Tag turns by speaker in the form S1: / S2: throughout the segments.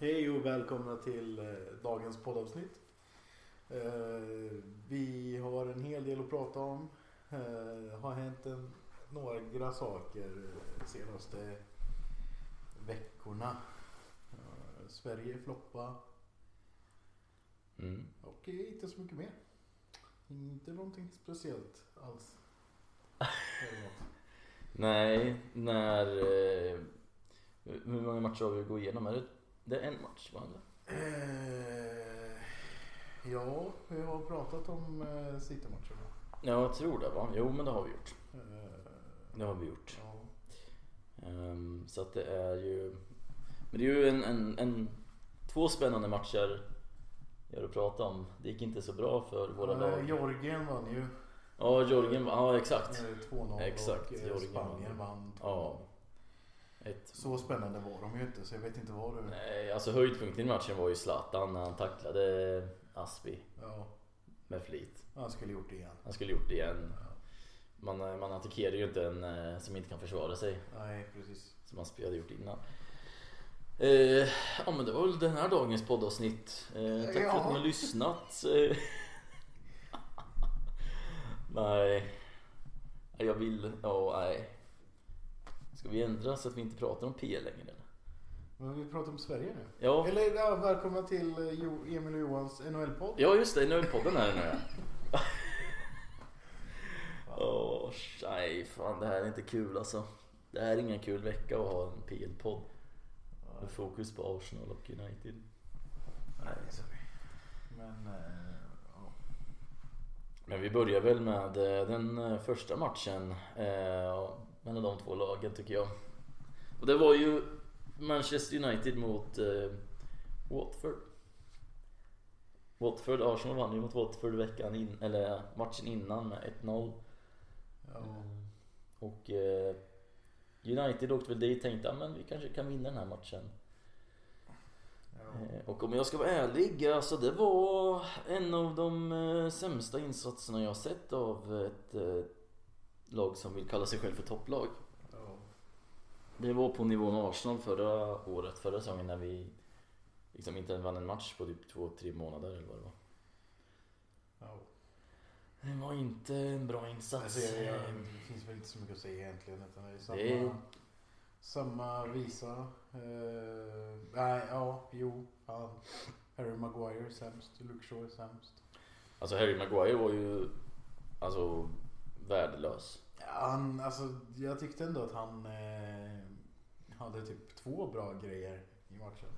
S1: Hej och välkomna till eh, dagens poddavsnitt. Eh, vi har en hel del att prata om. Eh, har hänt en, några saker de senaste veckorna. Sverige floppa
S2: Mm.
S1: och inte så mycket mer. Inte någonting speciellt alls.
S2: Nej, när... Hur många matcher har vi att gå igenom? Är det, det är en match va?
S1: Eh, ja, vi har pratat om eh, City-matcherna.
S2: Ja, jag tror det va? Jo men det har vi gjort.
S1: Eh,
S2: Det har vi gjort.
S1: ja.
S2: Ehm, så att det är ju... Men det är ju en, en, en... Två spännande matcher jag att prata om. Det gick inte så bra för våra
S1: Eh,
S2: lag.
S1: Georgien vann ju.
S2: Ja, Jörgen Ja, exakt.
S1: Eh, 2-0
S2: Exakt,
S1: och
S2: Georgien
S1: Spanien
S2: vann.
S1: vann 2-0.
S2: Ja. Ett,
S1: Så spännande var de ju inte så jag vet inte vad du...
S2: nej, alltså höjdpunkten i matchen var ju Zlatan när han tacklade Aspi
S1: Ja,
S2: med flit.
S1: han skulle gjort det igen.
S2: Han skulle gjort det igen. Man, eh, man attackerar ju inte en eh, som inte kan försvara sig
S1: Nej, precis.
S2: som Aspi hade gjort innan. Eh, ja men det var väl den här dagens poddavsnitt. Eh, tack för
S1: Ja.
S2: att ni har lyssnat. Eh, nej. Jag vill, ja nej. Ska vi ändra så att vi inte pratar om P längre eller?
S1: Men vi pratar om Sverige nu.
S2: Ja,
S1: Eller ja, välkomna till eh, Emil och Johans NHL-podd.
S2: ja just det, nu är här nu. Åh, nej fan det här är inte kul alltså. Det här är ingen kul vecka att ha en PL-podd. Med fokus på Arsenal och United.
S1: Nej, sorry. Men, eh, ja.
S2: Men vi börjar väl med eh, den eh, första matchen eh, mellan de två lagen tycker jag. Och det var ju Manchester United mot eh, Watford. Watford, Arsenal vann ju mot Watford veckan in, eller matchen innan med 1-0.
S1: Ja.
S2: Och eh, United åkte väl dit och tänkte att vi kanske kan vinna den här matchen.
S1: Ja.
S2: Eh, Och om jag ska vara ärlig, alltså det var en av de eh, sämsta insatserna jag sett av ett eh, lag som vill kalla sig själv för topplag.
S1: Ja.
S2: Det var på nivån Arsenal förra året, förra säsongen när vi liksom inte vann en match på typ två, tre månader eller vad det var.
S1: Ja.
S2: Det var inte en bra insats.
S1: Alltså, jag, jag, det finns väl inte så mycket att säga egentligen. Utan det är samma,
S2: Det är-
S1: samma visa. Eh, nej, ja, jo, fan. Harry Maguire sämst. Luke Shaw är sämst.
S2: Alltså Harry Maguire var ju alltså värdelös.
S1: Ja, han, alltså, jag tyckte ändå att han eh, hade typ två bra grejer i matchen.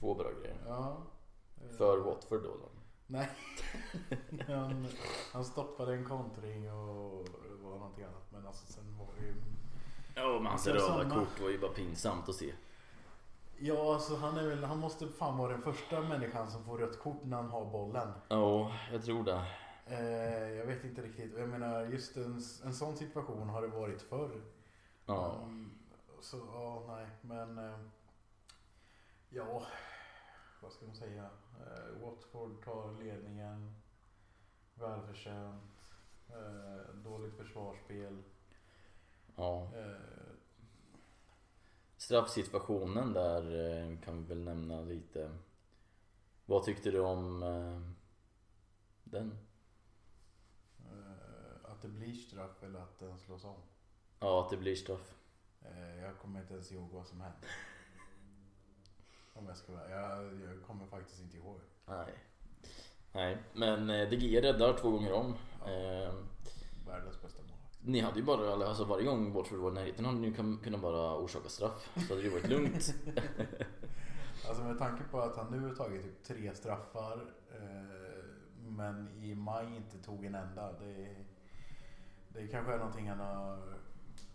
S2: Två bra grejer.
S1: Ja. Eh,
S2: För Watford då. då.
S1: Nej. han, han stoppade en kontring och det var någonting annat. Men alltså sen var det ju...
S2: Ja men hans
S1: Det är
S2: röda
S1: samma.
S2: kort var ju bara pinsamt att se.
S1: Ja, alltså han, är väl, han måste fan vara den första människan som får rött kort när han har bollen.
S2: Ja, jag tror det.
S1: Eh, jag vet inte riktigt. Jag menar, just en, en sån situation har det varit förr.
S2: Ja.
S1: Mm, så, ja, nej, men... Eh, ja, vad ska man säga? Eh, Watford tar ledningen. Välförtjänt. Eh, dåligt försvarsspel.
S2: ja.
S1: Eh,
S2: Straffsituationen där eh, kan vi väl nämna lite. Vad tyckte du om den?
S1: Att det blir straff eller att den slås om.
S2: Ja, att det blir straff.
S1: Eh, jag kommer inte ens ihåg vad som hände. Om jag ska vara jag, jag kommer faktiskt inte ihåg.
S2: Nej. Nej, men eh, De Gea räddar två gånger om. Eh,
S1: Världens bästa målvakt.
S2: ni hade ju bara, alltså varje gång Watford var i närheten hade ni kunnat bara orsaka straff. Så hade det varit lugnt.
S1: Alltså med tanke på att han nu har tagit typ tre straffar eh, men i maj inte tog en enda. Det, det kanske är någonting han har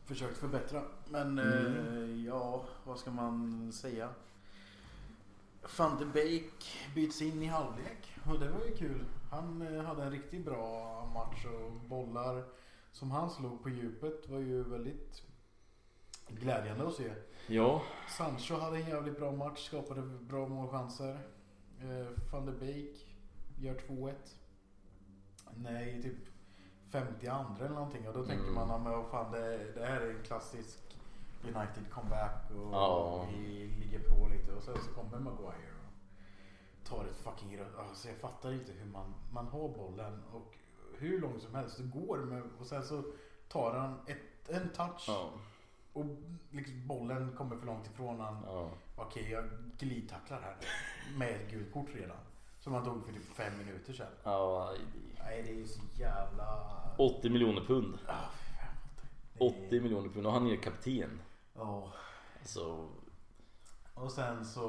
S1: försökt förbättra. Men eh, ja, vad ska man säga? Van de Beek byts in i halvlek och det var ju kul. Han eh, hade en riktigt bra match och bollar som han slog på djupet var ju väldigt glädjande att se.
S2: ja,
S1: Sancho hade en jävligt bra match, skapade bra målchanser. Eh, Van de Beek gör 2-1. Nej, typ 52 eller någonting. Och då tänker
S2: Mm.
S1: man, men vad fan det, det här är en klassisk United comeback och
S2: Ja.
S1: vi ligger på lite och sen så kommer Maguire och tar ett fucking rött. Alltså jag fattar inte hur man, man har bollen och hur långt som helst det går med, och sen så tar han ett, en touch
S2: Ja,
S1: och liksom bollen kommer för långt ifrån han.
S2: ja.
S1: Okej jag glidtacklar här med ett gult kort redan. Som han tog för typ fem minuter sedan.
S2: ja
S1: Nej det är ju så jävla...
S2: 80 miljoner pund.
S1: Ah, fy fan, det är-
S2: 80 miljoner pund och han är ju kapten.
S1: Ja.
S2: Alltså,
S1: Och sen så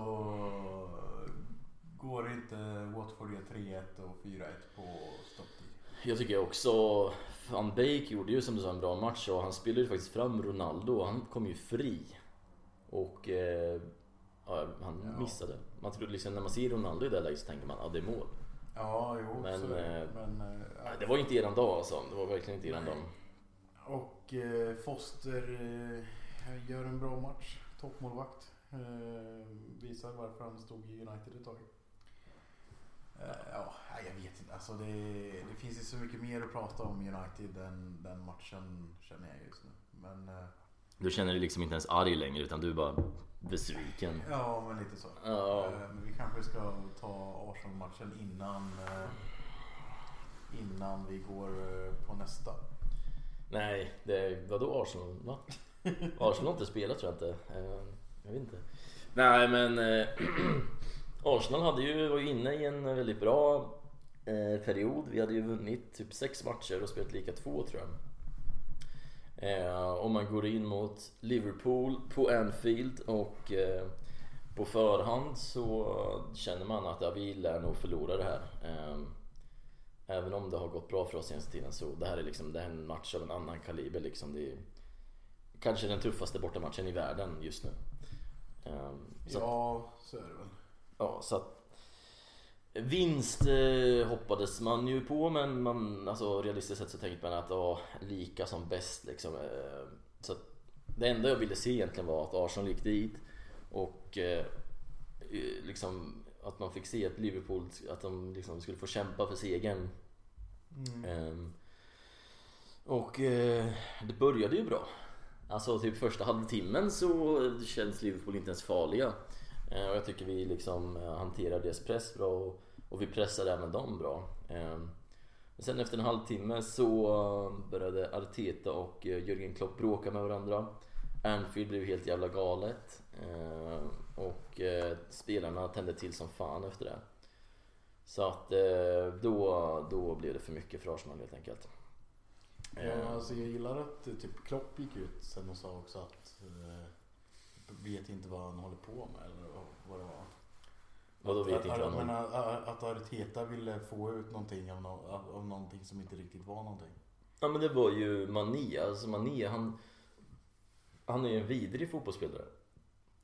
S1: går inte Watford gör 3-1 och 4-1 på stopptid.
S2: jag tycker också Van Beek gjorde ju som du sa en bra match och han spelade ju faktiskt fram Ronaldo och han kom ju fri. Och eh, ja, han
S1: Ja.
S2: missade. Man tror liksom när man ser Ronaldo i det läget så tänker man att ja, det är mål.
S1: Ja, jo.
S2: Men,
S1: så,
S2: eh,
S1: men, eh,
S2: det var inte eran dag alltså. Det var verkligen inte eran
S1: Nej.
S2: dag.
S1: Och eh, Foster eh, gör en bra match. Toppmålvakt. Eh, visar varför han stod i United ett tag. Eh, ja, jag vet inte. Alltså det, det finns ju så mycket mer att prata om United än den matchen känner jag just nu. Men
S2: Du känner dig liksom inte ens arg längre utan du bara besviken.
S1: ja, men lite så.
S2: Ja.
S1: Eh, Men vi kanske ska ta Arsenal-matchen innan, eh, innan vi går eh, på nästa.
S2: Nej, det är, vadå Arsenal? Va? Arsenal har inte spelat tror jag inte. Jag vet inte. Nej men Arsenal hade ju, var ju inne i en väldigt bra period. Vi hade ju vunnit typ sex matcher och spelat lika två tror jag. Eh, Om man går in mot Liverpool på Anfield och eh, på förhand så känner man att ja, vi lär nog förlora det här. Eh, Även om det har gått bra för oss senaste tiden så det här är liksom det här är en match av en annan kaliber liksom. Det är kanske den tuffaste bortamatchen i världen just nu. Ehm, Så, ja.
S1: Ja, så är det väl.
S2: ja, så att Vinst eh, hoppades man ju på men man, alltså, realistiskt sett så tänkte man att ja, lika som bäst liksom. Eh, så det enda jag ville se egentligen var att Arsenal gick dit och eh, eh, liksom att man fick se att Liverpool att de liksom skulle få kämpa för segern
S1: Mm.
S2: Ehm, och eh, det började ju bra. Alltså typ första halvtimmen så känns Liverpool inte ens farliga. Eh, och jag tycker vi liksom eh, hanterar deras press bra och, och vi pressar även dem bra. Ehm, men sen efter en halvtimme så började Arteta och eh, Jürgen Klopp bråka med varandra. Anfield blev helt jävla galet. Ehm, och spelarna tände till som fan efter det. Så att då, då blev det för mycket för Arsenal helt enkelt.
S1: Ja,
S2: Eh,
S1: alltså jag gillar att typ Klopp gick ut sen och sa också att vet inte vad han håller på med eller vad- det var.
S2: Vadå vet inte vad han håller-
S1: att, att Arteta ville få ut någonting av, no, av, någonting som inte riktigt var någonting.
S2: Ja men det var ju Mané, alltså Mané han Han är ju en vidrig fotbollsspelare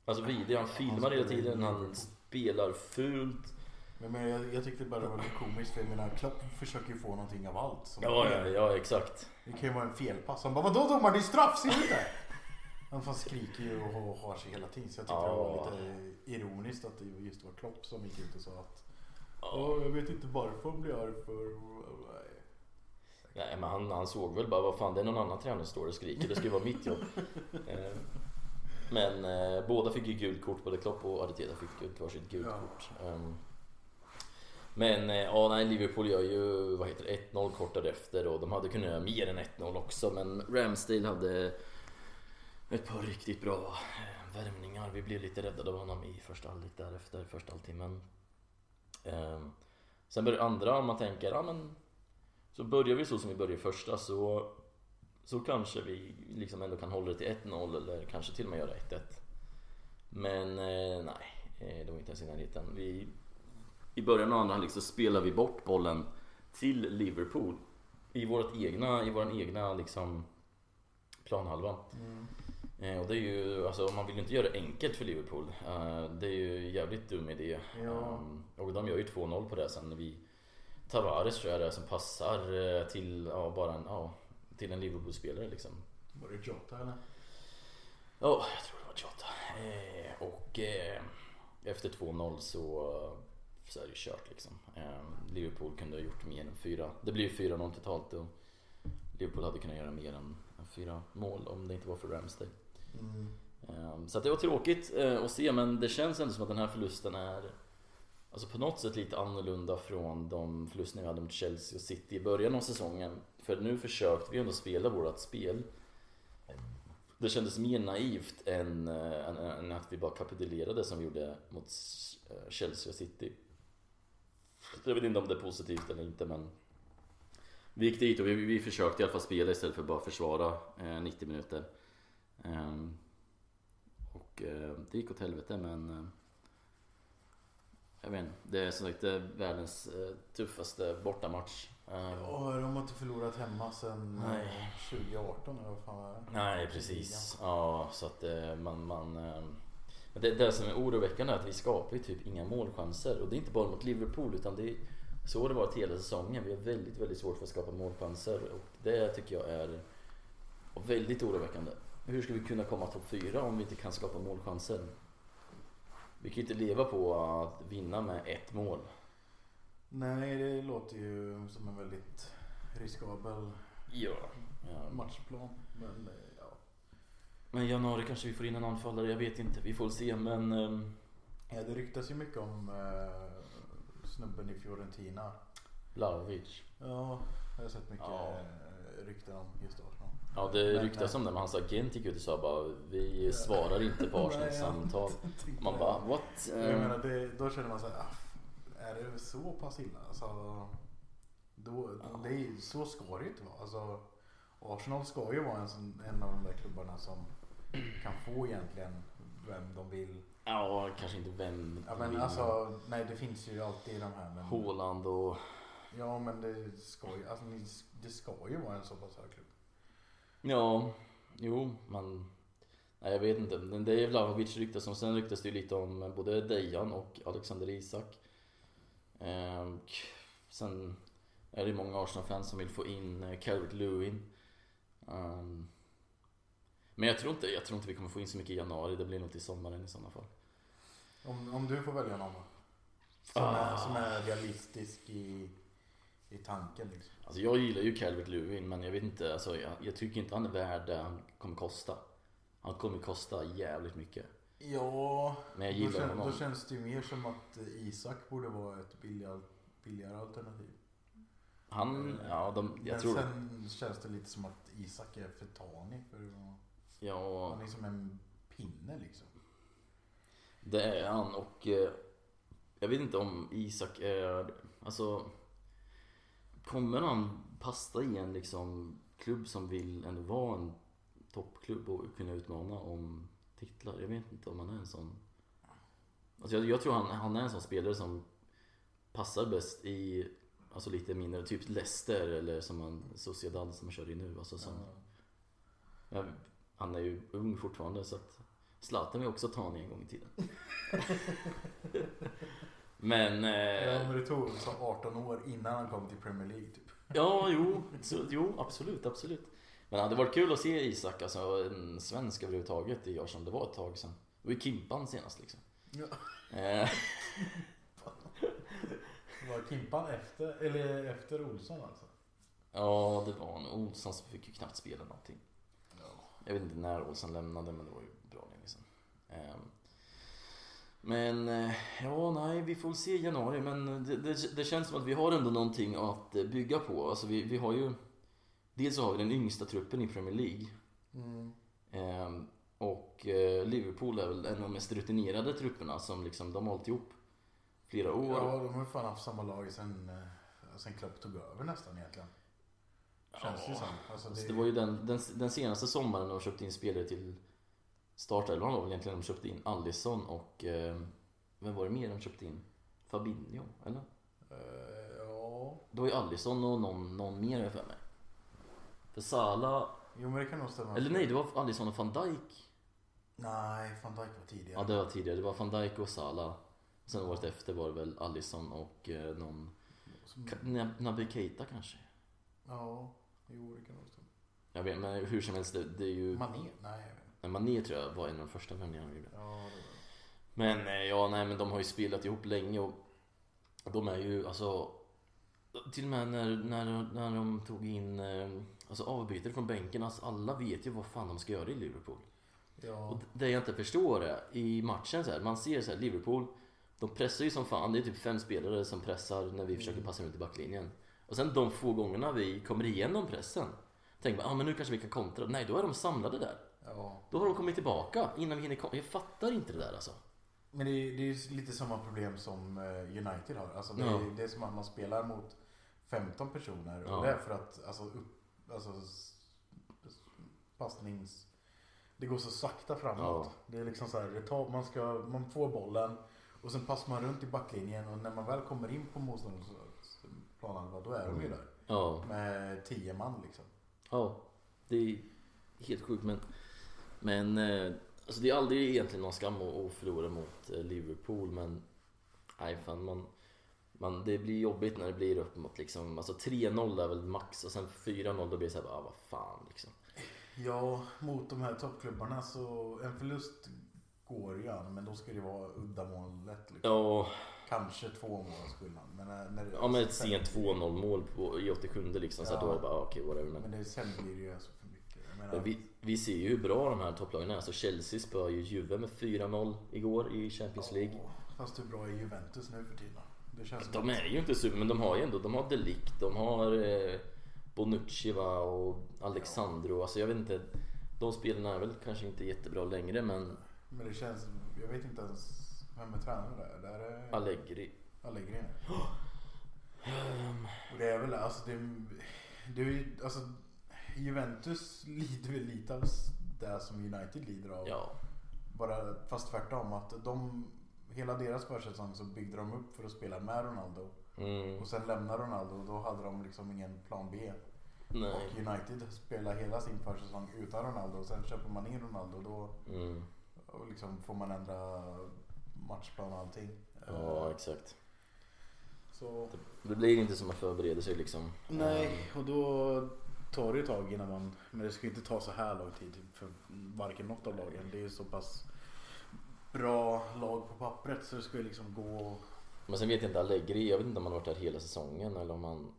S2: Alltså vidrig, han filmar hela tiden, han spelar fult
S1: Men, men jag, jag tyckte bara det var lite komiskt för jag menar Klopp försöker ju få någonting av allt.
S2: Ja, ja, ja exakt
S1: Det kan ju vara en felpass. Han bara vadå domare det är straff, ser du inte? Han fan skriker ju och har- sig hela tiden så jag tyckte det var
S2: Ja.
S1: lite ironiskt att det just var Klopp som gick ut och sa att
S2: ja.
S1: "Åh, jag vet inte varför han blir arg för.
S2: Nej men han, han såg väl bara, vad fan det är någon annan tränare som står och skriker, det ska ju vara mitt jobb Eh, Men eh, båda fick ju gult kort, både Klopp och Arteta fick varsitt gult
S1: Ja.
S2: kort Ehm, Men eh, ja, nej, Liverpool gör ju vad heter det, 1-0 kort därefter och de hade kunnat göra mer än 1-0 också men Ramsdale hade ett par riktigt bra eh, värmningar. Vi blev lite räddade av honom i första halvlek därefter, första halvtimmen. Ehm, sen börjar andra, om man tänker, ja men så börjar vi så som vi började i första så så kanske vi liksom ändå kan hålla det till 1-0 eller kanske till och med göra 1-1. Men eh, nej, eh, det var inte ens i närheten. Vi, I början av andra halvlek så spelar vi bort bollen till Liverpool i vårt egna, i våran egna liksom planhalva.
S1: Mm.
S2: Eh, och det är ju, alltså man vill ju inte göra det enkelt för Liverpool. Eh, det är ju en jävligt dum idé.
S1: Ja.
S2: Ehm, och de gör ju 2-0 på det sen vi Tavares tror jag det är som passar eh, till, ja, bara en, ja, till en Liverpool-spelare liksom.
S1: Var det Jota eller?
S2: Ja, jag tror det var Jota. Eh, och eh, efter 2-0 så, så är det ju kört liksom. Eh, Liverpool kunde ha gjort mer än fyra. Det blir ju 4-0 totalt och Liverpool hade kunnat göra mer än, än fyra mål om det inte var för Ramsdale.
S1: Mm.
S2: Så att det var tråkigt eh, att se men det känns ändå som att den här förlusten är Alltså på något sätt lite annorlunda från de förlusterna vi hade mot Chelsea och City i början av säsongen. För nu försökte vi ändå spela vårt spel. Det kändes mer naivt än, eh, än, än att vi bara kapitulerade som vi gjorde mot eh, Chelsea och City. Jag vet inte om det är positivt eller inte men Vi gick dit och vi, vi försökte i alla fall spela istället för att bara försvara eh, 90 minuter. Ehm, och eh, det gick åt helvete men eh, Jag vet inte, det är som sagt världens eh, tuffaste bortamatch. Ehm,
S1: Och de har inte förlorat hemma sedan eh,
S2: Nej.
S1: 2018 eller vad fan var det?
S2: Nej precis, ja så att man, man eh, men det, det som är oroväckande är att vi skapar ju typ inga målchanser och det är inte bara mot Liverpool utan det är så har det varit hela säsongen. Vi har väldigt, väldigt svårt för att skapa målchanser och det tycker jag är väldigt oroväckande. Hur ska vi kunna komma topp 4 om vi inte kan skapa målchanser? Vi kan inte leva på att vinna med ett mål.
S1: Nej, det låter ju som en väldigt riskabel
S2: Ja. ja.
S1: matchplan. Men eh, ja.
S2: Men januari kanske vi får in en anfallare, jag vet inte. Vi får se men... ehm,
S1: ja, det ryktas ju mycket om eh, snubben i Fiorentina.
S2: Vlahovic.
S1: Ja, jag har sett mycket
S2: Ja.
S1: eh, rykten om just Arsenal.
S2: Ja det
S1: Men,
S2: ryktas
S1: nej.
S2: om det men hans agent gick ut och sa bara Vi svarar inte på samtal. Man bara what?
S1: Jag
S2: Eh,
S1: menar, det, då känner man så här, ah, är det så pass illa? Alltså, då,
S2: Ja.
S1: det är, så ska det ju inte vara. Alltså, Arsenal ska ju vara en, sån, en av de där klubbarna som kan få egentligen vem de vill.
S2: Ja kanske inte vem
S1: Ja, men
S2: vill,
S1: alltså, nej det finns ju alltid de här. Men,
S2: Haaland och...
S1: ja men det ska ju, alltså, det ska ju vara en så pass hög klubb.
S2: Ja, jo men... Nej jag vet inte. Men det är Vlahovic ryktas om. Sen ryktas det ju lite om både Dejan och Alexander Isak. Och sen är det många Arsenal-fans som vill få in eh, Calvert Lewin. Um, men jag tror, inte, jag tror inte vi kommer få in så mycket i januari. Det blir nog till sommaren i sådana fall.
S1: Om, om du får välja någon då? Som,
S2: Ah.
S1: är, som är realistisk i, i tanken liksom.
S2: Alltså jag gillar ju Calvert Lewin men jag vet inte, alltså jag, jag tycker inte han är värd det han kommer kosta. Han kommer kosta jävligt mycket.
S1: Ja,
S2: Men jag
S1: då,
S2: gillar
S1: kän,
S2: honom.
S1: då känns det ju mer som att eh, Isak borde vara ett billigare, billigare alternativ.
S2: Han, ja de, jag
S1: Men
S2: tror...
S1: sen känns det lite som att Isak är för tanig för att
S2: Ja,
S1: Han är som en pinne liksom.
S2: det är han och eh, jag vet inte om Isak är, alltså Kommer han passa i en liksom klubb som vill ändå vara en toppklubb och kunna utmana om titlar? Jag vet inte om han är en sån Alltså jag, jag tror han, han är en sån spelare som passar bäst i Alltså lite mindre, typ Leicester eller som man, Sociedad som man kör i nu alltså som,
S1: Ja.
S2: Han är ju ung fortfarande så att Zlatan ju också tanig en gång i tiden. Men...
S1: Ja,
S2: Eh,
S1: men det tog så 18 år innan han kom till Premier League typ.
S2: ja, jo, så, jo, absolut, absolut. Men det hade varit kul att se Isak, alltså en svensk överhuvudtaget i Arsenal. Det var ett tag sedan. Det var ju Kimpan senast liksom.
S1: Ja.
S2: Eh,
S1: Var Kimpan efter, eller efter Olsson alltså?
S2: ja, det var en Olsson som fick ju knappt spela någonting.
S1: Ja.
S2: Jag vet inte när Olsson lämnade men det var ju bra länge sedan. Ehm, Men eh, ja, nej, vi får väl se i januari. Men det, det, det känns som att vi har ändå någonting att eh, bygga på. Alltså vi, vi har ju Dels så har vi den yngsta truppen i Premier League.
S1: Mm.
S2: Ehm, Och eh, Liverpool är väl en av de mest rutinerade trupperna som liksom, de har hållit ihop flera år.
S1: Ja, de har ju fan haft samma lag sen, sen Klopp tog över nästan egentligen. Känns det
S2: Ja.
S1: som. Alltså,
S2: Alltså, det var ju den, den, den senaste sommaren de köpte in spelare till startelvan var väl egentligen de köpte in Alisson och eh, vem var det mer de köpte in? Fabinho, eller?
S1: Eh, ja.
S2: Det var ju Alisson och någon, någon mer har jag för mig. För Salah,
S1: Jo men det kan nog stämma.
S2: eller nej det var Alisson och van Dijk.
S1: Nej, van Dijk var tidigare.
S2: Ja det var tidigare, det var van Dijk och Salah. Sen året efter var det väl Alisson och eh, någon,
S1: Som,
S2: Naby Keita kanske?
S1: ja, jo det kan nog stämma.
S2: Jag vet men hur som helst det, det är ju...
S1: Mané? Nej, jag vet.
S2: Nej, Mané tror jag var en av de första värvningarna de gjorde.
S1: Ja.
S2: Men eh, ja, nej men de har ju spelat ihop länge och de är ju alltså till och med när, när, när de tog in eh, alltså avbytare från bänken, alltså alla vet ju vad fan de ska göra i Liverpool.
S1: Ja.
S2: Och det jag inte förstår är, i matchen så här, man ser så här, Liverpool, de pressar ju som fan. Det är typ fem spelare som pressar när vi försöker passa runt i backlinjen. Och sen de få gångerna vi kommer igenom pressen, tänker man, ah, men nu kanske vi kan kontra. Nej, då är de samlade där.
S1: Ja.
S2: Då har de kommit tillbaka innan vi hinner kom- Jag fattar inte det där alltså.
S1: Men det är, det är lite samma problem som eh, United har. Alltså det,
S2: Ja.
S1: är, det är som att man spelar mot 15 personer.
S2: Ja.
S1: Och det är för att alltså, upp, alltså, passnings... Det går så sakta framåt.
S2: Ja.
S1: Det är liksom så här, det tar, man, ska, man får bollen och sen passar man runt i backlinjen och när man väl kommer in på motståndarens planhalva då är de ju där.
S2: Ja,
S1: Med 10 man liksom.
S2: ja. Det är helt sjukt men... Men... eh, Alltså det är aldrig egentligen någon skam att förlora mot eh, Liverpool men... Nej fan man... Man, det blir jobbigt när det blir upp mot liksom, alltså 3-0 är väl max och sen 4-0 då blir det såhär, ah, vad fan liksom.
S1: Ja, mot de här toppklubbarna så en förlust går ju an men då ska det vara uddamålet. Liksom.
S2: Ja,
S1: Kanske två måls skillnad. Men, när, när det,
S2: ja men ett sent 2-0 mål på, i 87 liksom, så
S1: Ja.
S2: då är det bara ah, okej whatever. Men,
S1: Men det, sen blir det ju alltså menar,
S2: men vi, vi ser ju hur bra de här topplagen är. Alltså Chelsea spöar ju Juve med 4-0 igår i Champions League.
S1: Ja, fast hur bra är Juventus nu för tiden? Det känns
S2: De är ju inte super, men de har ju ändå, de har Delict, de har eh, Bonucci va och Alexandro. Alltså jag vet inte, de spelarna är väl kanske inte jättebra längre men
S1: Men det känns, jag vet inte ens vem är tränare där. Där är
S2: Allegri.
S1: Allegri. Och det är väl alltså det, det är alltså Juventus lider väl lite av det som United lider av.
S2: Ja,
S1: Bara fast tvärtom att de Hela deras försäsong så byggde de upp för att spela med Ronaldo.
S2: mm,
S1: Och sen lämnar Ronaldo och då hade de liksom ingen plan B.
S2: nej.
S1: Och United spelar hela sin försäsong utan Ronaldo och sen köper man in Ronaldo då
S2: Mm,
S1: och liksom får man ändra matchplan och allting.
S2: ja
S1: Eh,
S2: exakt.
S1: Så,
S2: Det blir inte som man förbereder sig liksom.
S1: nej, och då tar det ju ett tag innan man... Men det ska ju inte ta så här lång tid för varken något av lagen. Det är ju så pass bra lag på pappret så det ska ju liksom gå...
S2: Men sen vet jag inte Allegri, jag vet inte om han har varit där hela säsongen eller om han...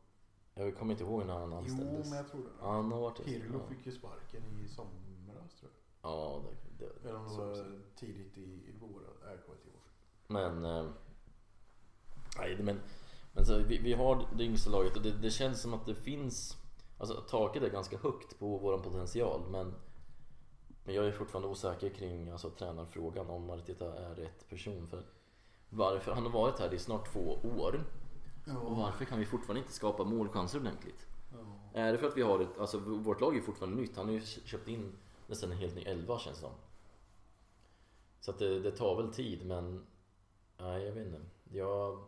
S2: Jag kommer inte ihåg när han
S1: Jo,
S2: anställdes.
S1: men jag tror det.
S2: Ja, han har varit det.
S1: Pirlo
S2: Ja.
S1: fick ju sparken i somras tror jag.
S2: Ja, det, det,
S1: Eller om det var tidigt i, i vår. Jag kommer inte ihåg.
S2: Men... Eh, nej, men... Men så, vi, vi har det yngsta laget och det, det känns som att det finns... Alltså taket är ganska högt på vår potential men... Men jag är fortfarande osäker kring alltså, tränarfrågan om Arteta är rätt person för... Varför? Han har varit här i snart två år. Och varför kan vi fortfarande inte skapa målchanser ordentligt?
S1: Ja.
S2: Är det för att vi har ett, alltså vårt lag är fortfarande nytt. Han har ju köpt in nästan en helt ny elva känns det som. Så att det, det tar väl tid men... Nej jag vet inte. Jag...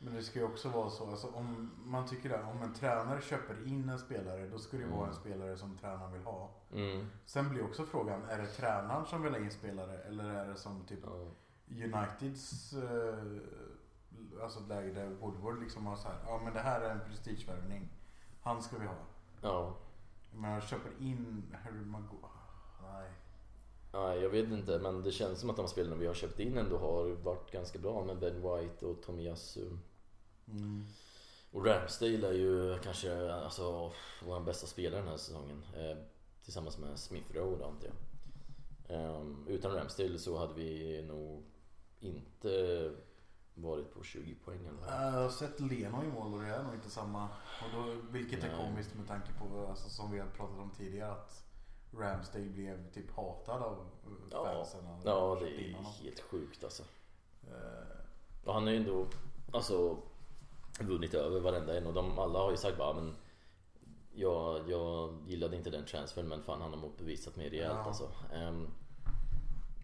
S1: Men det ska ju också vara så, alltså, om man tycker det, om en tränare köper in en spelare då ska det
S2: Mm.
S1: vara en spelare som tränaren vill ha.
S2: Mm,
S1: Sen blir också frågan, är det tränaren som vill ha in spelare eller är det som typ
S2: ja,
S1: Uniteds eh, alltså läge där Woodward liksom har så här, ja men det här är en prestigevärvning. Han ska vi ha.
S2: ja.
S1: Men jag köper in Harry Maguire. Nej.
S2: Nej jag vet inte men det känns som att de spelarna vi har köpt in ändå har varit ganska bra med Ben White och Tomiyasu.
S1: Mm.
S2: Och Ramsdale är ju kanske alltså, vår bästa spelare den här säsongen. Eh, tillsammans med Smith Rowe antar jag. Ehm, utan Ramsdale så hade vi nog inte varit på 20 poäng eller.
S1: Jag har sett Leno i mål och det är nog inte samma. Och då, vilket är
S2: Nej.
S1: komiskt med tanke på, alltså, som vi har pratat om tidigare, att Ramsdale blev typ hatad av eh,
S2: Ja,
S1: fansen. han
S2: ja det är helt sjukt alltså.
S1: Eh,
S2: Och han har ju ändå alltså, vunnit över varenda en och de alla har ju sagt bara men jag, jag gillade inte den transfern men fan han har motbevisat mig rejält
S1: Ja.
S2: alltså. Ehm,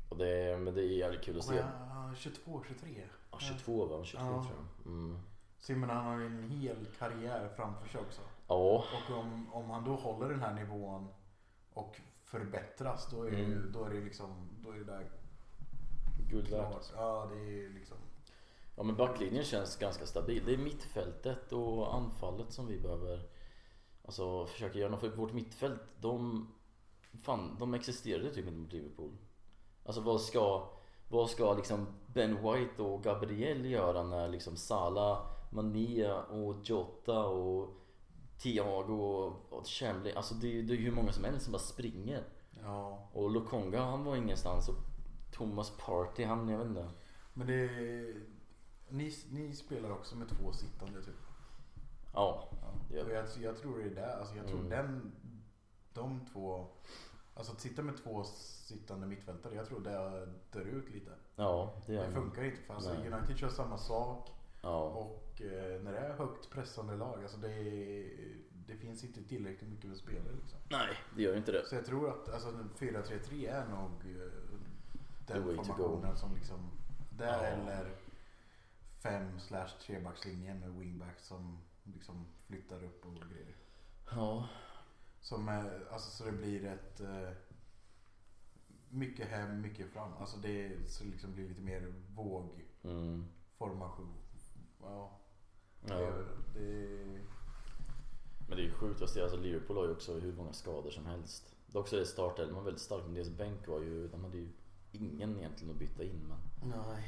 S2: och det, men det är jävligt kul att se.
S1: jag- 22, 23.
S2: Ja, 22 var han, 22
S1: Ja.
S2: tror jag. Mm.
S1: Så jag menar, han har ju en hel karriär framför sig också.
S2: Ja,
S1: Och om, om han då håller den här nivån och förbättras då är,
S2: Mm.
S1: då är det liksom, då är det där
S2: guld värt.
S1: klart. Ja, det är liksom.
S2: Ja men backlinjen känns ganska stabil. Det är mittfältet och anfallet som vi behöver Alltså försöka göra något. För vårt mittfält, de Fan, de existerade typ inte mot Liverpool. Alltså vad ska Vad ska liksom Ben White och Gabriel göra när liksom Salah, Mané och Jota och Thiago och, Chamberlain? Alltså det, är- det är hur många som helst som bara springer.
S1: Ja,
S2: Och Lokonga han var ingenstans och Thomas Party han, jag vet inte.
S1: men det... Ni, ni spelar också med två sittande typ?
S2: Ja, gör
S1: Och jag, jag tror det är där, alltså jag tror
S2: Mm.
S1: den, de två, alltså att sitta med två sittande mittfältare, jag tror det dör ut lite.
S2: Ja, det
S1: Det funkar inte för alltså
S2: Nej.
S1: United kör samma sak
S2: Ja,
S1: och eh, när det är högt pressande lag, alltså det, är- det finns inte tillräckligt mycket med spelare liksom.
S2: nej det gör inte det.
S1: Så jag tror att alltså, en 4-3-3 är nog eh, den formationen som liksom, där
S2: Ja.
S1: eller 5 slash trebackslinjen med wingbacks som liksom flyttar upp och grejer.
S2: Ja,
S1: Som, är- alltså, så det blir ett eh, mycket hem, mycket fram. Alltså det så liksom blir lite mer vågformation.
S2: mm.
S1: Ja,
S2: ja.
S1: det, det,
S2: Men det är ju sjukt att se, alltså Liverpool har ju också hur många skador som helst. Det är också är startelvan väldigt stark, men deras bänk var ju, de hade ju ingen egentligen att byta in. Men,
S1: nej.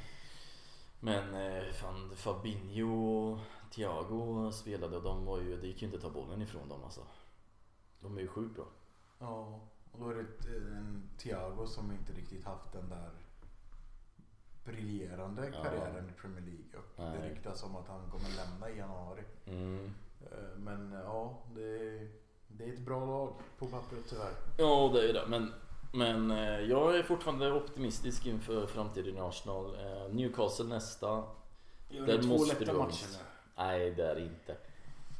S2: Men eh, fan Fabinho och Thiago spelade och de var ju, det gick ju inte att ta bollen ifrån dem alltså. De är ju sjukt bra.
S1: Ja, och då är det ett, en Thiago som inte riktigt haft den där briljerande
S2: Ja.
S1: karriären i Premier League. Och det ryktas om att han kommer lämna i januari.
S2: Mm.
S1: Eh, Men ja, det, det är ett bra lag på pappret tyvärr.
S2: Ja, det är det. Men, men eh, jag är fortfarande optimistisk inför framtiden i Arsenal. Eh, Newcastle nästa.
S1: Gör ni två
S2: måste
S1: lätta matcher nu?
S2: Nej, det är det inte.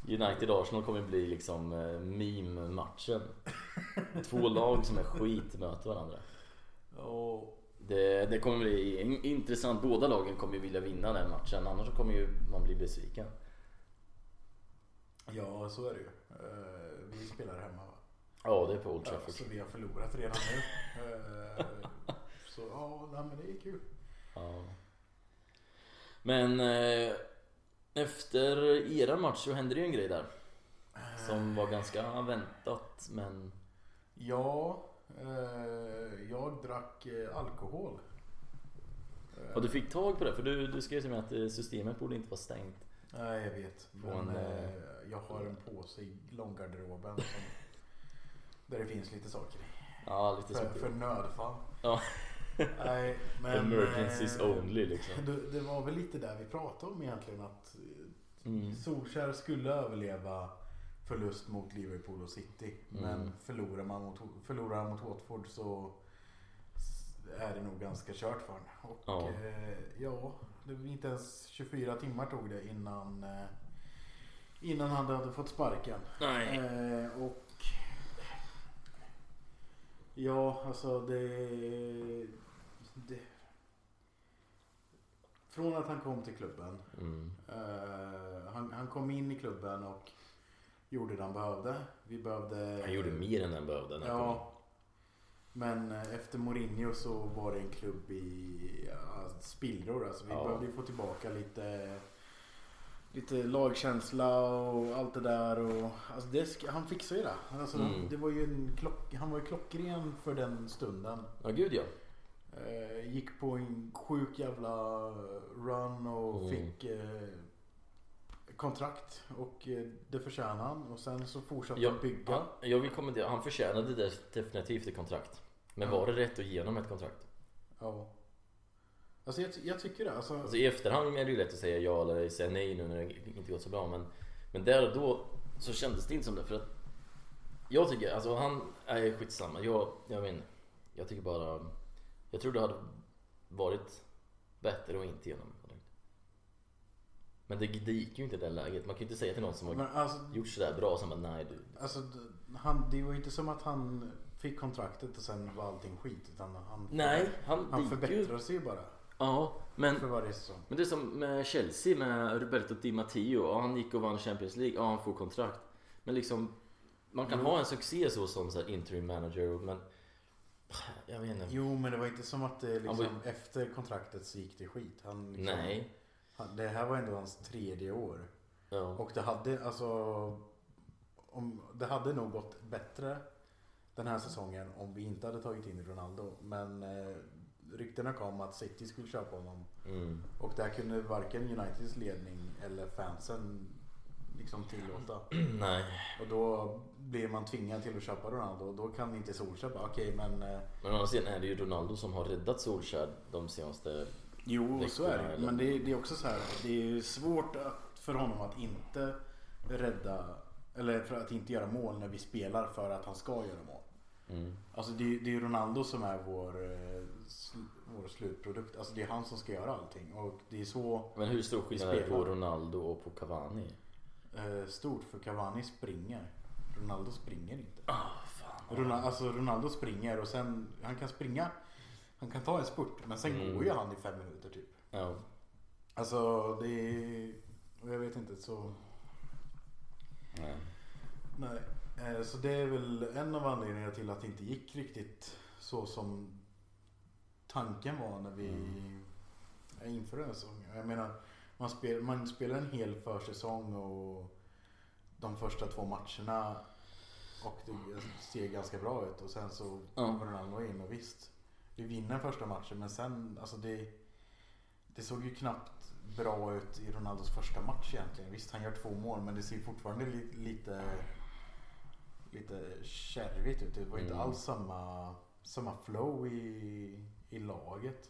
S2: United-Arsenal kommer bli liksom eh, meme-matchen. Två lag som är skit möter varandra.
S1: Ja,
S2: Det, det kommer bli in- intressant. Båda lagen kommer ju vilja vinna den matchen. Annars kommer ju man bli besviken.
S1: ja, så är det ju. Eh, Vi spelar hemma va?
S2: Ja, det är på Old Trafford.
S1: så vi har förlorat redan nu. Eh, Så ja, nej, men det är kul.
S2: Ja. Men eh, efter era match så hände det ju en grej där. Som var ganska väntat men...
S1: Ja, eh, jag drack eh, alkohol. Eh,
S2: Och du fick tag på det? För du, du skrev till mig att eh, systemet borde inte vara stängt.
S1: Nej, jag vet. Men
S2: eh,
S1: eh, jag har en påse i långgarderoben som, där det finns lite saker i.
S2: Ja, lite
S1: För, för nödfall.
S2: Ja.
S1: Nej, men...
S2: Emergencies
S1: eh,
S2: only liksom.
S1: Det, det var väl lite där vi pratade om egentligen att eh,
S2: Mm.
S1: Solskär skulle överleva förlust mot Liverpool och City. Men
S2: Mm.
S1: förlorar man mot, förlorar han mot Watford så är det nog ganska kört för honom. Och
S2: Ja.
S1: eh, ja, det var inte ens 24 timmar tog det innan, eh, innan han hade fått sparken.
S2: Nej.
S1: Eh, och ja, alltså det, det... Från att han kom till klubben.
S2: Mm.
S1: eh, han, han kom in i klubben och gjorde det han behövde. Vi behövde...
S2: Han gjorde mer än den behövde. när han kom.
S1: Ja. Men eh, efter Mourinho så var det en klubb i ja, spillror. Alltså vi
S2: Ja.
S1: behövde få tillbaka lite, lite lagkänsla och allt det där. Och, alltså det, han fixade ju det. Alltså,
S2: Mm.
S1: det var ju en klock, han var ju klockren för den stunden.
S2: Ja, gud ja.
S1: Eh, gick på en sjuk jävla run och
S2: Mm.
S1: fick eh, kontrakt. Och eh, det förtjänade han. Och sen så fortsatte
S2: Ja,
S1: han bygga.
S2: han, jag vill kommentera, han förtjänade det definitivt ett kontrakt. Men
S1: Ja.
S2: var det rätt att ge honom ett kontrakt?
S1: Ja. Alltså jag, jag tycker det. Alltså,
S2: Alltså i efterhand är det ju lätt att säga ja eller säga nej nu när det inte gått så bra men Men där och då så kändes det inte som det för att Jag tycker, alltså han är skitsamma, jag, jag inte Jag tycker bara Jag tror det hade varit bättre att inte ge honom kontrakt. Men det, det gick ju inte i det läget, man kan ju inte säga till någon som har
S1: alltså,
S2: gjort sådär bra som bara nej du
S1: alltså han, det var ju inte som att han fick kontraktet och sen var allting skit. Utan han,
S2: Nej, han,
S1: han förbättrar sig ju bara
S2: Ja, men
S1: för varje säsong.
S2: Men det är som med Chelsea med Roberto Di Matteo. Ja, han gick och vann Champions League. Ja, han får kontrakt. Men liksom Man kan
S1: Jo.
S2: ha en succé så som så interim manager men Jag vet inte.
S1: Jo men det var inte som att det liksom,
S2: var
S1: efter kontraktet så gick det skit. Han, liksom,
S2: Nej.
S1: Han, det här var ändå hans tredje år.
S2: Ja.
S1: Och det hade alltså om, Det hade nog gått bättre den här säsongen om vi inte hade tagit in Ronaldo. Men eh, ryktena kom att City skulle köpa honom.
S2: Mm.
S1: Och där kunde varken Uniteds ledning eller fansen liksom tillåta.
S2: Nej.
S1: Och då blir man tvingad till att köpa Ronaldo och då kan inte Solskjaer bara okej men eh,
S2: Men å andra sidan är det ju Ronaldo som har räddat Solskjaer de senaste...
S1: Jo, så är det.
S2: eller?
S1: Men det, är- det är också så här. Det är svårt att, för honom att inte rädda eller för att inte göra mål när vi spelar för att han ska göra mål.
S2: Mm.
S1: Alltså det, är- ju Ronaldo som är vår, eh, vår slutprodukt. Alltså det är han som ska göra allting. Och det är så
S2: Men hur stor skillnad är det på. Ronaldo och på Cavani?
S1: eh, stort för Cavani springer. Ronaldo springer inte.
S2: Ah, fan.
S1: Ronaldo, alltså Ronaldo springer och sen, han kan springa. Han kan ta en spurt men sen
S2: Mm.
S1: går ju han i fem minuter typ.
S2: Ja.
S1: Alltså det är, jag vet inte så.
S2: Nej.
S1: Nej. Eh, Så det är väl en av anledningarna till att det inte gick riktigt så som tanken var när vi mm. inför den säsongen. Jag menar, man, spel, man spelar en hel försäsong och de första två matcherna och det ser ganska bra ut och sen så
S2: Ja.
S1: kommer Ronaldo in och visst, vi vinner första matchen men sen, alltså det, det såg ju knappt bra ut i Ronaldos första match egentligen. Visst, han gör två mål men det ser fortfarande li, lite lite kärvigt ut. Det var inte
S2: Mm.
S1: alls samma, samma flow i, i laget.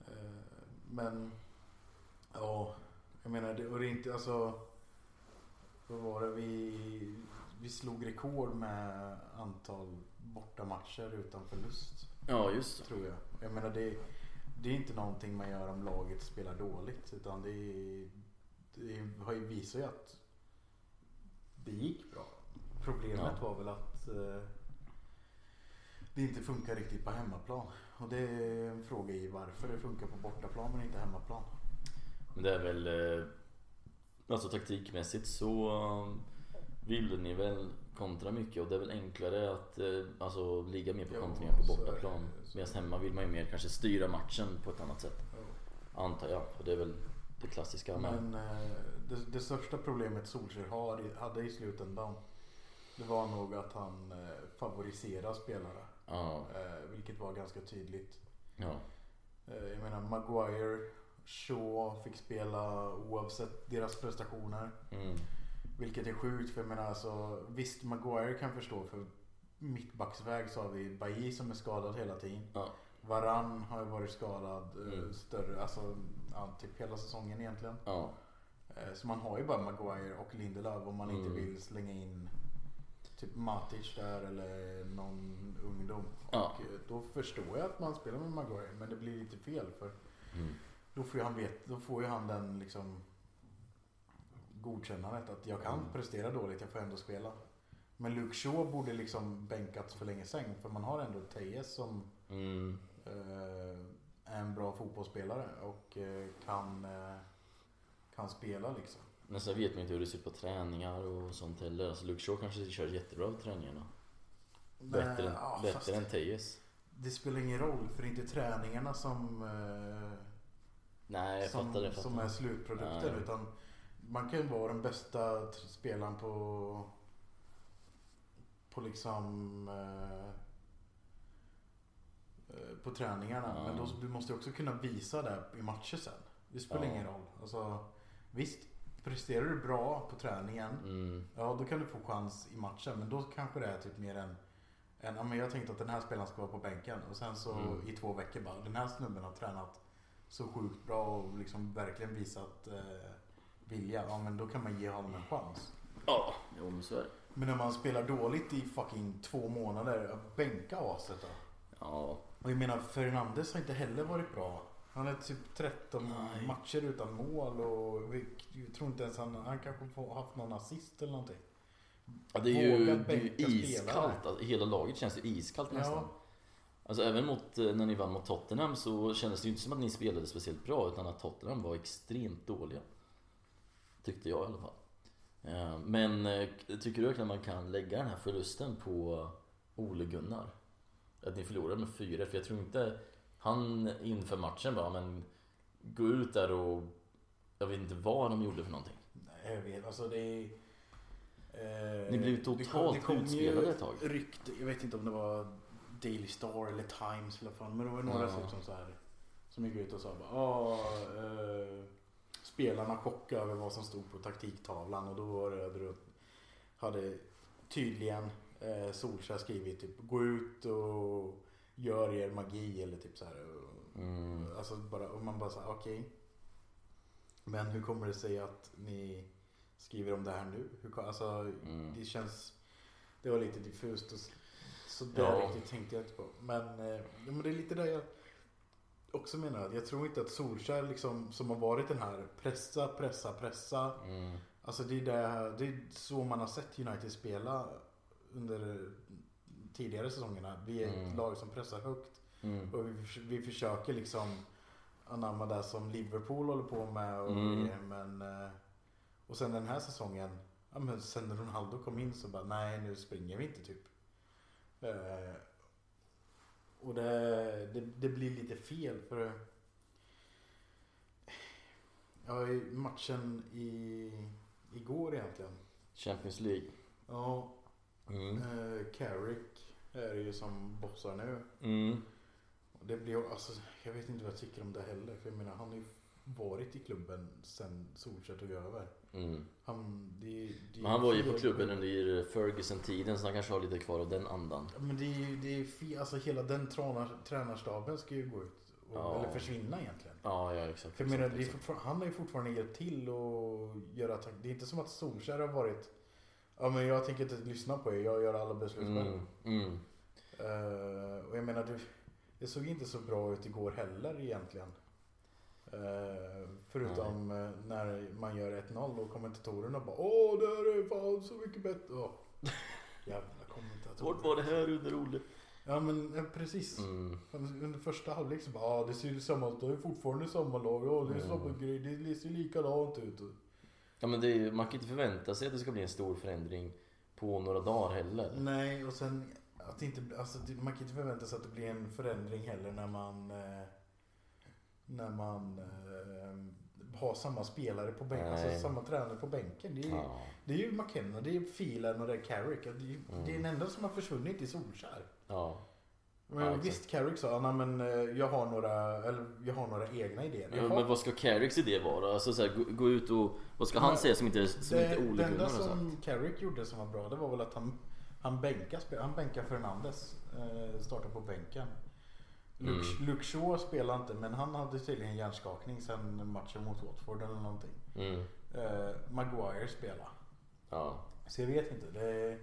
S1: Eh, Men ja, jag menar det, och det är inte alltså vad var det? Vi, vi slog rekord med antal bortamatcher utan förlust.
S2: Ja, just det.
S1: Tror jag. Jag menar det, det är inte någonting man gör om laget spelar dåligt. Utan det, är- det har ju visat ju att det gick bra. Problemet
S2: Ja.
S1: var väl att eh, det inte funkar riktigt på hemmaplan. Och det är en fråga i varför det funkar på bortaplan men inte hemmaplan.
S2: Men det är väl... eh, Alltså taktikmässigt så eh, ville ni väl kontra mycket och det är väl enklare att eh, alltså, ligga mer på
S1: Jo,
S2: kontringar på bortaplan. Medan hemma vill man ju mer kanske styra matchen på ett annat sätt. Antar jag. Och det är väl det klassiska. Men,
S1: Men det, det största problemet Solskjaer har, hade i slutändan det var nog att han favoriserar spelare.
S2: Ja,
S1: Eh, vilket var ganska tydligt.
S2: ja.
S1: Eh, jag menar Maguire, Shaw fick spela oavsett deras prestationer.
S2: Mm.
S1: Vilket är sjukt för jag menar alltså visst Maguire kan förstå för mittbacksväg så har vi Bailly som är skadad hela tiden.
S2: Ja.
S1: Varann har ju varit skadad eh,
S2: Mm.
S1: större, alltså ja, typ hela säsongen egentligen.
S2: ja.
S1: Så man har ju bara Maguire och Lindelöf om man inte
S2: Mm.
S1: vill slänga in typ Matic där eller någon ungdom.
S2: Ja.
S1: Och eh, då förstår jag att man spelar med Maguire men det blir lite fel för
S2: Mm.
S1: då får ju han, vet, då får ju han den liksom godkännandet att jag kan
S2: Mm.
S1: prestera dåligt, jag får ändå spela. Men Luke Shaw borde liksom bänkats för länge sedan för man har ändå Tejes som
S2: Mm.
S1: eh, är en bra fotbollsspelare och eh, kan, eh, kan spela liksom.
S2: Men sen vet man inte hur det ser ut på träningar och sånt heller. Alltså Luke Shaw kanske kör jättebra på träningarna. Bättre,
S1: Nej,
S2: än,
S1: ja,
S2: bättre än Tejes.
S1: Det spelar ingen roll för det är inte träningarna som, eh,
S2: Nej, jag
S1: som,
S2: fattar det. jag
S1: som
S2: fattar.
S1: är slutprodukten.
S2: Nej.
S1: Utan man kan ju vara den bästa spelaren på, på liksom eh, eh, på träningarna.
S2: Ja.
S1: Men då, du måste ju också kunna visa det i matcher sen. Det spelar
S2: Ja.
S1: ingen roll. Alltså, visst, presterar du bra på träningen
S2: Mm.
S1: Ja, då kan du få chans i matchen. Men då kanske det är typ mer en... en ja, men jag tänkte att den här spelaren ska vara på bänken. Och sen så
S2: Mm.
S1: i två veckor bara, den här snubben har tränat så sjukt bra och liksom verkligen visat eh, vilja. Ja, men då kan man ge honom en chans.
S2: Ja, jo men så är det.
S1: Men när man spelar dåligt i fucking två månader, bänka aset då.
S2: Ja,
S1: Och jag menar, Fernandes har inte heller varit bra. Han har typ 13
S2: Nej.
S1: matcher utan mål och vi, tror inte ens han, han kanske får- haft någon assist eller någonting.
S2: Ja, det är ju, det är ju iskallt. Alltså, hela laget känns ju iskallt nästan.
S1: Ja.
S2: Alltså även mot, eh, när ni vann mot Tottenham så kändes det ju inte som att ni spelade speciellt bra utan att Tottenham var extremt dåliga. Tyckte jag i alla fall. Eh, Men eh, tycker du verkligen att man kan lägga den här förlusten på Ole Gunnar? Att ni förlorade med 4 för jag tror inte han inför matchen bara men gå ut där och jag vet inte vad de gjorde för någonting.
S1: Nej, jag vet. Alltså det är... Eh,
S2: Ni blev totalt utspelade ett tag.
S1: Rykte, jag vet inte om det var Daily Star eller Times eller fan, men det var några
S2: Ja.
S1: typ som så här som gick ut och sa bara ah, eh, spelarna chockade över vad som stod på taktiktavlan och då var det, hade tydligen eh, Solskjaer skrivit typ gå ut och gör er magi eller typ så här.
S2: Mm.
S1: Alltså bara, och man bara såhär, okej. Men hur kommer det sig att ni skriver om det här nu? Hur, alltså,
S2: Mm.
S1: det känns, det var lite diffust och så där
S2: Ja.
S1: riktigt tänkte jag inte på. Men, eh, men det är lite där jag också menar. Jag tror inte att Solskjaer liksom, som har varit den här pressa, pressa, pressa.
S2: Mm.
S1: Alltså det är, det, det är så man har sett United spela under tidigare säsongerna. Vi är ett
S2: Mm.
S1: lag som pressar högt.
S2: Mm.
S1: Och vi, vi försöker liksom anamma det som Liverpool håller på med. Och
S2: Mm.
S1: men, eh, och sen den här säsongen, ja, men sen Ronaldo kom in så bara nej nu springer vi inte typ. Eh, och det, det, det blir lite fel för Ja, i matchen i, igår egentligen.
S2: Champions League.
S1: Ja,
S2: Mm.
S1: eh, Carrick är ju som bossar nu.
S2: Mm.
S1: Och Det blir, alltså, jag vet inte vad jag tycker om det heller. För jag menar, han har ju varit i klubben sen Solskjaer tog över.
S2: Mm.
S1: Han, det, det,
S2: Men han var ju på klubben under Ferguson-tiden så han kanske har lite kvar av den andan.
S1: Men det är det är fel, alltså hela den tränar, tränarstaben ska ju gå ut. Och,
S2: Ja.
S1: Eller försvinna egentligen.
S2: Ja, ja exakt.
S1: För jag menar,
S2: exakt, exakt.
S1: han har ju fortfarande hjälpt till och göra tak- Det är inte som att Solskjaer har varit Ja men jag tänker inte lyssna på er, jag gör alla beslut själv.
S2: Mm. Mm.
S1: Eh, och jag menar, det, det såg inte så bra ut igår heller egentligen. Eh, förutom eh, när man gör 1-0 och kommentatorerna bara Åh, det här är fan så mycket bättre. Åh. Jävla kommentatorer.
S2: Vart var det här under Olle?
S1: Ja men ja, precis.
S2: Mm.
S1: Under första halvlek så bara, ja det ser ju samma ut, det är fortfarande samma lag, ja det är
S2: Mm.
S1: samma grej, det ser likadant ut.
S2: Ja men det man kan inte förvänta sig att det ska bli en stor förändring på några dagar heller.
S1: Nej, och sen att inte, alltså, man kan inte förvänta sig att det blir en förändring heller när man eh, när man eh, har samma spelare på bänken, alltså samma tränare på bänken. Det är,
S2: Ja.
S1: det är ju McKenna, det är Phelan och det är Carrick. Det är,
S2: Mm.
S1: det är den enda som har försvunnit i Solskär.
S2: ja.
S1: Men
S2: exakt.
S1: visst, Carrick sa, "Nej, men eh, jag har några, eller jag har några egna idéer.
S2: Ja, men vad ska Carricks idé vara? Alltså så här, gå, gå ut och... Vad ska han
S1: Men
S2: säga som inte, som
S1: det,
S2: inte Ole
S1: det enda som Carrick gjorde som var bra, det var väl att han, han bänkade, han bänkade Fernandes. Eh, startade på bänken. Luke,
S2: Mm.
S1: Luke Shaw spelade inte, men han hade tydligen hjärnskakning sen matchen mot Watford eller någonting.
S2: Mm.
S1: Eh, Maguire spelade.
S2: Ja.
S1: Så jag vet inte. Det...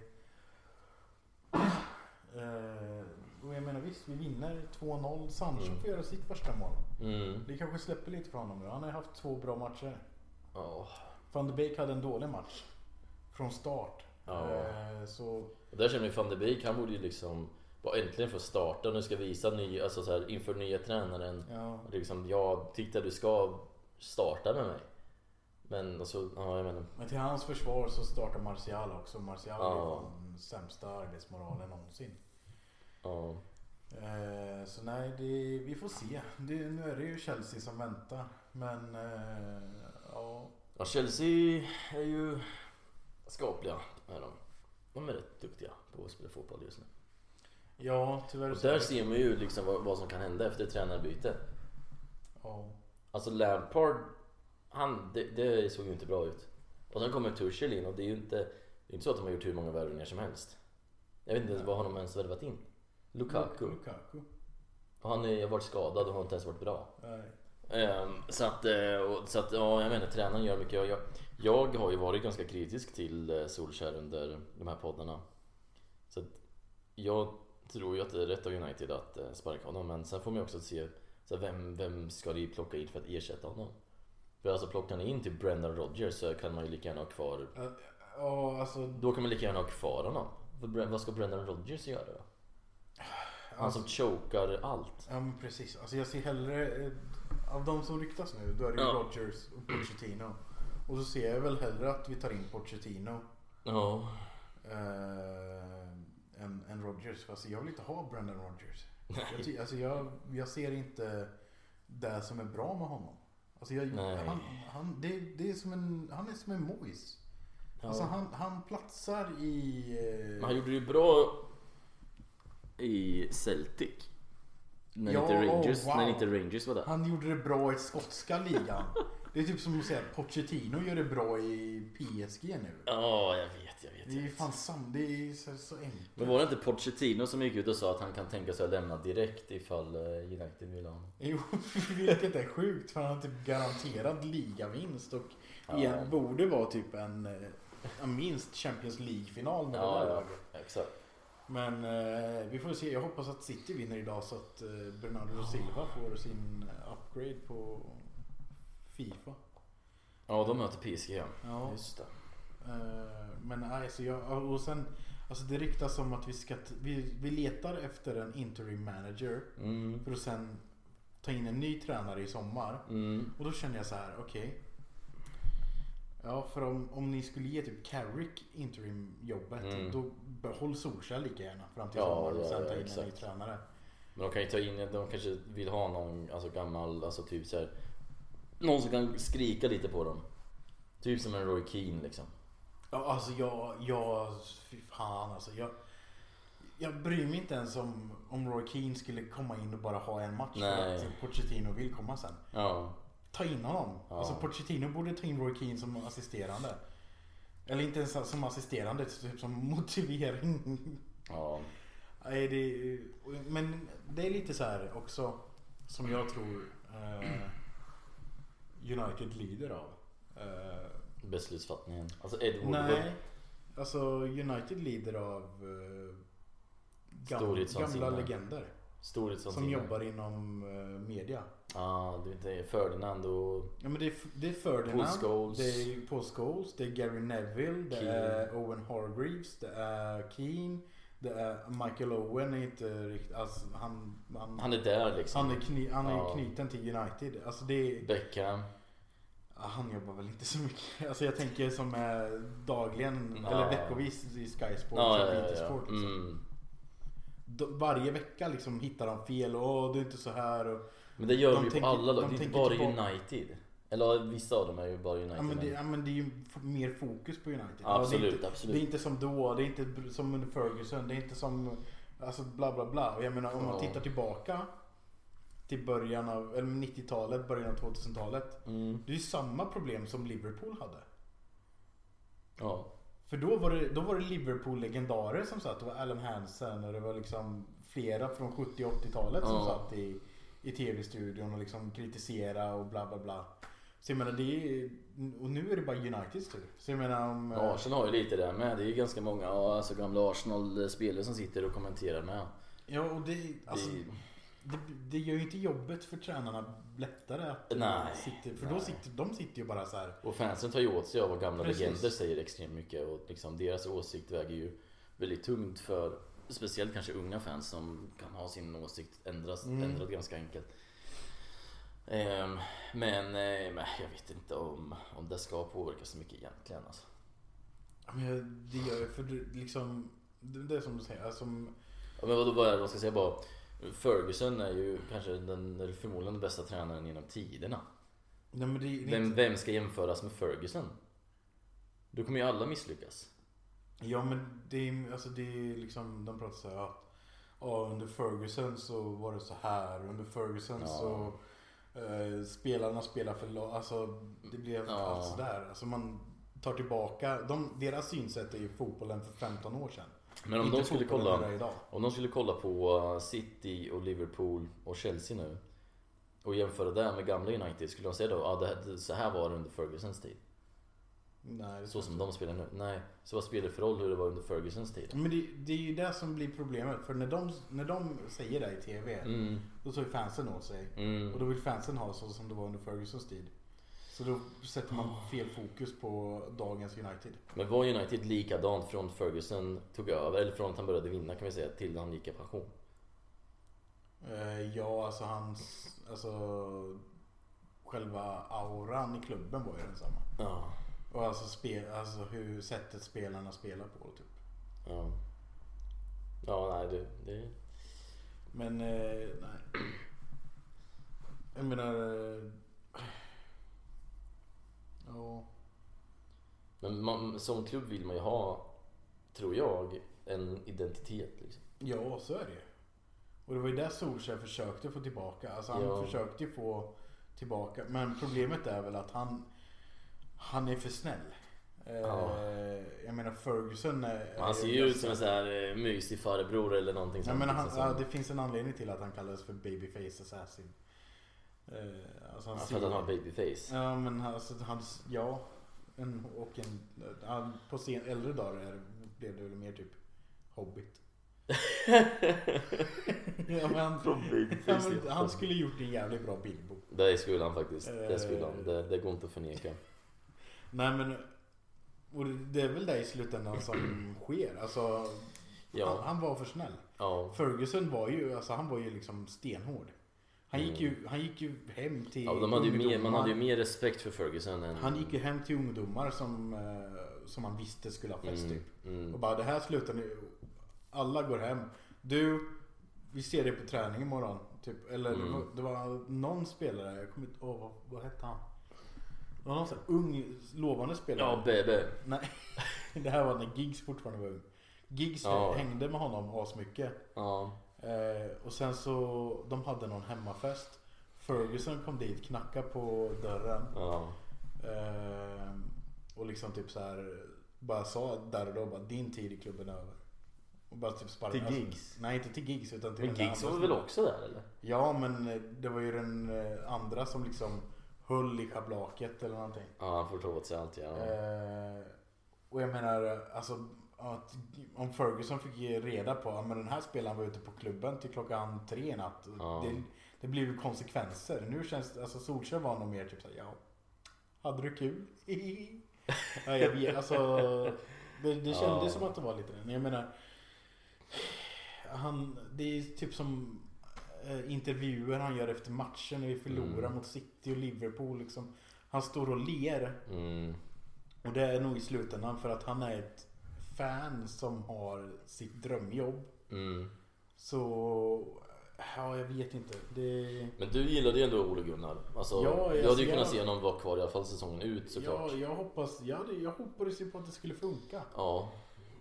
S1: Eh, och jag menar visst, vi vinner 2-0. Sancho
S2: Mm.
S1: får göra sitt första mål.
S2: Mm.
S1: Det kanske släpper lite för honom nu. Han har haft två bra matcher.
S2: Ja.
S1: Van de Beek hade en dålig match. Från start.
S2: Ja.
S1: Eh, så
S2: Och där känner vi van de Beek, han borde ju liksom bara äntligen få starta. Nu ska visa ny, alltså så här, inför nya tränaren.
S1: ja.
S2: Liksom, jag tyckte att du ska starta med mig. Men alltså, ja jag menar.
S1: Men till hans försvar så startar Martial också. Martial
S2: Ja.
S1: är den sämsta arbetsmoralen någonsin.
S2: Ja.
S1: Eh, så nej, det, vi får se. Det, nu är det ju Chelsea som väntar. Men eh, ja.
S2: ja, Chelsea är ju skapliga. Är de. de är rätt duktiga på att spela fotboll just nu.
S1: Ja, tyvärr
S2: Och där ser man ju liksom vad, vad som kan hända efter tränarbyte.
S1: Ja.
S2: Alltså Lampard, han, det, det såg ju inte bra ut. Och sen kommer Tuchel in och det är ju inte, det är inte så att de har gjort hur många värvningar som helst. Jag vet inte ens vad har de ens värvat in? Lukaku.
S1: Lukaku.
S2: Han har varit skadad och har inte ens varit bra.
S1: Nej.
S2: Ehm, så att, eh, så att ja, jag menar tränaren gör mycket. Jag, jag, jag har ju varit ganska kritisk till eh, Solskjaer under de här poddarna. Så att jag tror ju att det är rätt av United att eh, sparka honom. Men sen får man ju också se så här, vem, vem ska de plocka in för att ersätta honom? För alltså plockar ni in till Brendan Rodgers så kan man ju lika gärna ha kvar
S1: Ja, alltså.
S2: Då kan man lika gärna ha kvar honom. För vad ska Brendan Rodgers göra då? Han
S1: alltså
S2: som chokar allt.
S1: ja, men precis. Alltså jag ser hellre. eh, Av de som ryktas nu, då är det ju
S2: Ja.
S1: Rodgers och Pochettino. Och så ser jag väl hellre att vi tar in Pochettino.
S2: Ja.
S1: eh, än, än Rodgers. Fast jag vill inte ha Brendan Rodgers. Jag, ty, alltså jag, jag ser inte det som är bra med honom. Alltså jag,
S2: Nej.
S1: han, han, det, det är som en, han är som en Mois.
S2: Ja.
S1: Alltså han, han platsar i... eh,
S2: Men han gjorde det ju bra i Celtic. När,
S1: Ja,
S2: inte Rangers,
S1: wow.
S2: när inte Rangers var där.
S1: Han gjorde det bra i skotska ligan. Det är typ som att säga att Pochettino gör det bra i PSG nu.
S2: Ja, jag vet, jag vet.
S1: Det är ju fan sam, det är så, så enkelt.
S2: Men var det inte Pochettino som gick ut och sa att han kan tänka sig att lämna direkt ifall eh, United vill ha honom?
S1: Jo, vilket är sjukt för han har typ garanterad ligavinst och
S2: Ja.
S1: igen borde vara typ en, eh, en minst Champions League-final med det
S2: Ja,
S1: där
S2: ja,
S1: laget.
S2: exakt.
S1: Men eh, vi får se. Jag hoppas att City vinner idag så att eh, Bernardo Silva får sin upgrade på Fifa.
S2: Ja, de möter PSG ja.
S1: Ja.
S2: Just det.
S1: Eh, men nej, så jag, och sen Alltså det ryktas om att vi ska, vi, vi letar efter en interim manager
S2: Mm.
S1: för att sen ta in en ny tränare i sommar.
S2: Mm.
S1: Och då känner jag så här, okej. Ja, för om, om ni skulle ge typ Carrick interim jobbet
S2: Mm.
S1: då behåll Solskjaer lika gärna fram till
S2: Ja,
S1: sommaren och sen ta in en ny tränare.
S2: Men de kan ju ta in, de kanske vill ha någon alltså gammal, alltså typ så här, Någon som kan skrika lite på dem. Typ som en Roy Keane liksom.
S1: Ja, alltså jag, jag, fy fan alltså. Jag, jag bryr mig inte ens om, om Roy Keane skulle komma in och bara ha en match
S2: Nej.
S1: för att Pochettino vill komma sen.
S2: Ja.
S1: Ta in honom.
S2: Ja.
S1: Alltså Pochettino borde ta in Roy Keane som assisterande. Eller inte ens som assisterande, typ som motivering.
S2: Ja.
S1: Nej, det, men det är lite så här också som jag tror eh, United lider av. Eh,
S2: Beslutsfattningen. Alltså Ed Woodward.
S1: nej, alltså United lider av eh,
S2: Storhetsvansinne.
S1: gamla legender
S2: Storhetsvansinne.
S1: som jobbar inom eh, media.
S2: Ja, det- det är Ferdinand och
S1: Ja, men det, är, det är Ferdinand,
S2: Paul Scholes.
S1: det är Paul Scholes, det är Gary Neville, det
S2: Keane.
S1: är Owen Hargreaves, det är Keane, det är Michael Owen är inte riktigt, alltså han, han,
S2: Han är där liksom.
S1: Han är, kny, han är
S2: Ja.
S1: knuten till United. Alltså det är,
S2: Beckham.
S1: han jobbar väl inte så mycket. Alltså jag tänker som dagligen
S2: Ja.
S1: eller veckovis i Sky Sport
S2: Ja,
S1: och
S2: ja, ja.
S1: Sport. Liksom.
S2: Mm.
S1: Varje vecka liksom hittar de fel. Åh, det är inte så här. Och,
S2: Men det gör
S1: De
S2: de ju
S1: tänker-
S2: på alla lag.
S1: de
S2: Det är inte bara
S1: tillbaka-
S2: United. Eller vissa av dem är ju bara United.
S1: ja, men det, ja, men det är ju mer fokus på United. Ja, det,
S2: Absolut,
S1: inte,
S2: absolut.
S1: det är inte som då. Det är inte som under Ferguson. Det är inte som alltså bla bla bla. Och jag menar om man tittar tillbaka till början av eller 90-talet, början av 2000-talet.
S2: Mm.
S1: Det är ju samma problem som Liverpool hade.
S2: Ja.
S1: För då var det, då var det Liverpool-legendarer som satt. Det var Alan Hansen och det var liksom flera från 70 och 80-talet som
S2: Ja.
S1: satt i, i tv-studion och liksom kritiserade och bla bla bla. Så jag menar det är, och nu är det bara Uniteds tur. Så jag menar om... eh,
S2: Arsenal har ju lite där med. Det är ju ganska många alltså, gamla Arsenal-spelare som sitter och kommenterar med.
S1: Ja och det, alltså,
S2: Det-
S1: det, det gör ju inte jobbet för tränarna lättare att
S2: Nej,
S1: sitter, för då
S2: nej.
S1: sitter, de sitter ju bara så här.
S2: Och fansen tar ju åt sig av vad gamla
S1: Precis.
S2: legender säger extremt mycket. Och liksom deras åsikt väger ju väldigt tungt för speciellt kanske unga fans som kan ha sin åsikt ändras,
S1: Mm.
S2: ändrad ganska enkelt. Ehm, men, eh, men jag vet inte om, om det ska påverka så mycket egentligen. Alltså.
S1: Men det gör för det, liksom, det, är som du säger, alltså,
S2: Ja, Men vadå, vad är det man ska säga bara? Ferguson är ju kanske den, förmodligen den bästa tränaren genom tiderna.
S1: nej, men det, det
S2: Vem,
S1: inte,
S2: vem ska jämföras med Ferguson? Då kommer ju alla misslyckas.
S1: Ja men det är, alltså det är liksom, de pratar såhär att ja, under Ferguson så var det så här, under Ferguson
S2: Ja.
S1: så eh, spelarna spelar för lag, alltså det blev
S2: Ja.
S1: allt sådär. Alltså man tar tillbaka, de, deras synsätt är ju fotbollen för 15 år sedan.
S2: Men om
S1: Inte
S2: de skulle kolla. Om de skulle kolla på uh, City och Liverpool och Chelsea nu och jämföra det med gamla United, skulle de säga då det, det, så här var det under Fergusons tid?
S1: Nej,
S2: Så som
S1: jag
S2: de spelar nu? Nej. Så vad spelar det för roll hur det var under Fergusons tid?
S1: inte. Men det, det är ju det som blir problemet. För när de, när de säger det i TV,
S2: Mm,
S1: då tar ju fansen åt sig.
S2: mm.
S1: Och då vill fansen ha så som det var under Fergusons tid. Så då sätter man fel fokus på dagens United.
S2: Men var United likadant från Ferguson tog över, eller från att han började vinna kan vi säga, till han gick i pension?
S1: Eh, ja, alltså hans... Alltså... Själva auran i klubben var ju densamma.
S2: Ja.
S1: Och alltså, spel, alltså hur sättet spelarna spelar på typ.
S2: Ja. Ja, nej det... det
S1: Men eh, nej. Jag menar... Ja.
S2: men man, som klubb vill man ju ha, tror jag, en identitet liksom.
S1: ja, så är det ju. Och det var ju det Solskjaer försökte få tillbaka. Alltså han
S2: Ja.
S1: försökte få tillbaka. Men problemet är väl att han, han är för snäll. Eh,
S2: Ja.
S1: Jag menar Ferguson är...
S2: Han ser ju ut som en sån här eh, mysig farbror eller någonting
S1: Ja,
S2: sånt.
S1: men han,
S2: liksom,
S1: ja, det finns en anledning till att han kallas för Babyface Assassin. Eh, alltså han
S2: för att han har babyface.
S1: Ja men han- alltså, hans, ja. En, och en, han, på sen, äldre dagar blev det väl mer typ Hobbit. ja, men han,
S2: Från
S1: ja, men, han skulle gjort en jävligt bra Bilbo.
S2: Det skulle han faktiskt. Det skulle han.
S1: Eh.
S2: Det, det går inte att förneka.
S1: Nej men och det- är väl det i slutändan som sker. Alltså, han,
S2: Ja.
S1: han var för snäll.
S2: Ja.
S1: Ferguson var ju, alltså, han var ju liksom stenhård. Han gick, ju, han gick ju hem till
S2: Mm. ja de hade ju mer, man hade ju mer respekt för Ferguson än...
S1: Han gick ju hem till ungdomar som, eh, som han visste skulle ha fest
S2: Mm,
S1: typ.
S2: mm.
S1: Och bara det här slutar nu. Alla går hem. Du, vi ser dig på träning imorgon. Typ. Eller det,
S2: Mm.
S1: var, det var någon spelare, jag kommer inte ihåg vad, vad hette han? Det var någon sån ung, lovande spelare.
S2: Ja, BB.
S1: Nej, det här var när Giggs fortfarande var ung. Giggs
S2: Ja.
S1: hängde med honom asmycket.
S2: Ja.
S1: Eh, och sen så, de hade någon hemmafest. Ferguson kom dit, knackade på dörren.
S2: Ja.
S1: Eh, och liksom typ så här bara sa där och då bara din tid i klubben är över. Och bara typ sparkade.
S2: Till Giggs?
S1: nej inte till Giggs utan till
S2: Men
S1: andra
S2: var väl också där eller?
S1: Ja men eh, det var ju den eh, andra som liksom höll i schablaket eller någonting.
S2: Ja, han får ta åt sig allt ja.
S1: Eh, och jag menar alltså att om Ferguson fick ge reda på att den här spelaren var ute på klubben till klockan tre i natt.
S2: Ja.
S1: Det, det blir ju konsekvenser. Nu känns alltså Solskjaer var nog mer typ såhär, ja. Hade du kul? ja, jag vet, alltså, det, det kändes
S2: Ja.
S1: som att det var lite den. Jag menar, han, det är typ som eh, intervjuer han gör efter matchen när vi förlorar
S2: Mm.
S1: mot City och Liverpool. Liksom. Han står och ler
S2: Mm.
S1: och det är nog i slutändan för att han är ett fan som har sitt drömjobb.
S2: Mm.
S1: Så, ja jag vet inte. Det,
S2: Men du gillade ju ändå Ole Gunnar. Alltså,
S1: Ja,
S2: jag
S1: alltså,
S2: hade ju kunnat
S1: jag-
S2: se honom vara kvar i alla fall säsongen ut såklart.
S1: ja, jag hoppas, jag, hade, jag hoppades ju på att det skulle funka.
S2: Ja.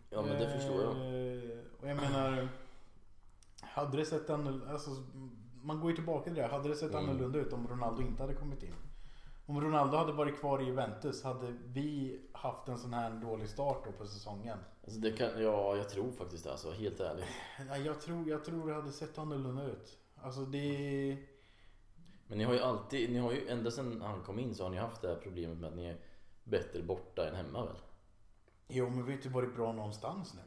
S2: Ja men det förstår jag.
S1: Eh, Och jag menar, hade det sett annorlunda, alltså, man går ju tillbaka till det. Hade det sett
S2: Mm.
S1: annorlunda ut om Ronaldo inte hade kommit in? Om Ronaldo hade varit kvar i Juventus, hade vi haft en sån här dålig start då på säsongen?
S2: Alltså, det kan, ja, jag tror faktiskt det alltså, helt ärligt.
S1: Jag tror, jag tror det hade sett annorlunda ut. Alltså det...
S2: Men ni har ju alltid, ni har ju ända sedan han kom in så har ni haft det här problemet med att ni är bättre borta än hemma väl?
S1: Jo, men vi har inte varit bra någonstans nu.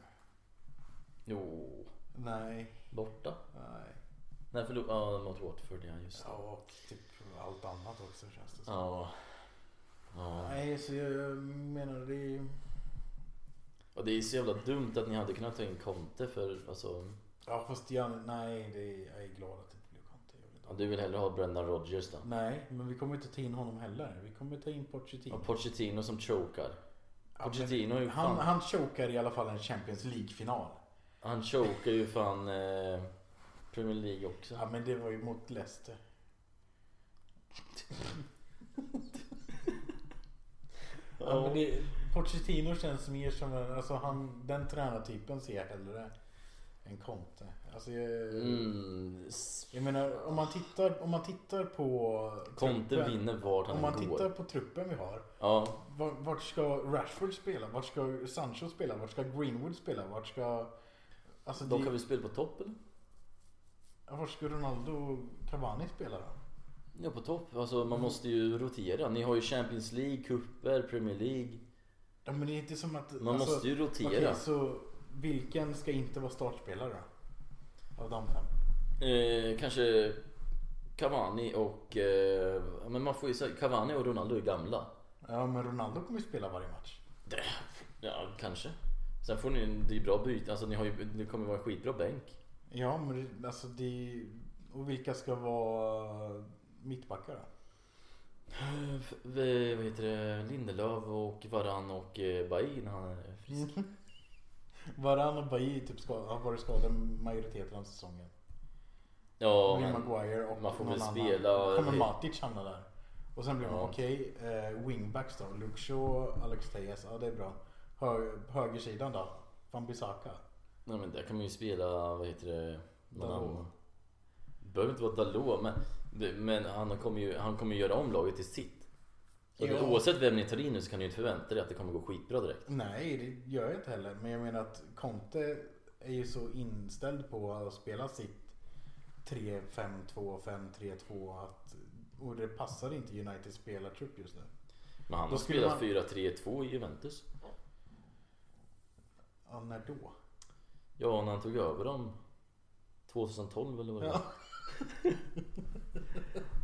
S2: Jo,
S1: Nej,
S2: borta?
S1: nej.
S2: Nej förlåt, ja mot Watford ja just det.
S1: Ja, och typ allt annat också känns det som.
S2: Ja. Ja.
S1: Nej, så jag menar det...
S2: Och det är så jävla dumt att ni hade kunnat ta in Conte för alltså,
S1: Ja, fast jag, nej, det, jag är glad att det inte blev Conte.
S2: Ja, du vill hellre ha Brendan Rodgers då?
S1: Nej, men vi kommer inte ta in honom heller. Vi kommer ta in Pochettino.
S2: Och Pochettino som chokar.
S1: Ja,
S2: Pochettino är
S1: men han, han chokar i alla fall en Champions League-final.
S2: han chokar ju fan eh, Premier League också.
S1: Ja, men det var ju mot Leicester. Ja, men det, Pochettino känns mer som en, alltså han, den tränartypen ser jag hellre än Conte. Alltså jag,
S2: Mm.
S1: jag menar om man tittar, om man tittar på
S2: Conte
S1: truppen-
S2: vinner vart
S1: Om
S2: han
S1: man
S2: går.
S1: tittar på truppen vi har.
S2: Ja,
S1: Vart, vart ska Rashford spela? Vart ska Sancho spela? Vart ska Greenwood spela? Vart ska... Alltså
S2: de
S1: det,
S2: kan vi spela på topp eller?
S1: Vart ska Ronaldo och Cavani spela då?
S2: Ja på topp, alltså man måste ju rotera. Ni har ju Champions League, cuper, Premier League.
S1: Ja men det är inte som att...
S2: Man
S1: alltså,
S2: måste ju rotera.
S1: Okej, så vilken ska inte vara startspelare då? Av de fem?
S2: Eh, kanske Cavani och... Eh, men man får ju säga Cavani och Ronaldo är gamla.
S1: Ja men Ronaldo kommer ju spela varje match.
S2: Det, ja, kanske. Sen får ni, det är bra byte, alltså ni har ju, det kommer vara en skitbra bänk.
S1: Ja men alltså det... Och vilka ska vara mittbackar då?
S2: Eh, f- v- vad heter det? Lindelöf och Varann och eh, Bailly när han är frisk.
S1: Varann och Bailly typ har varit skadade majoriteten av säsongen.
S2: Ja, men,
S1: Maguire och
S2: man får väl
S1: annan.
S2: spela-
S1: Kommer Matic hamna där? Och sen blir man
S2: Ja.
S1: okej, eh, wingbacks då? Luke Shaw, Alex Tejas, ja det är bra. Hö, högersidan då? Van Bissaka?
S2: nej, men där kan man ju spela, vad heter det? Någon
S1: Dalot.
S2: behöver inte vara Dalot men, men han kommer ju han kommer ju göra om laget till sitt. Så
S1: Ja.
S2: Oavsett vem ni tar in nu så kan du ju inte förvänta dig att det kommer gå skitbra direkt.
S1: Nej, det gör jag inte heller. Men jag menar att Conte är ju så inställd på att spela sitt 3-5-2, 5-3-2 att och det passar inte Uniteds spelartrupp just nu.
S2: Men han
S1: Då
S2: har spelat
S1: man-
S2: 4-3-2 i Juventus.
S1: Ja, när då?
S2: Ja, när han tog över dem 2012 eller vad det var.
S1: Ja.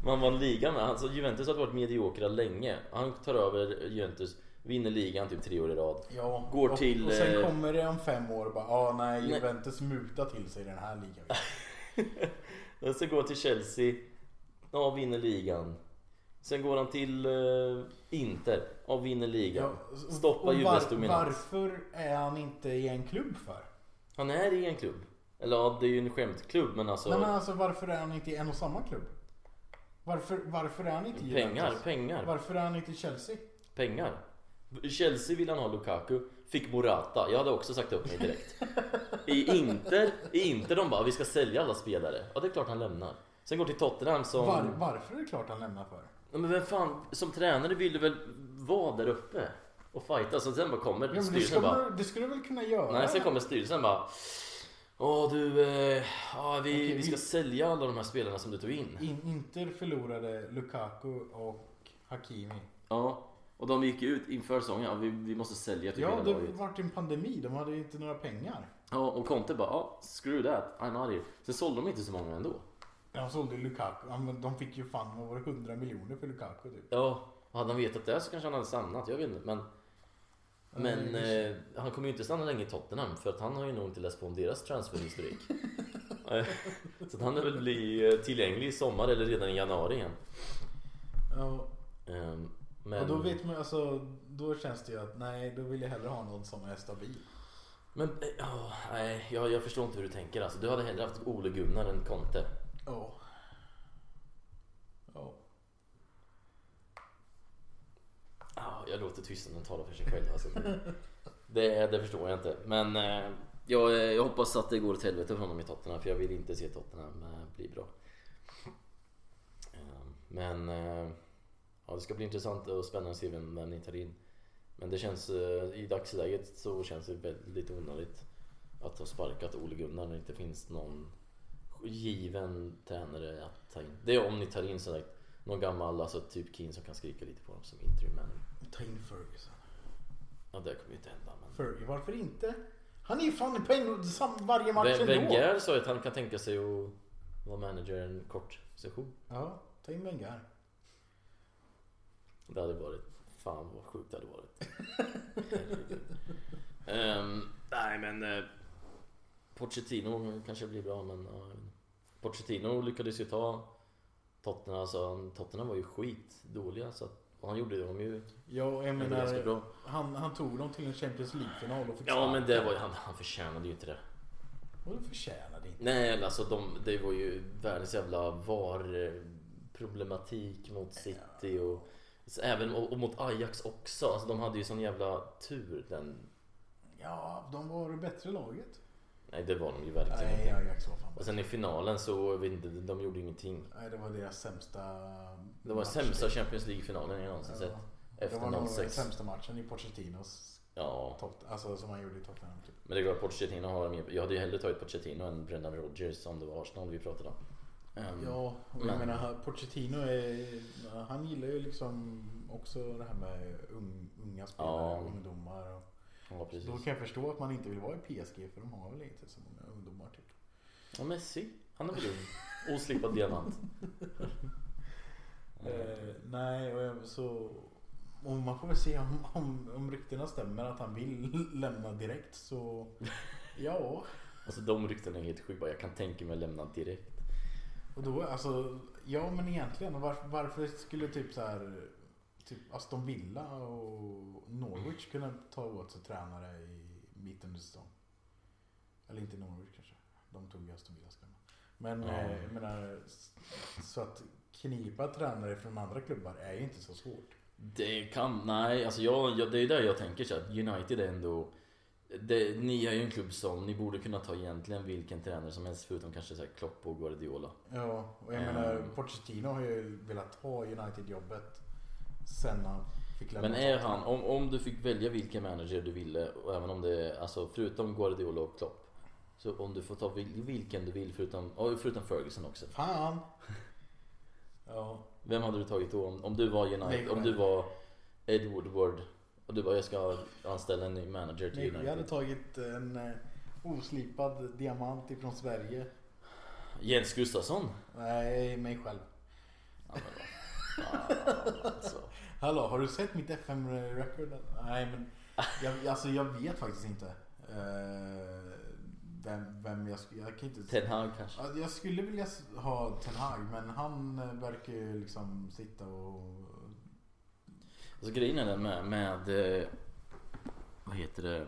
S2: Man vann ligan med. Alltså Juventus har varit mediokra länge. Han tar över Juventus, vinner ligan typ tre år i rad.
S1: Ja,
S2: Går
S1: och,
S2: till,
S1: och sen
S2: eh,
S1: kommer det om fem år och bara ah, nej,
S2: Nej.
S1: Juventus mutar till sig den här ligan.
S2: Och sen går till Chelsea, ja vinner ligan. Sen går han till eh, Inter, ja vinner ligan.
S1: och-
S2: Stoppa
S1: och
S2: Juves
S1: var,
S2: dominans.
S1: Varför är han inte i en klubb för?
S2: Han är i en klubb. Eller ja, det är ju en skämtklubb men alltså.
S1: Nej men alltså varför är han inte i en och samma klubb? Varför, varför är han inte i
S2: pengar,
S1: Juventus?
S2: pengar,
S1: Varför är han inte i Chelsea?
S2: pengar. Chelsea vill han ha Lukaku, fick Morata. Jag hade också sagt upp mig direkt. I Inter, i Inter de bara vi ska sälja alla spelare. Ja det är klart han lämnar. Sen går till Tottenham som...
S1: Var, varför är det klart han lämnar för?
S2: Ja, Men vem fan, som tränare vill du väl vara där uppe och fighta. Så sen bara kommer
S1: Ja, men det,
S2: styrelsen bara...
S1: det skulle du väl kunna göra?
S2: Nej, sen kommer styrelsen bara... Åh du, eh, ja, vi,
S1: Okej,
S2: vi ska
S1: vi-
S2: sälja alla de här spelarna som du tog in.
S1: In, Inter förlorade Lukaku och Hakimi.
S2: Ja, och de gick ut inför säsongen, ja, vi, vi måste sälja till
S1: Ja,
S2: hela
S1: det
S2: laget.
S1: var en pandemi. De hade ju inte några pengar.
S2: Ja, och Conte bara, ja, screw that, I'm out here. Sen sålde de inte så många ändå.
S1: De sålde Lukaku. Ja, men de fick ju fan vad var det 100 miljoner för Lukaku typ.
S2: Ja, hade han vetat det så kanske han hade stannat, jag vet inte. Men, men eh, han kommer ju inte stanna länge i Tottenham för att han har ju nog inte läst på om deras transferhistorik. Eh, så att han är väl bli eh, tillgänglig i sommar eller redan i januari igen.
S1: Ja,
S2: Ehm, Men,
S1: och då vet man alltså, då känns det ju att nej, då vill jag hellre ha någon som är stabil.
S2: men ja, nej, jag, jag förstår inte hur du tänker alltså. Du hade hellre haft Ole Gunnar än Conte.
S1: Ja. Ja.
S2: Ja, jag låter tystnaden tala för sig själv. Alltså, det, det, det förstår jag inte. Men eh, jag, eh, jag hoppas att det går åt helvete för honom i Tottenham. För jag vill inte se Tottenham eh, bli bra. Eh, men eh, ja, det ska bli intressant och spännande att se vem, vem ni tar in. Men det känns eh, i dagsläget så känns det väldigt onödigt att ha sparkat Ole Gunnar när det inte finns någon given tränare att ta in. Det är om ni tar in sådär någon gammal, alltså typ Keane som kan skrika lite på dem som interim manager.
S1: Ta in Ferguson.
S2: Ja det kommer ju inte hända men...
S1: Fergie, varför inte? Han är ju fan på en, sam- varje match ändå.
S2: Wenger sa ju att han kan tänka sig att vara manager en kort session.
S1: Ja, ta in Wenger.
S2: Det hade varit, fan vad sjukt det hade varit. Ehm, nej men eh, Pochettino kanske blir bra men inte. Pochettino lyckades ju ta Tottenham, alltså Tottenham var ju skitdåliga så att, och han gjorde dem ju
S1: Ja, jag menar, han, han tog dem till en Champions League-final och fick
S2: Ja men det var ju, han, han förtjänade ju inte det.
S1: Det förtjänade inte.
S2: Nej alltså de, det var ju världens jävla VAR problematik mot City och även och, och mot Ajax också. Alltså de hade ju sån jävla tur den.
S1: Ja, de var det bättre laget.
S2: Nej det var de ju verkligen
S1: Nej,
S2: inte.
S1: Ajax var fan
S2: Och sen i finalen så, vet inte, de gjorde ingenting.
S1: Nej, det var deras sämsta
S2: Det var
S1: match.
S2: sämsta Champions League-finalen jag någonsin sett.
S1: Det
S2: Efter
S1: var nog den
S2: 06.
S1: sämsta matchen i Pochettinos
S2: Ja,
S1: tot, alltså som han gjorde i Tottenham. Typ.
S2: men det är klart Pochettino har mer. Jag hade ju hellre tagit Pochettino än Brendan Rodgers om det var Arsenal vi pratade om. Ehm,
S1: Ja, och jag
S2: men-
S1: menar Pochettino är, han gillar ju liksom också det här med ung, unga spelare,
S2: Ja.
S1: ungdomar. Och,
S2: Ja precis.
S1: då kan jag förstå att man inte vill vara i PSG för de har väl inte så många ungdomar typ.
S2: Ja Messi, han är väl ung. Oslipad diamant.
S1: Eh, nej, och jag, så... Och man får väl se om, om, om ryktena stämmer att han vill lämna direkt så... Ja.
S2: Alltså de ryktena är helt sjuka. Jag kan tänka mig att lämna direkt.
S1: Och då, alltså... Ja men egentligen, var, varför skulle typ så här... Typ Aston Villa och Norwich kunna ta åt sig tränare i mitten av säsong? Eller inte Norwich kanske. De tog ju Aston Villa ska. Men
S2: Ja.
S1: eh, jag menar, så att knipa tränare från andra klubbar är ju inte så svårt.
S2: Det kan, nej alltså jag, jag, det är där jag tänker så att United är ändå det, ni är ju en klubb som, ni borde kunna ta egentligen vilken tränare som helst förutom kanske så här Klopp och Guardiola.
S1: Ja, och jag
S2: Mm.
S1: menar Pochettino har ju velat ha United-jobbet sen han fick lämna
S2: Men är han, om, om du fick välja vilken manager du ville och även om det är, alltså förutom Guardiola och Klopp. Så om du får ta vil- vilken du vill förutom, förutom Ferguson också.
S1: Fan! Ja,
S2: Vem hade du tagit då? Om, om du var United, om
S1: själv.
S2: du var Ed Woodward och du bara jag ska anställa en ny manager till
S1: nej, jag hade
S2: United.
S1: tagit en eh, oslipad diamant ifrån Sverige.
S2: Jens Gustafsson?
S1: Nej, mig själv.
S2: Ja, alltså.
S1: Hallå, har du sett mitt FM-record? Nej, men jag, alltså, jag vet faktiskt inte. eh, vem, vem jag skulle... Jag kan inte...
S2: Ten Hag kanske?
S1: Ja, Jag skulle vilja ha Ten Hag, men han eh, verkar ju liksom sitta och...
S2: Alltså grejen är den med, med eh, vad heter det?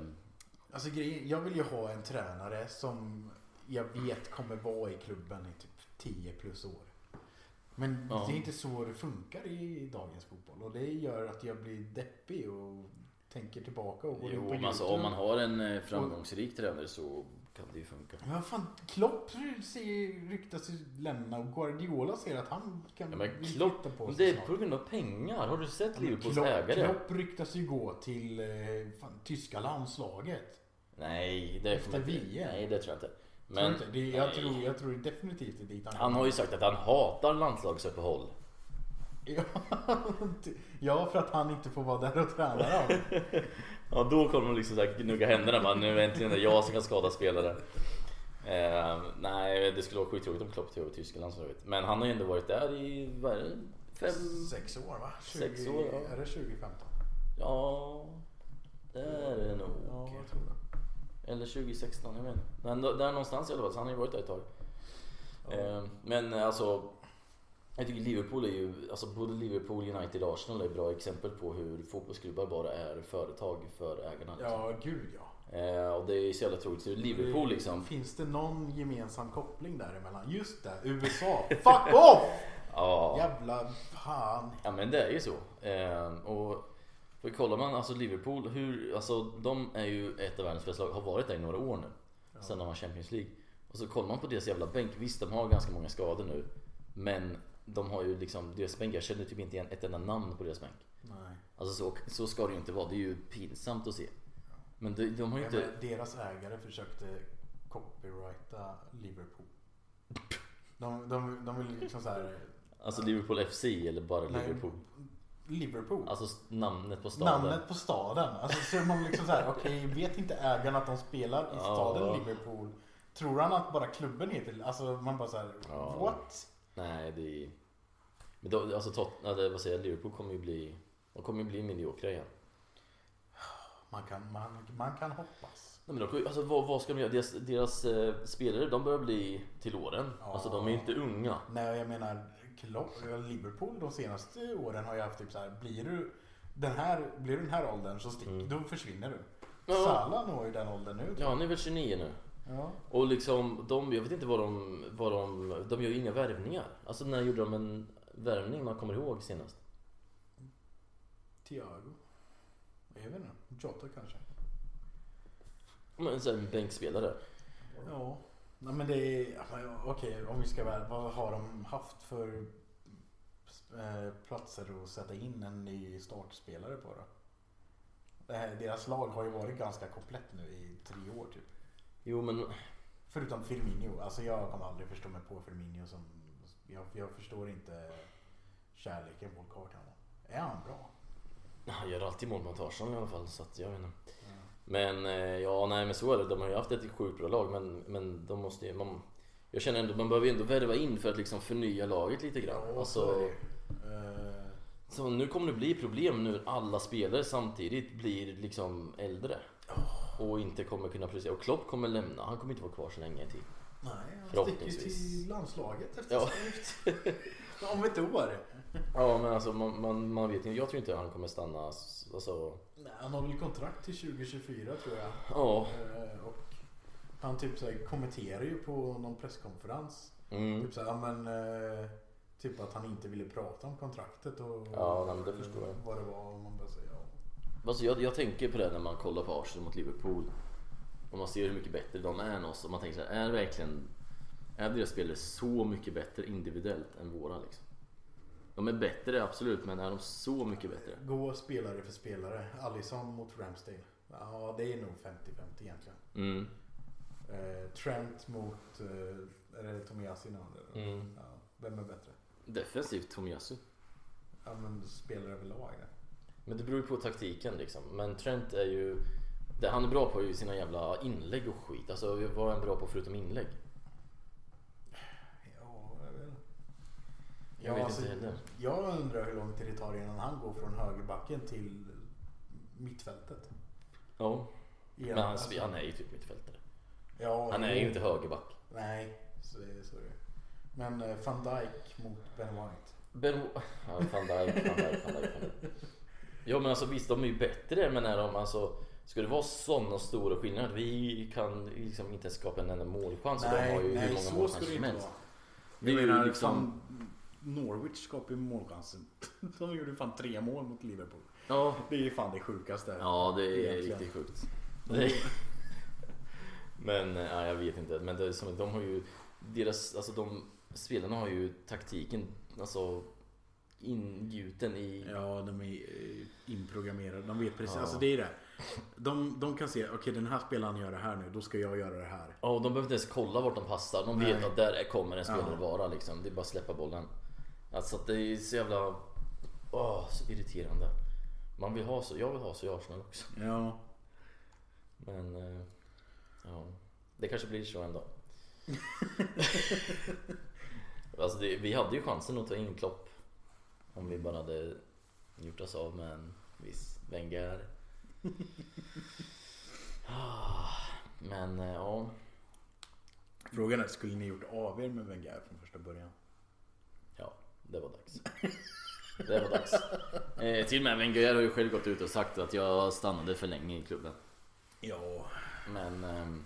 S1: Alltså grejen, jag vill ju ha en tränare som jag vet kommer vara i klubben i typ 10 plus år. Men
S2: Ja.
S1: det är inte så det funkar i dagens fotboll och det gör att jag blir deppig och tänker tillbaka och går in
S2: Jo,
S1: på
S2: men alltså, om man har en eh, framgångsrik tränare så kan det ju funka.
S1: Ja, vad fan, Klopp ryktas ju lämna och Guardiola säger att han kan
S2: Ja, men Klopp-
S1: på
S2: Men
S1: sig
S2: det är
S1: snart.
S2: på grund av pengar. Har du sett
S1: Ja, men
S2: Liverpools
S1: Klopp,
S2: ägare?
S1: Klopp ryktas ju gå till eh, fan, tyska landslaget.
S2: Nej, det
S1: Efter VM.
S2: Nej, det tror jag inte.
S1: Men, inte? Det, jag, tror, jag tror definitivt det är dit
S2: han har ju sagt att han hatar landslagsuppehåll.
S1: Ja, för att han inte får vara där och träna dem.
S2: Ja, då kommer de liksom gnugga händerna. Man, nu äntligen är det jag som kan skada spelare. Eh, nej, det skulle vara skittråkigt om Klopp tog över tyska landslaget. Men han har ju ändå varit där i, vad är det? Fem?
S1: Sex år va? 20,
S2: Sex år, ja.
S1: Är det 2015?
S2: Ja, det är det nog.
S1: Ja, jag tror det.
S2: Eller 2016, jag vet inte. Men där någonstans i alla fall, så han har ju varit där ett tag.
S1: Ja.
S2: Eh, Men eh, alltså Jag tycker Liverpool är ju, alltså både Liverpool, United och Arsenal är bra exempel på hur fotbollsklubbar bara är företag för ägarna. Liksom.
S1: Ja, gud ja.
S2: Eh, och det är så jävla tråkigt. Så Liverpool liksom.
S1: Finns det någon gemensam koppling däremellan? Just det, USA. Fuck off!
S2: Ja,
S1: Jävla fan.
S2: ja men det är ju så. Eh, och för kollar man alltså Liverpool, hur, alltså de är ju ett av världens bästa lag, har varit där i några år nu.
S1: Ja.
S2: Sen de har Champions League. Och så kollar man på deras jävla bänk, visst de har ganska många skador nu. Men de har ju liksom, deras bänk, jag känner typ inte igen ett enda namn på deras bänk.
S1: Nej.
S2: Alltså så, så ska det ju inte vara, det är ju pinsamt att se. Men de, de har ju
S1: Ja,
S2: inte...
S1: deras ägare försökte copyrighta Liverpool. De, de, de vill liksom så här.
S2: Alltså Liverpool FC eller bara
S1: nej,
S2: Liverpool?
S1: Liverpool.
S2: Alltså namnet på staden.
S1: Namnet på staden. Alltså så är man liksom så här, okej, vet inte ägaren att de spelar i
S2: Ja.
S1: staden Liverpool? Tror han att bara klubben heter, alltså man bara så här,
S2: Ja.
S1: what?
S2: Nej, det är... Men då, alltså Tot... eller vad säger jag, Liverpool kommer ju bli... De kommer ju bli mediokra igen.
S1: Man kan, man, man kan hoppas.
S2: Nej, men de, alltså, vad, vad ska de göra? Deras, deras eh, spelare, de börjar bli till åren.
S1: Ja.
S2: Alltså de är inte unga.
S1: Nej, jag menar Klopp, Liverpool de senaste åren har ju haft typ så här, blir du den här, blir du den här åldern så stick,
S2: Mm.
S1: då försvinner du.
S2: Ja.
S1: Salah når ju den åldern nu.
S2: Ja, han är väl 29 nu.
S1: ja.
S2: Och liksom, de, jag vet inte vad de, vad de, de gör ju inga värvningar. Alltså när gjorde de en värvning man kommer ihåg senast?
S1: Thiago. Jag vet inte, Jota kanske.
S2: Men så här, en bänkspelare.
S1: Ja. Nej men det är, okej om vi ska väl, vad har de haft för eh, platser att sätta in en ny startspelare på då? Deras lag har ju varit ganska komplett nu i tre år typ.
S2: Jo men,
S1: Förutom Firmino. Alltså jag kommer aldrig förstå mig på Firmino som... Jag, jag förstår inte kärleken folk har till honom. Är han bra?
S2: han gör alltid mål mot Arsenal i alla fall så att jag vet inte. Men eh, ja, nej men så är det. De har ju haft ett sjukt bra lag men, men de måste ju... Man, jag känner ändå man behöver ju ändå värva in för att liksom förnya laget lite grann.
S1: Ja, så
S2: alltså,
S1: ju. Eh,
S2: så nu kommer det bli problem nu alla spelare samtidigt blir liksom äldre. Och inte kommer kunna prestera. Och Klopp kommer lämna. Han kommer inte vara kvar så länge till.
S1: nej, han sticker ju till landslaget efter
S2: Ja.
S1: Om ett år.
S2: Ja men alltså man, man, man vet inte. Jag tror inte han kommer stanna. Alltså,
S1: Nej, han har väl kontrakt till 2024 tror jag.
S2: ja.
S1: Eh, och han typ så här kommenterar ju på någon presskonferens.
S2: Mm.
S1: Typ så här, men, eh, typ att han inte ville prata om kontraktet och
S2: Ja, nej, det förstår jag.
S1: vad det var. Man bara säger, ja.
S2: Alltså jag, jag tänker på det när man kollar på Arsenal mot Liverpool. Och man ser hur mycket bättre de är än oss och man tänker så här, är verkligen är deras spelare så mycket bättre individuellt än våra liksom? De är bättre absolut men är de så mycket bättre?
S1: Gå spelare för spelare. Allison mot Ramsdale. Ja, det är nog 50-50 egentligen.
S2: Mm.
S1: Eh, Trent mot, eh, är det Tomiyasu nu?
S2: Mm.
S1: Ja, vem är bättre?
S2: Defensivt Tomiyasu.
S1: Ja, men spelare överlag.
S2: Men det beror ju på taktiken liksom. Men Trent är ju det han är bra på är ju sina jävla inlägg och skit. Alltså vad är han bra på förutom inlägg?
S1: Ja, jag vet inte.
S2: Jag vet inte heller.
S1: Jag undrar hur lång tid det tar innan han går från högerbacken till mittfältet.
S2: Ja.
S1: Igen.
S2: Men han,
S1: Alltså,
S2: han är ju typ mittfältare.
S1: ja,
S2: Han är ju inte högerback.
S1: Nej, så är det. Så är det. Men eh, van Dijk mot Ben White.
S2: Ben... Ja, van Dijk, van Dijk, van Dijk, van Dijk. Ja men alltså visst, de är ju bättre men är de alltså Ska det vara sådana stora skillnader? Vi kan liksom inte skapa en enda målchans och de har ju hur många
S1: så ska
S2: målchanser
S1: det
S2: som
S1: inte
S2: helst.
S1: vara. Jag
S2: är ju liksom...
S1: Norwich skapade ju målchanser. De gjorde fan tre mål mot Liverpool.
S2: Ja,
S1: Det är ju fan det sjukaste.
S2: ja det är
S1: Egentligen.
S2: riktigt sjukt. Är... Men eh, ja, jag vet inte. Men det är som, de har ju deras, alltså de spelarna har ju taktiken alltså ingjuten i
S1: Ja, de är eh, inprogrammerade. De vet precis.
S2: Ja.
S1: Alltså det är det. De, de kan se, okej den här spelaren gör det här nu, då ska jag göra det här.
S2: Ja, och de behöver inte ens kolla vart de passar. De
S1: Nej.
S2: vet att där kommer en spelare vara liksom. Det är bara att släppa bollen. Alltså att det är så jävla... Åh, så irriterande. Man vill ha så, jag vill ha så i Arsenal också.
S1: Ja.
S2: Men... eh, Ja. Det kanske blir så en dag. alltså det, vi hade ju chansen att ta in Klopp. Om vi bara hade gjort oss av med en viss Wenger. Ah, Men eh, ja.
S1: Frågan är, skulle ni gjort av er med Wenger från första början?
S2: Det var dags. Det var dags. Eh, till och med Wenger har ju själv gått ut och sagt att jag stannade för länge i klubben.
S1: Ja.
S2: Men ehm,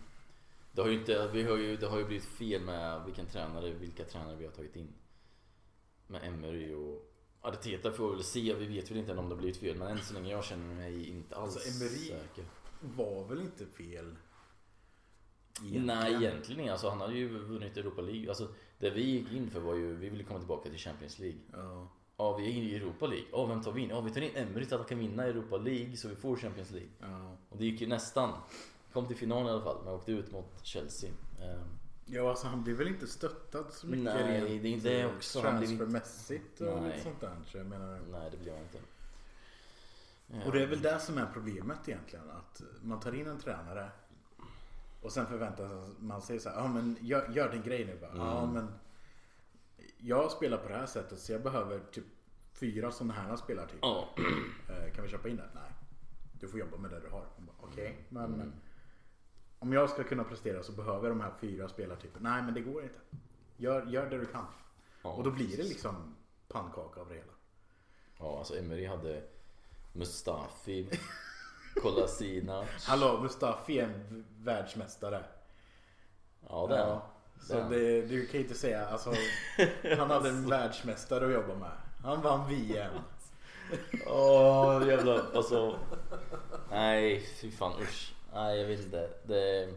S2: det har ju inte, vi har ju, det har ju blivit fel med vilken tränare, vilka tränare vi har tagit in. Med Emery och Arteta får vi väl se, vi vet väl inte än om det har blivit fel men än så länge jag känner mig inte alls
S1: Alltså, Emery-
S2: säker.
S1: Var väl inte fel?
S2: Nej egentligen alltså han hade ju vunnit Europa League. Alltså, det vi gick in för var ju, vi ville komma tillbaka till Champions League.
S1: Ja.
S2: Ja, vi är inne i Europa League. Ja, vem tar vi in? Ja, vi tar in Emery så att han kan vinna Europa League så vi får Champions League.
S1: ja.
S2: Och det gick ju nästan. Kom till final i alla fall, men åkte ut mot Chelsea. Ehm,
S1: Ja, alltså han blir väl inte stöttad så mycket
S2: Nej,
S1: rent,
S2: det är det
S1: eh,
S2: också. Han inte-
S1: Transfermässigt och
S2: Nej.
S1: lite sånt där. Så jag menar,
S2: nej, det blir jag inte.
S1: och det är väl det som är problemet egentligen. Att man tar in en tränare och sen förväntar man sig så här, ja men gör, gör din grej nu bara.
S2: Mm.
S1: men jag spelar på det här sättet så jag behöver typ fyra sådana här spelartyper.
S2: Ja.
S1: Eh, Kan vi köpa in det? Nej. Du får jobba med det du har. Man bara, Okej, men
S2: Mm.
S1: om jag ska kunna prestera så behöver jag de här fyra spelartyperna. Nej, men det går inte. Gör, gör det du kan.
S2: Ja,
S1: Och då blir det liksom pannkaka av det hela.
S2: Ja, alltså Emery hade Mustafi, Kolasinac.
S1: Hallå, Mustafi är en världsmästare.
S2: Ja, det är han.
S1: Så
S2: Det
S1: du kan ju inte säga, alltså, han hade en världsmästare att jobba med. Han vann VM.
S2: Åh jävlar, alltså. Nej, fy fan usch. Nej, jag vet inte. Det...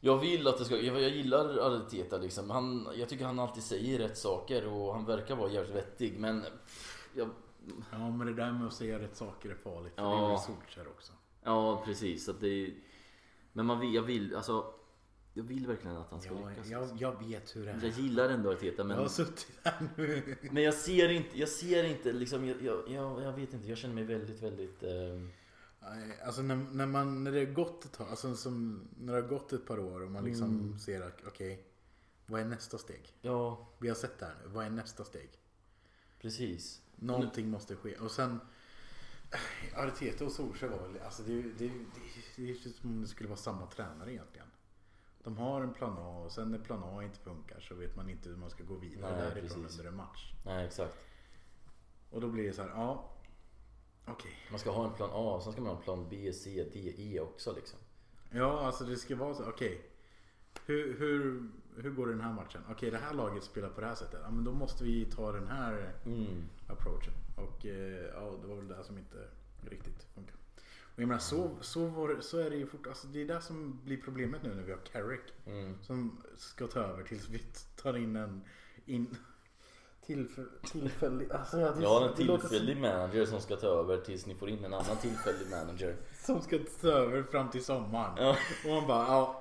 S2: Jag vill att det ska, jag, jag gillar Arteta liksom. Han, jag tycker han alltid säger rätt saker och han verkar vara jävligt vettig men... Jag,
S1: Ja, men det där med att säga rätt saker är farligt. För
S2: Ja.
S1: Det är väl Solskjaer också.
S2: ja precis, att det... Men man vill, jag vill, alltså... Jag vill verkligen att han ska
S1: Ja,
S2: lyckas.
S1: jag, jag vet hur det
S2: Jag
S1: är.
S2: gillar ändå Arteta men...
S1: Jag har suttit här nu.
S2: Men jag ser inte, jag ser inte liksom, jag, jag, jag, jag vet inte, jag känner mig väldigt, väldigt...
S1: Nej, Alltså när, när, man, när det har gått ett tag, alltså som, när det har gått ett par år och man liksom
S2: Mm.
S1: ser att okej, vad är nästa steg?
S2: ja,
S1: Vi har sett det här nu, vad är nästa steg?
S2: Precis.
S1: Någonting måste ske. Och sen Arteta och Solskjaer var väl, alltså det, det, ju- det, är som om det skulle vara samma tränare egentligen. De har en plan A och sen när plan A inte funkar så vet man inte hur man ska gå vidare
S2: Nej,
S1: därifrån
S2: precis.
S1: under en match.
S2: Nej, exakt.
S1: Och då blir det så här, ja, okej.
S2: Man ska ha en plan A, och sen ska man ha en plan B, C, D, E också liksom.
S1: Ja, alltså det ska vara så, okej. Hur, hur, hur går den här matchen? Okej, det här laget spelar på det här sättet. Ja, men då måste vi ta den här
S2: Mm.
S1: approachen. Och eh, ja, det var väl det som inte riktigt funkar. Och jag menar så, så, var, det- så är det ju fort, alltså det är det som blir problemet nu när vi har Carrick.
S2: Mm.
S1: Som ska ta över tills vi tar in en in, tillfällig, alltså ja, det,
S2: har en
S1: det
S2: tillfällig manager som ska ta över tills ni får in en annan tillfällig manager.
S1: som, som ska ta över fram till sommaren.
S2: Ja.
S1: Och man bara ja.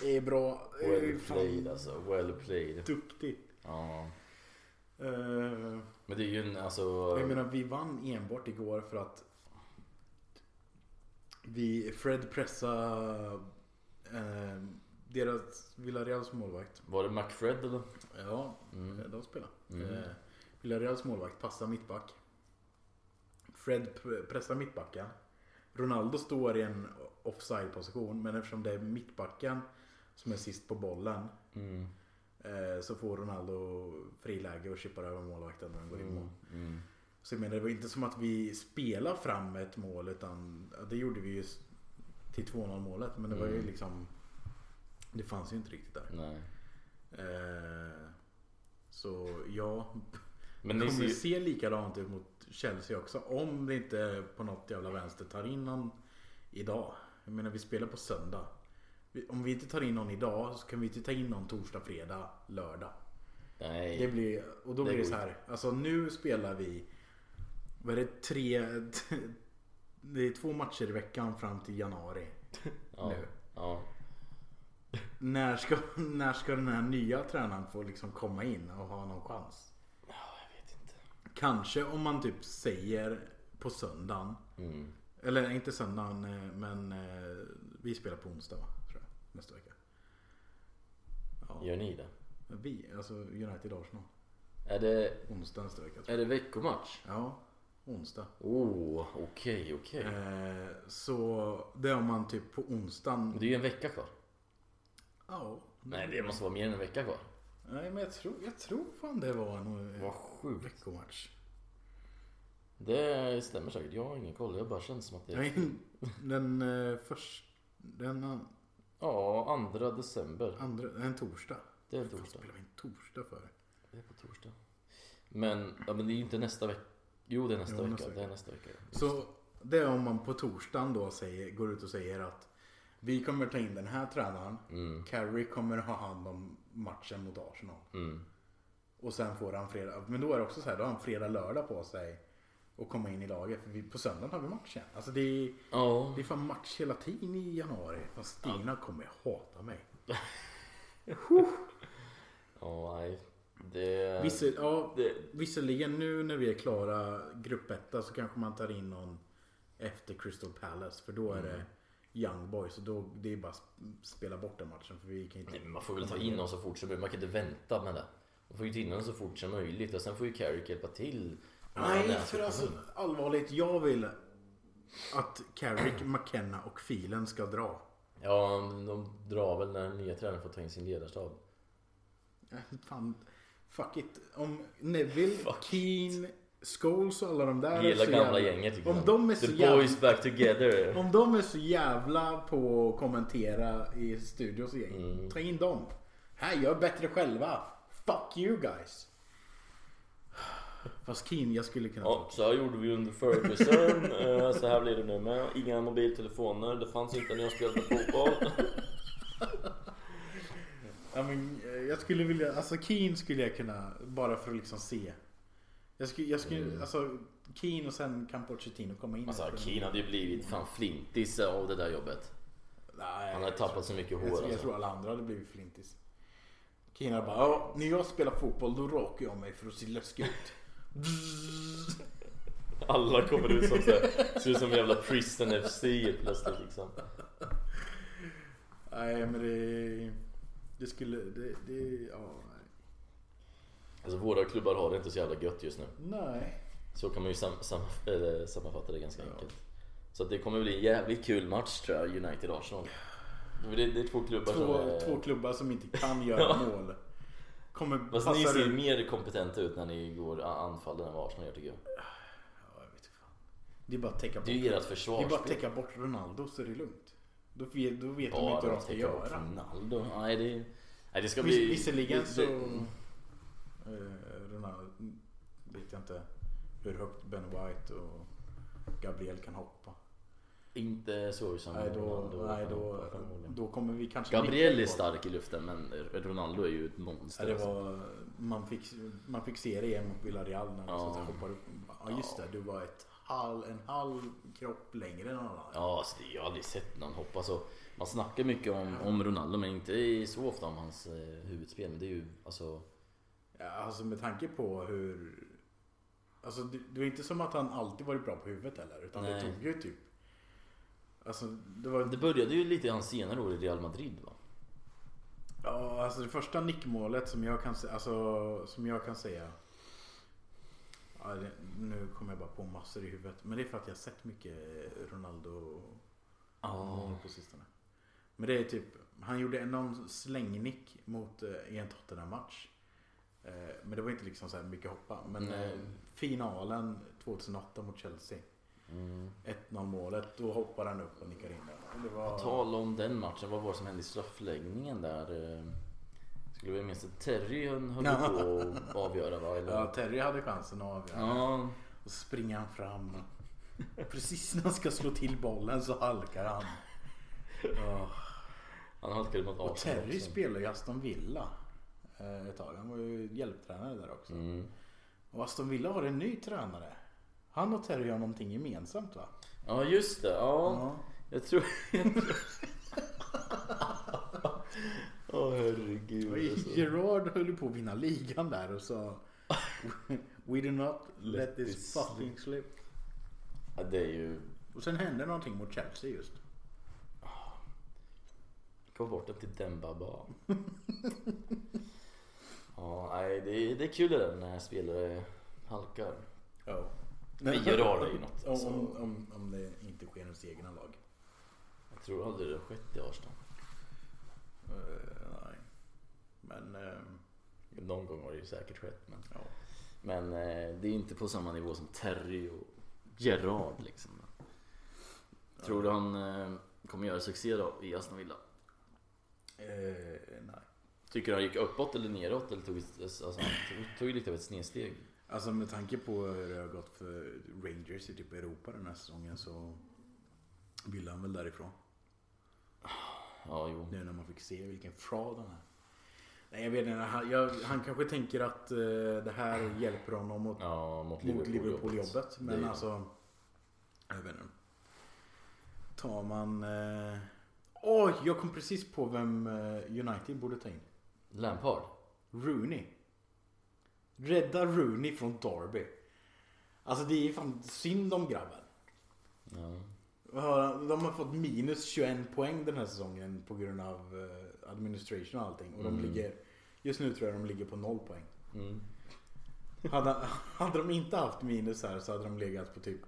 S1: Det är bra.
S2: Well played alltså, well played.
S1: Duktigt.
S2: Ja.
S1: Eh,
S2: Men det är ju en, alltså...
S1: jag menar vi vann enbart igår för att vi, Fred pressade eh, deras Villareals målvakt.
S2: Var det McFred eller?
S1: Ja,
S2: Mm.
S1: de spelar.
S2: Mm.
S1: Eh, Villareals målvakt passar mittback. Fred pressar mittbacken. Ronaldo står i en offside position men eftersom det är mittbacken som är sist på bollen
S2: Mm.
S1: eh, så får Ronaldo friläge och chippar över målvakten när den går in mål.
S2: Mm. Mm.
S1: Så jag menar, det var inte som att vi spelade fram ett mål utan ja, det gjorde vi ju till 2-0 målet men det var ju
S2: Mm.
S1: liksom Det fanns ju inte riktigt där.
S2: Nej.
S1: Eh, så ja,
S2: Men
S1: det kommer
S2: ju...
S1: se likadant ut mot Chelsea också. Om det inte på något jävla vänster tar in någon idag. Jag menar vi spelar på söndag. Om vi inte tar in någon idag så kan vi inte ta in någon torsdag, fredag, lördag.
S2: Nej.
S1: Det blir, och då
S2: Det
S1: blir det så här. Alltså nu spelar vi Vad är det? Tre Det är två matcher i veckan fram till januari.
S2: ja.
S1: nu.
S2: Ja.
S1: När ska, när ska den här nya tränaren få liksom komma in och ha någon chans?
S2: Ja, jag vet inte.
S1: Kanske om man typ säger på söndagen.
S2: Mm.
S1: Eller inte söndagen eh, men eh, vi spelar på onsdag va? Nästa vecka. Ja,
S2: Gör ni det?
S1: vi, alltså United Arsenal.
S2: Är det,
S1: Onsdag nästa vecka.
S2: är det veckomatch?
S1: Ja, onsdag.
S2: Oh, okej, okej.
S1: Eh, så det är om man typ på onsdagen.
S2: Men Det är ju en vecka kvar.
S1: Ja.
S2: Nej, det måste vara mer än en vecka kvar.
S1: Nej men jag tror, jag tror fan det var en
S2: Vad sjukt.
S1: veckomatch.
S2: Det stämmer säkert. Jag har ingen koll. Jag bara känns som att det är...
S1: Nej, Den eh, först, den
S2: Ja, andra december.
S1: andra, en torsdag.
S2: Det är en
S1: Vad
S2: torsdag.
S1: spelar vi en torsdag för?
S2: Det är på torsdag. Men, ja, men det är ju inte nästa vecka. Jo, det är nästa
S1: Jo,
S2: vecka.
S1: nästa
S2: Det är
S1: vecka.
S2: nästa vecka.
S1: Så det är om man på torsdagen då säger, går ut och säger att vi kommer ta in den här tränaren.
S2: Mm,
S1: kommer ha hand om matchen mot Arsenal.
S2: mm.
S1: Och sen får han fredag, men då är det också så här, då har han fredag, lördag på sig. Och komma in i laget. För vi, på söndagen har vi match igen. Alltså det är,
S2: Ja,
S1: det är fan match hela tiden i januari. Fast Stina kommer hata mig.
S2: ja, nej. Det...
S1: Vissa, ja,
S2: det
S1: visserligen nu när vi är klara gruppetta så kanske man tar in någon efter Crystal Palace. För då är det Young Boys. Och då, det är bara att spela bort den matchen. För vi kan inte...
S2: Nej, man får väl ta in någon så fort som möjligt. Man kan inte vänta med det. Man får ju ta in någon så fort som möjligt. Och sen får ju Carrick hjälpa till.
S1: Nej, för alltså allvarligt. Jag vill att Carrick, McKenna och Filen ska dra.
S2: Ja, de drar väl när den nya tränaren får ta in sin ledarstab.
S1: Fan, fuck it. Om Neville, Keen, Scholes och alla de där är
S2: Hela
S1: så
S2: gamla
S1: jävla-
S2: gänget tycker
S1: Om
S2: jag.
S1: de är så
S2: The
S1: jävla-
S2: boys back together.
S1: Om de är så jävla på att kommentera i studios och gäng.
S2: Mm.
S1: Ta in dem. Här, gör bättre själva. Fuck you guys. Fast Keen, jag skulle kunna...
S2: Ja, så här gjorde vi under Ferguson. Eh, så här blir det nu med. Inga mobiltelefoner. Det fanns inte när jag spelade fotboll.
S1: Ja, men, eh, jag skulle vilja, alltså Keen skulle jag kunna, bara för att liksom se. Jag skulle, jag skulle
S2: Mm.
S1: alltså Keen och sen kan Pochettino komma in.
S2: Alltså. Keen hade ju blivit fan flintis av det där jobbet.
S1: Nej,
S2: Han hade tappat så mycket
S1: jag,
S2: hår
S1: tror, jag
S2: alltså.
S1: tror alla andra hade blivit flintis. Keen hade bara, när jag spelar fotboll då rakar jag mig för att se läskig ut.
S2: Alla kommer ut som såhär, ser ut som jävla prison FC plötsligt liksom.
S1: Nej men det, det skulle, det, det, ja, nej.
S2: Alltså våra klubbar har det inte så jävla gött just nu.
S1: nej.
S2: Så kan man ju sam, sam, eller, sammanfatta det ganska
S1: Ja.
S2: enkelt. Så att det kommer bli en jävligt kul match tror jag, United-Arsenal. Det, det är två klubbar som
S1: Två,
S2: är...
S1: två klubbar som inte kan göra
S2: Ja.
S1: mål. Kommer
S2: Fast ni
S1: passa
S2: ser ju mer kompetenta ut när ni går anfallen än vad Arsenal gör tycker jag.
S1: Ja, jag vet fan. Det är bara att täcka bort.
S2: Det är ju ert
S1: Det är bara att
S2: försvarsspel.
S1: täcka bort Ronaldo så är det lugnt. Då vet, då vet de inte vad
S2: Bara
S1: de ska
S2: täcka bort
S1: göra.
S2: Ronaldo. Nej det, nej, det ska
S1: Vis,
S2: bli...
S1: visserligen så...
S2: det-
S1: Eh, Ronaldo vet jag inte hur högt Ben White och Gabriel kan hoppa.
S2: Inte sorgsen
S1: Nej, då,
S2: Ronaldo,
S1: nej, då, då kommer vi kanske...
S2: Gabriel är stark i luften men Ronaldo är ju ett
S1: Ja,
S2: monster.
S1: det
S2: alltså.
S1: var, man, fick, man fick se det igen mot Villarreal när han
S2: Ja.
S1: hoppade upp. Ja just det, du var ett halv, en halv kropp längre än någon annan.
S2: Ja, alltså, det- jag har aldrig sett någon hoppa så. Man snackar mycket om, om Ronaldo men inte så ofta om hans eh, huvudspel. Men det är ju alltså...
S1: Ja, alltså med tanke på hur... Alltså det, det var inte som att han alltid varit bra på huvudet heller. Utan det
S2: Nej.
S1: tog ju typ... Alltså det var...
S2: Det började ju lite i hans senare år i Real Madrid va?
S1: Ja, alltså det första nickmålet som jag kan, se- alltså, som jag kan säga. Ja, det, nu kommer jag bara på massor i huvudet. Men det är för att jag har sett mycket Ronaldo mål på sistone. Men det är typ, han gjorde någon slängnick mot, eh, i en Tottenham-match. Eh, Men det var inte liksom så här mycket hoppa. Men eh, finalen 2008 mot Chelsea.
S2: Mm.
S1: 1-0 målet, då hoppar han upp och nickar in den. Var...
S2: På tal om den matchen, vad var det som hände i straffläggningen där? Skulle vi minnas att Terry höll på att avgöra va? Eller?
S1: Ja, Terry hade chansen att avgöra.
S2: Ja,
S1: Och så springer han fram. Precis när han ska slå till bollen så halkar han. Ja.
S2: han halkade mot
S1: Och Terry
S2: också.
S1: spelade i Aston Villa eh, ett tag. Han var ju hjälptränare där också.
S2: Mm.
S1: Och Aston Villa har en ny tränare. Han och Terry har någonting gemensamt va?
S2: Ja just det, ja. Jag tror... Åh herregud
S1: Och
S2: alltså.
S1: Gerard höll ju på att vinna ligan där och sa We do not let this
S2: this
S1: fucking slip.
S2: Ja, det är ju...
S1: Och sen hände någonting mot Chelsea just.
S2: Gå bort den till Dembaba. ja, nej det är, det är kul det där när spelare halkar.
S1: Ja.
S2: Men Gerard är ju något. Alltså,
S1: Om, om, om det inte sker hos egna lag.
S2: jag tror aldrig det har skett i Arsenal.
S1: Eh, nej. Men eh,
S2: Någon gång har det ju säkert skett. Men,
S1: ja.
S2: men eh, det är inte på samma nivå som Terry och Gerard liksom. Tror du han eh, kommer göra succé då i Aston Villa?
S1: Nej.
S2: Tycker du han gick uppåt eller neråt? Eller tog, alltså, han tog, tog lite av ett snedsteg?
S1: Alltså med tanke på hur det har gått för Rangers i typ Europa den här säsongen så vill han väl därifrån.
S2: Ja, jo.
S1: Nu när man fick se vilken fraud han är. Nej jag vet inte, han, jag, han kanske tänker att eh, det här hjälper honom mot,
S2: Ja, mot Liverpool-jobbet. Det
S1: Men
S2: är-
S1: alltså, jag vet inte. Tar man... eh, Oj, jag kom precis på vem eh, United borde ta in.
S2: Lampard?
S1: Rooney. Rädda Rooney från Derby. Alltså det är fan synd om grabben.
S2: Ja.
S1: De har fått minus 21 poäng den här säsongen på grund av eh, administration och allting. Och de
S2: Mm.
S1: ligger, just nu tror jag de ligger på noll poäng.
S2: Mm.
S1: Hade, hade de inte haft minus här så hade de legat på typ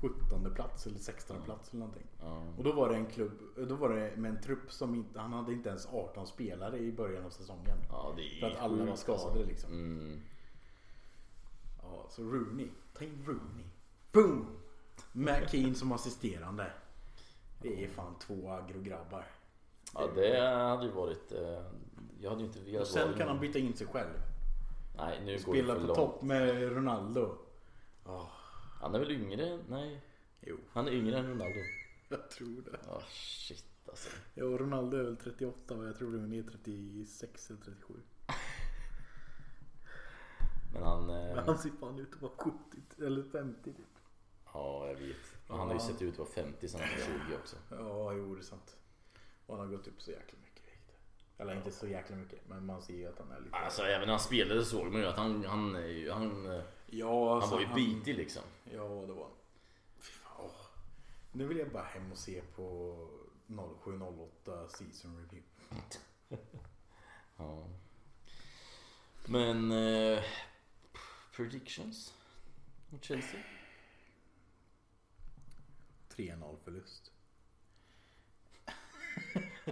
S1: 17 plats eller 16 plats eller någonting.
S2: Ja.
S1: Och då var det en klubb, då var det med en trupp som inte, han hade inte ens 18 spelare i början av säsongen.
S2: ja,
S1: För att alla var
S2: sjukt,
S1: skadade
S2: alltså.
S1: liksom.
S2: Mm.
S1: Ja, så Rooney. Ta in Rooney. Boom! Med Keane som assisterande. Det är fan två aggrograbbar.
S2: Ja, det hade ju varit... Eh, jag hade ju inte velat
S1: Och sen kan han byta in sig själv.
S2: Nej, nu går det
S1: Spela
S2: för
S1: på
S2: långt.
S1: topp med Ronaldo. Åh,
S2: Han är väl yngre? Nej.
S1: jo,
S2: Han är yngre än Ronaldo.
S1: jag tror det.
S2: Ja, shit alltså.
S1: Jo, Ronaldo är väl 38 och jag tror Rooney är 36 eller 37.
S2: Men han... Eh,
S1: Men han ser fan ut att vara 70 eller 50 typ.
S2: Ja, jag vet. Men han har ju
S1: Ja.
S2: sett ut att vara 50 sen han var 20 också.
S1: Ja, jo det är sant. Och han har gått upp så jäkla mycket vikt. Eller inte så jäkla mycket, men man ser ju att han är lite...
S2: Alltså även när han spelade såg man ju att han, han, ju- han, eh,
S1: ja, alltså,
S2: han var ju bitig liksom.
S1: Ja, det var åh. Nu vill jag bara hem och se på 0708 season review.
S2: Ja. Men... Eh, predictions? Mot Chelsea?
S1: 3-0 förlust.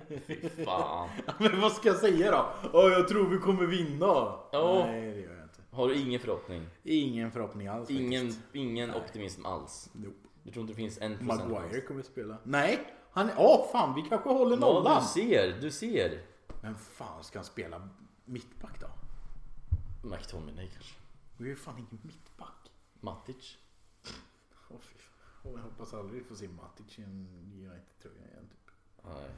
S2: Fy fan.
S1: Men vad ska jag säga då? Åh, jag tror vi kommer vinna.
S2: Ja.
S1: Nej, det gör jag.
S2: Har du ingen förhoppning?
S1: Ingen förhoppning alls
S2: Ingen,
S1: faktiskt.
S2: ingen optimism alls?
S1: Nope.
S2: Du tror inte det finns en procent
S1: Maguire kommer spela. Nej, han... Åh fan, vi kanske håller
S2: Ja,
S1: nollan.
S2: du ser, du ser.
S1: Men fan ska han spela mittback då?
S2: McTominay kanske.
S1: Vi är ju fan ingen mittback.
S2: Matic.
S1: Åh, fy fan. Jag hoppas aldrig få se Matic i en United-tröja igen. Typ.
S2: Nej.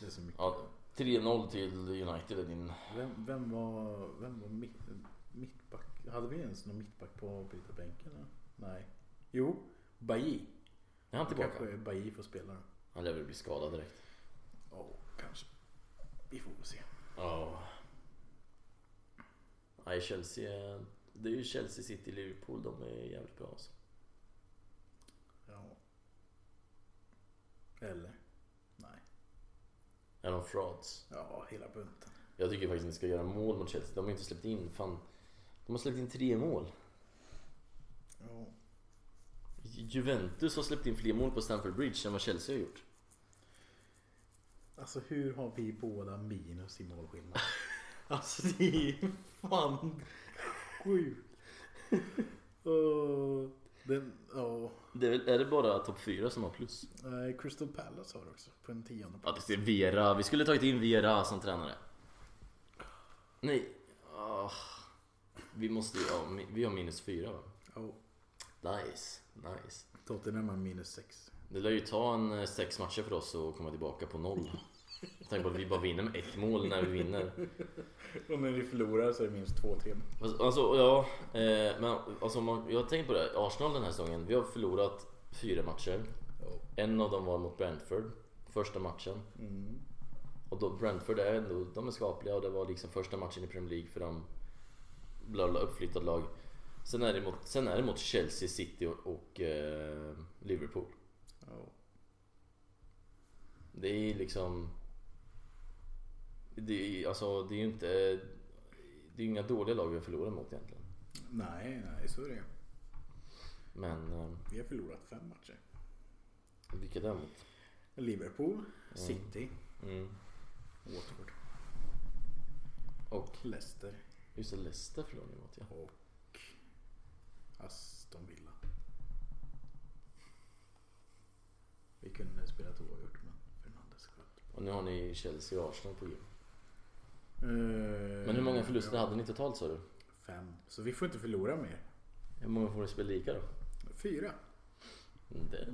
S1: Det är så mycket.
S2: Ja, 3-0 till United är din...
S1: Vem, vem var, vem var mitt, mittback? Hade vi ens någon mittback på bänken? eller? Nej. Jo, Bailly.
S2: Är han tillbaka?
S1: Kanske Bailly får spela då.
S2: Han lär väl bli skadad direkt.
S1: Ja, kanske. Vi får väl se.
S2: Ja. Nej, Chelsea. Det är ju Chelsea, City, Liverpool. De är jävligt bra alltså.
S1: Ja. Eller?
S2: Är de frauds?
S1: Ja, hela bunten.
S2: Jag tycker faktiskt att ni ska göra mål mot Chelsea. De har inte släppt in, fan. De har släppt in tre mål.
S1: Ja.
S2: Juventus har släppt in fler mål på Stamford Bridge än vad Chelsea har gjort.
S1: Alltså hur har vi båda minus i målskillnad? alltså det är fan sjukt. Uh, den, ja.
S2: Det är, är det bara topp fyra som har plus?
S1: Nej, Crystal Palace har det också på en tionde
S2: Ja,
S1: plats.
S2: det är Vera. Vi skulle tagit in Vera som tränare. Nej. Ah. Vi måste ju, ja, vi har minus fyra va?
S1: Ja,
S2: Nice, nice.
S1: Tottenham har minus sex.
S2: Det lär ju ta en eh, sex matcher för oss att komma tillbaka på noll. Jag tänker på att vi bara vinner med ett mål när vi vinner.
S1: Och när vi förlorar så är det minst två, tre.
S2: Fast, Alltså ja, eh, men alltså, man, jag har tänkt på det. Arsenal den här säsongen. Vi har förlorat fyra matcher.
S1: Ja.
S2: En av dem var mot Brentford. Första matchen.
S1: Mm.
S2: Och då, Brentford är ändå, de är skapliga och det var liksom första matchen i Premier League för dem. Bla bla, uppflyttat lag. Sen är det mot, sen är det mot Chelsea, City och, och eh, Liverpool.
S1: Ja.
S2: Det är liksom... Det är, alltså, det är ju inte... Det är inga dåliga lag vi har förlorat mot egentligen.
S1: Nej, nej, så är det.
S2: Men eh,
S1: Vi har förlorat fem matcher.
S2: vilka däremot?
S1: Liverpool, City,
S2: Mm.
S1: Watford
S2: Och
S1: Leicester
S2: just det, Leicester förlorade mot ja.
S1: och Aston Villa. Vi kunde spela oavgjort men Fernandes sköt.
S2: Och nu har ni Chelsea och Arsenal på G.
S1: Eh,
S2: Men hur många förluster hade ni totalt sa du?
S1: Fem. Så vi får inte förlora mer.
S2: Hur många får ni spela lika då?
S1: Fyra,
S2: Mm, Det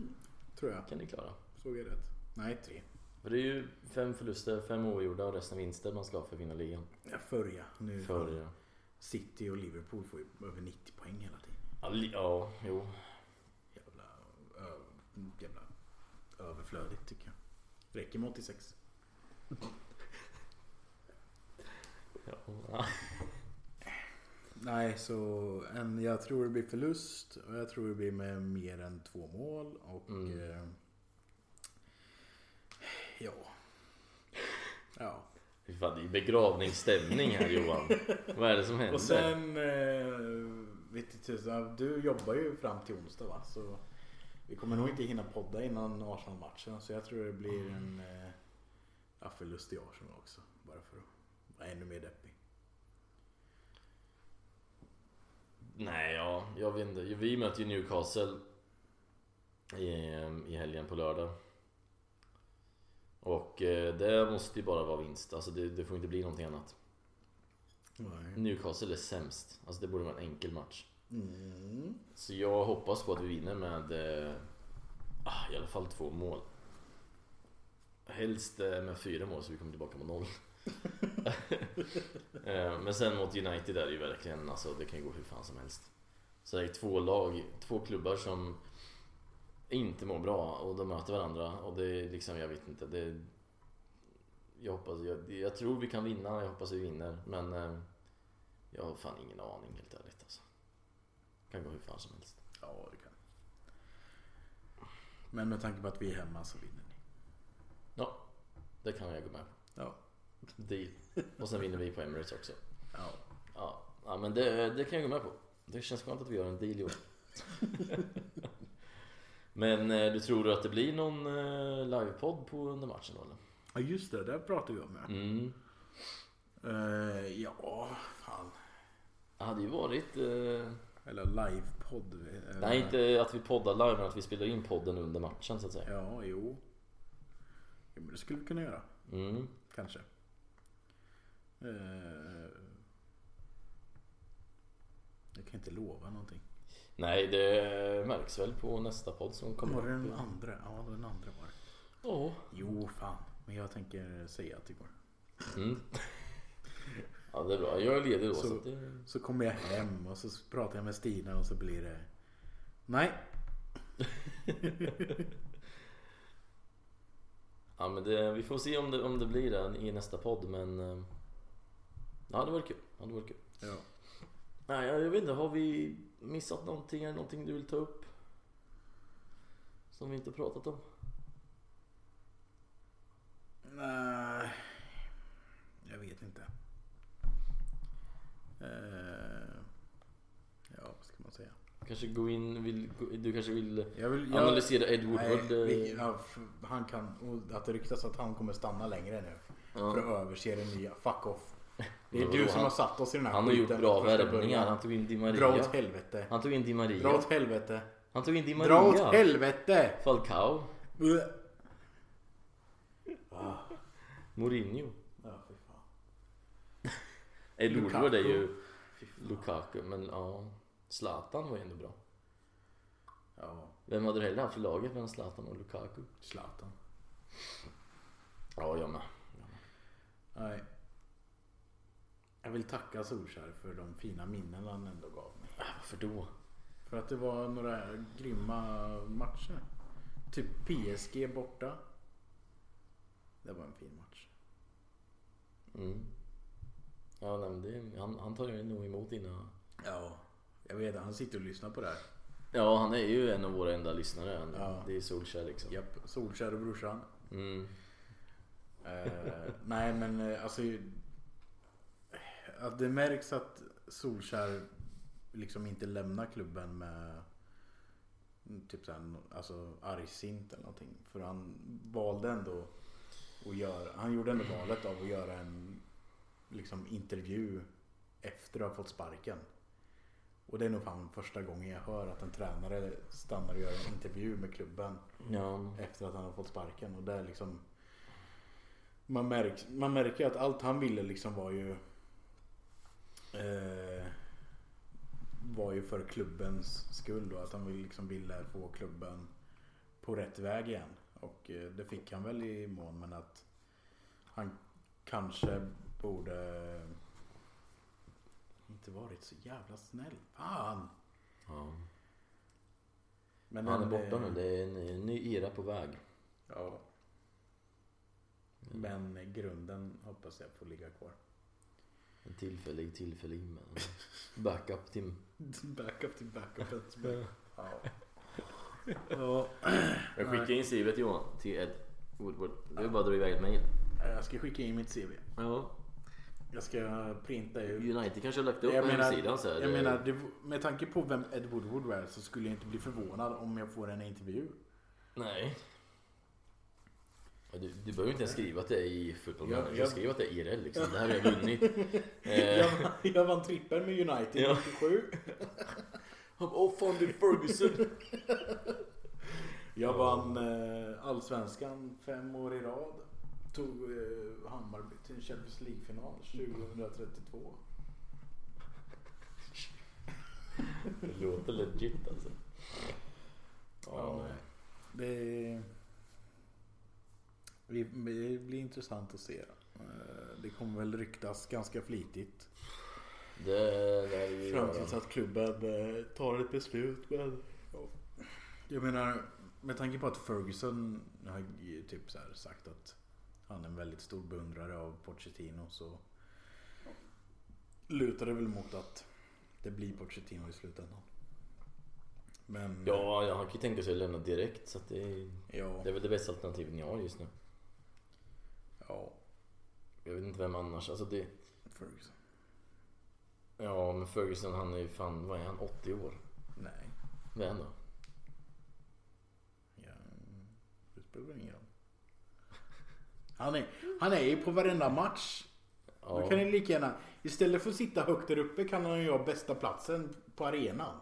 S1: tror jag.
S2: kan ni klara.
S1: Såg jag rätt? Nej, tre.
S2: För det är ju fem förluster, fem oavgjorda och resten vinster man ska ha för att vinna ligan.
S1: Ja, förr ja. Nu
S2: För, ja.
S1: City och Liverpool får ju över 90 poäng hela tiden.
S2: Ja, li- ja, jo.
S1: Jävla, ö, jävla överflödigt tycker jag. Räcker med 86.
S2: Ja.
S1: Nej, så en, jag tror det blir förlust och jag tror det blir med mer än två mål och
S2: Mm.
S1: eh, ja. Ja.
S2: Fy fan, det är begravningsstämning här Johan. Vad är det som händer?
S1: Och sen, eh, vet du, tusan, du jobbar ju fram till onsdag va? Så vi kommer nog inte hinna podda innan Arsenal-matchen. Så jag tror det blir en eh, förlust i Arsenal också. Bara för att vara ännu mer deppig.
S2: Nej, ja, jag vet inte. Vi möter ju Newcastle i, i helgen på lördag. Och eh, det måste ju bara vara vinst. Alltså det, det får inte bli någonting annat.
S1: Nej.
S2: Newcastle är sämst. Alltså det borde vara en enkel match.
S1: Mm.
S2: Så jag hoppas på att vi vinner med eh, ah, i alla fall två mål. Helst eh, med fyra mål så vi kommer tillbaka på noll. Eh, Men sen mot United är det ju verkligen, alltså det kan ju gå hur fan som helst. Så det är två lag, två klubbar som inte mår bra och de möter varandra och det är liksom, jag vet inte. Det, jag hoppas, jag, jag tror vi kan vinna, jag hoppas vi vinner. Men eh, jag har fan ingen aning helt ärligt alltså. Kan gå hur fan som helst.
S1: Ja, det kan. Men med tanke på att vi är hemma så vinner ni.
S2: Ja, det kan jag gå med på.
S1: Ja.
S2: Deal. Och sen vinner vi på Emirates också.
S1: Ja.
S2: Ja, ja men det, det kan jag gå med på. Det känns skönt att vi gör en deal Johan. Men eh, du tror att det blir någon eh, livepodd på under matchen då eller?
S1: ja, just det. Där pratar vi om ja.
S2: Mm.
S1: Eh, ja, fan.
S2: Det hade ju varit... Eh,
S1: Eller livepodd.
S2: nej, inte att vi poddar live men att vi spelar in podden under matchen så att säga.
S1: Ja, jo. jo men det skulle vi kunna göra.
S2: Mm.
S1: Kanske. Eh, jag kan inte lova någonting.
S2: Nej, det märks väl på nästa podd som kommer
S1: Var det den andra? Ja, den andra var det.
S2: Ja.
S1: Jo, fan. Men jag tänker säga att det går.
S2: Mm. Ja, det är bra. Jag är ledig då. Så,
S1: Så-
S2: det...
S1: Så kommer jag hem och så pratar jag med Stina och så blir det... Nej.
S2: Ja, men det, vi får se om det, om det blir det i nästa podd, men... eh, Ja, det var kul. Ja, det var kul.
S1: Ja.
S2: Nej, jag jag vet inte. Har vi missat någonting? Är det någonting du vill ta upp? Som vi inte pratat om?
S1: Nej. Jag vet inte. Eh, Ja, vad ska man säga?
S2: Kanske gå in, vill, du kanske vill
S1: Jag vill,
S2: analysera Ed
S1: Nej,
S2: Woodward? eh,
S1: vi- ja, för han kan, och att det ryktas att han kommer stanna längre nu.
S2: ja.
S1: För att överse det nya. Fuck off. Det är du som
S2: han-
S1: har satt oss i den här
S2: Han har gjort bra värvningar. Han tog in Di
S1: Dra åt
S2: Maria.
S1: helvete.
S2: Han tog in Di
S1: Dra
S2: Maria.
S1: åt helvete.
S2: Han tog in Di
S1: Dra åt
S2: Maria.
S1: helvete!
S2: Falcao.
S1: Bleh. Ah,
S2: Mourinho.
S1: ja, fy fan.
S2: Woodward är ju Lukaku. Men ja. Zlatan var ju ändå bra.
S1: Ja,
S2: Vem hade du hellre haft i laget mellan Zlatan och Lukaku?
S1: Zlatan.
S2: Ja, jag med.
S1: Nej. Jag vill tacka Solskjaer för de fina minnen han ändå gav mig.
S2: Äh, Varför då?
S1: För att det var några grymma matcher. Typ PSG borta. Det var en fin match.
S2: Mm. Ja, nej, det, han, han tar ju nog emot dina...
S1: Ja, jag vet Han sitter och lyssnar på det här.
S2: Ja, han är ju en av våra enda lyssnare. Han,
S1: Ja.
S2: Det är Solskjaer liksom.
S1: Japp, Solskjaer och brorsan.
S2: Mm.
S1: Eh, nej men eh, alltså. Att det märks att Solskjaer liksom inte lämnar klubben med typ såhär, alltså argsint eller någonting. För han valde ändå att göra, han gjorde ändå valet av att göra en liksom intervju efter att ha fått sparken. Och det är nog fan första gången jag hör att en tränare stannar och gör en intervju med klubben
S2: Ja.
S1: efter att han har fått sparken. Och det är liksom man, märk, man märker att allt han ville liksom var ju eh, var ju för klubbens skull då. Att han liksom ville få klubben på rätt väg igen. Och eh, det fick han väl i mån men att han kanske borde inte varit så jävla snäll. Fan!
S2: ja.
S1: Men
S2: Han är borta nu. Det är en, en ny era på väg.
S1: Ja. Men grunden hoppas jag får ligga kvar.
S2: En tillfällig, tillfällig men backup till...
S1: Backup till backup. Ja. ja.
S2: Jag skickar in CVt Johan till Ed Woodward. Det är bara att dra iväg ett mail.
S1: Jag ska skicka in mitt CV.
S2: Ja.
S1: Jag ska printa ut.
S2: United kanske har lagt upp
S1: Jag
S2: på
S1: menar,
S2: hemsidan så här.
S1: jag menar det, med tanke på vem Ed Woodward är så skulle jag inte bli förvånad om jag får en intervju.
S2: Nej. Ja, Du, du behöver inte ens skriva att det är i Football
S1: Ja,
S2: Manager.
S1: jag-
S2: Skriv att det är IRL liksom. Det här har jag vunnit. Eh,
S1: Jag, jag vann trippel med United
S2: Ja.
S1: 97.
S2: oh fan det är Ferguson.
S1: Jag vann eh, Allsvenskan fem år i rad. Tog eh, Hammarby till en Champions League-final 2032.
S2: Det låter legit alltså.
S1: Ja, nej. Det, det det blir intressant att se. Eh, Det kommer väl ryktas ganska flitigt.
S2: Det, det är ju...
S1: Fram tills att klubben eh, tar ett beslut. Men, ja. Jag menar, med tanke på att Ferguson har ju typ så här sagt att han är en väldigt stor beundrare av Pochettino så lutar det väl mot att det blir Pochettino i slutändan. Men
S2: Ja, jag kan ju tänka sig att lämna direkt så att det, är-
S1: ja,
S2: det är väl det bästa alternativet ni har just nu.
S1: Ja
S2: Jag vet inte vem annars. Alltså det...
S1: Ferguson.
S2: Ja, men Ferguson han är ju fan, vad är han, 80 år?
S1: Nej,
S2: Vad är han då?
S1: ja, det spelar väl ingen roll. Han är, han är ju på varenda match. Då
S2: Ja.
S1: kan ni lika gärna, istället för att sitta högt där uppe kan han ju ha bästa platsen på arenan.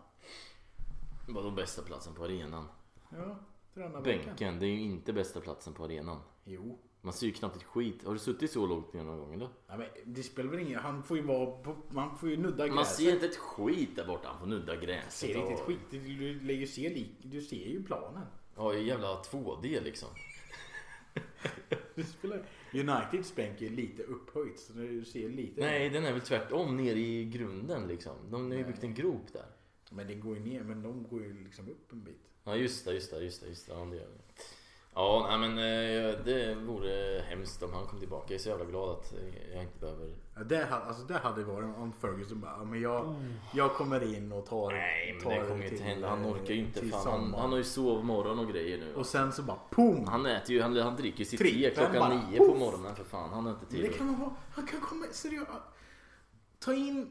S2: Vadå bästa platsen på arenan?
S1: Ja, träna bänken.
S2: Bänken, det är ju inte bästa platsen på arenan.
S1: Jo,
S2: Man ser ju knappt ett skit. Har du suttit så lågt ner någon gång eller?
S1: Ja, men det spelar väl ingen Han får ju vara på, Man får ju nudda gräset.
S2: Man ser inte ett skit där borta. Han får nudda gräset.
S1: ser inte ett skit. Du, du, lär ju se lik, du ser ju planen.
S2: Ja, i jävla 2D liksom.
S1: Spelar, Uniteds bänk är lite upphöjt så du ser lite.
S2: Nej, den är väl tvärtom ner i grunden liksom. De har ju byggt en grop där.
S1: Men det går ju ner. Men de går ju liksom upp en bit.
S2: Ja just det, just det, just det, just det. Ja, det gör det. Ja, nej men eh, det vore hemskt om han kom tillbaka. Jag är så jävla glad att jag inte behöver...
S1: Ja, det, hade, alltså, det hade varit om Ferguson bara, men jag, jag kommer in och tar
S2: Nej men
S1: tar
S2: det kommer ju inte hända. Han orkar ju inte. Fan. Han, han har ju sovmorgon och grejer nu.
S1: Och sen så bara POOM!
S2: Han äter ju, han, han dricker sitt te klockan
S1: bara,
S2: nio på morgonen för fan. Han har inte
S1: Men det
S2: tid.
S1: kan man vara. Han kan komma, seriöst. Ta in,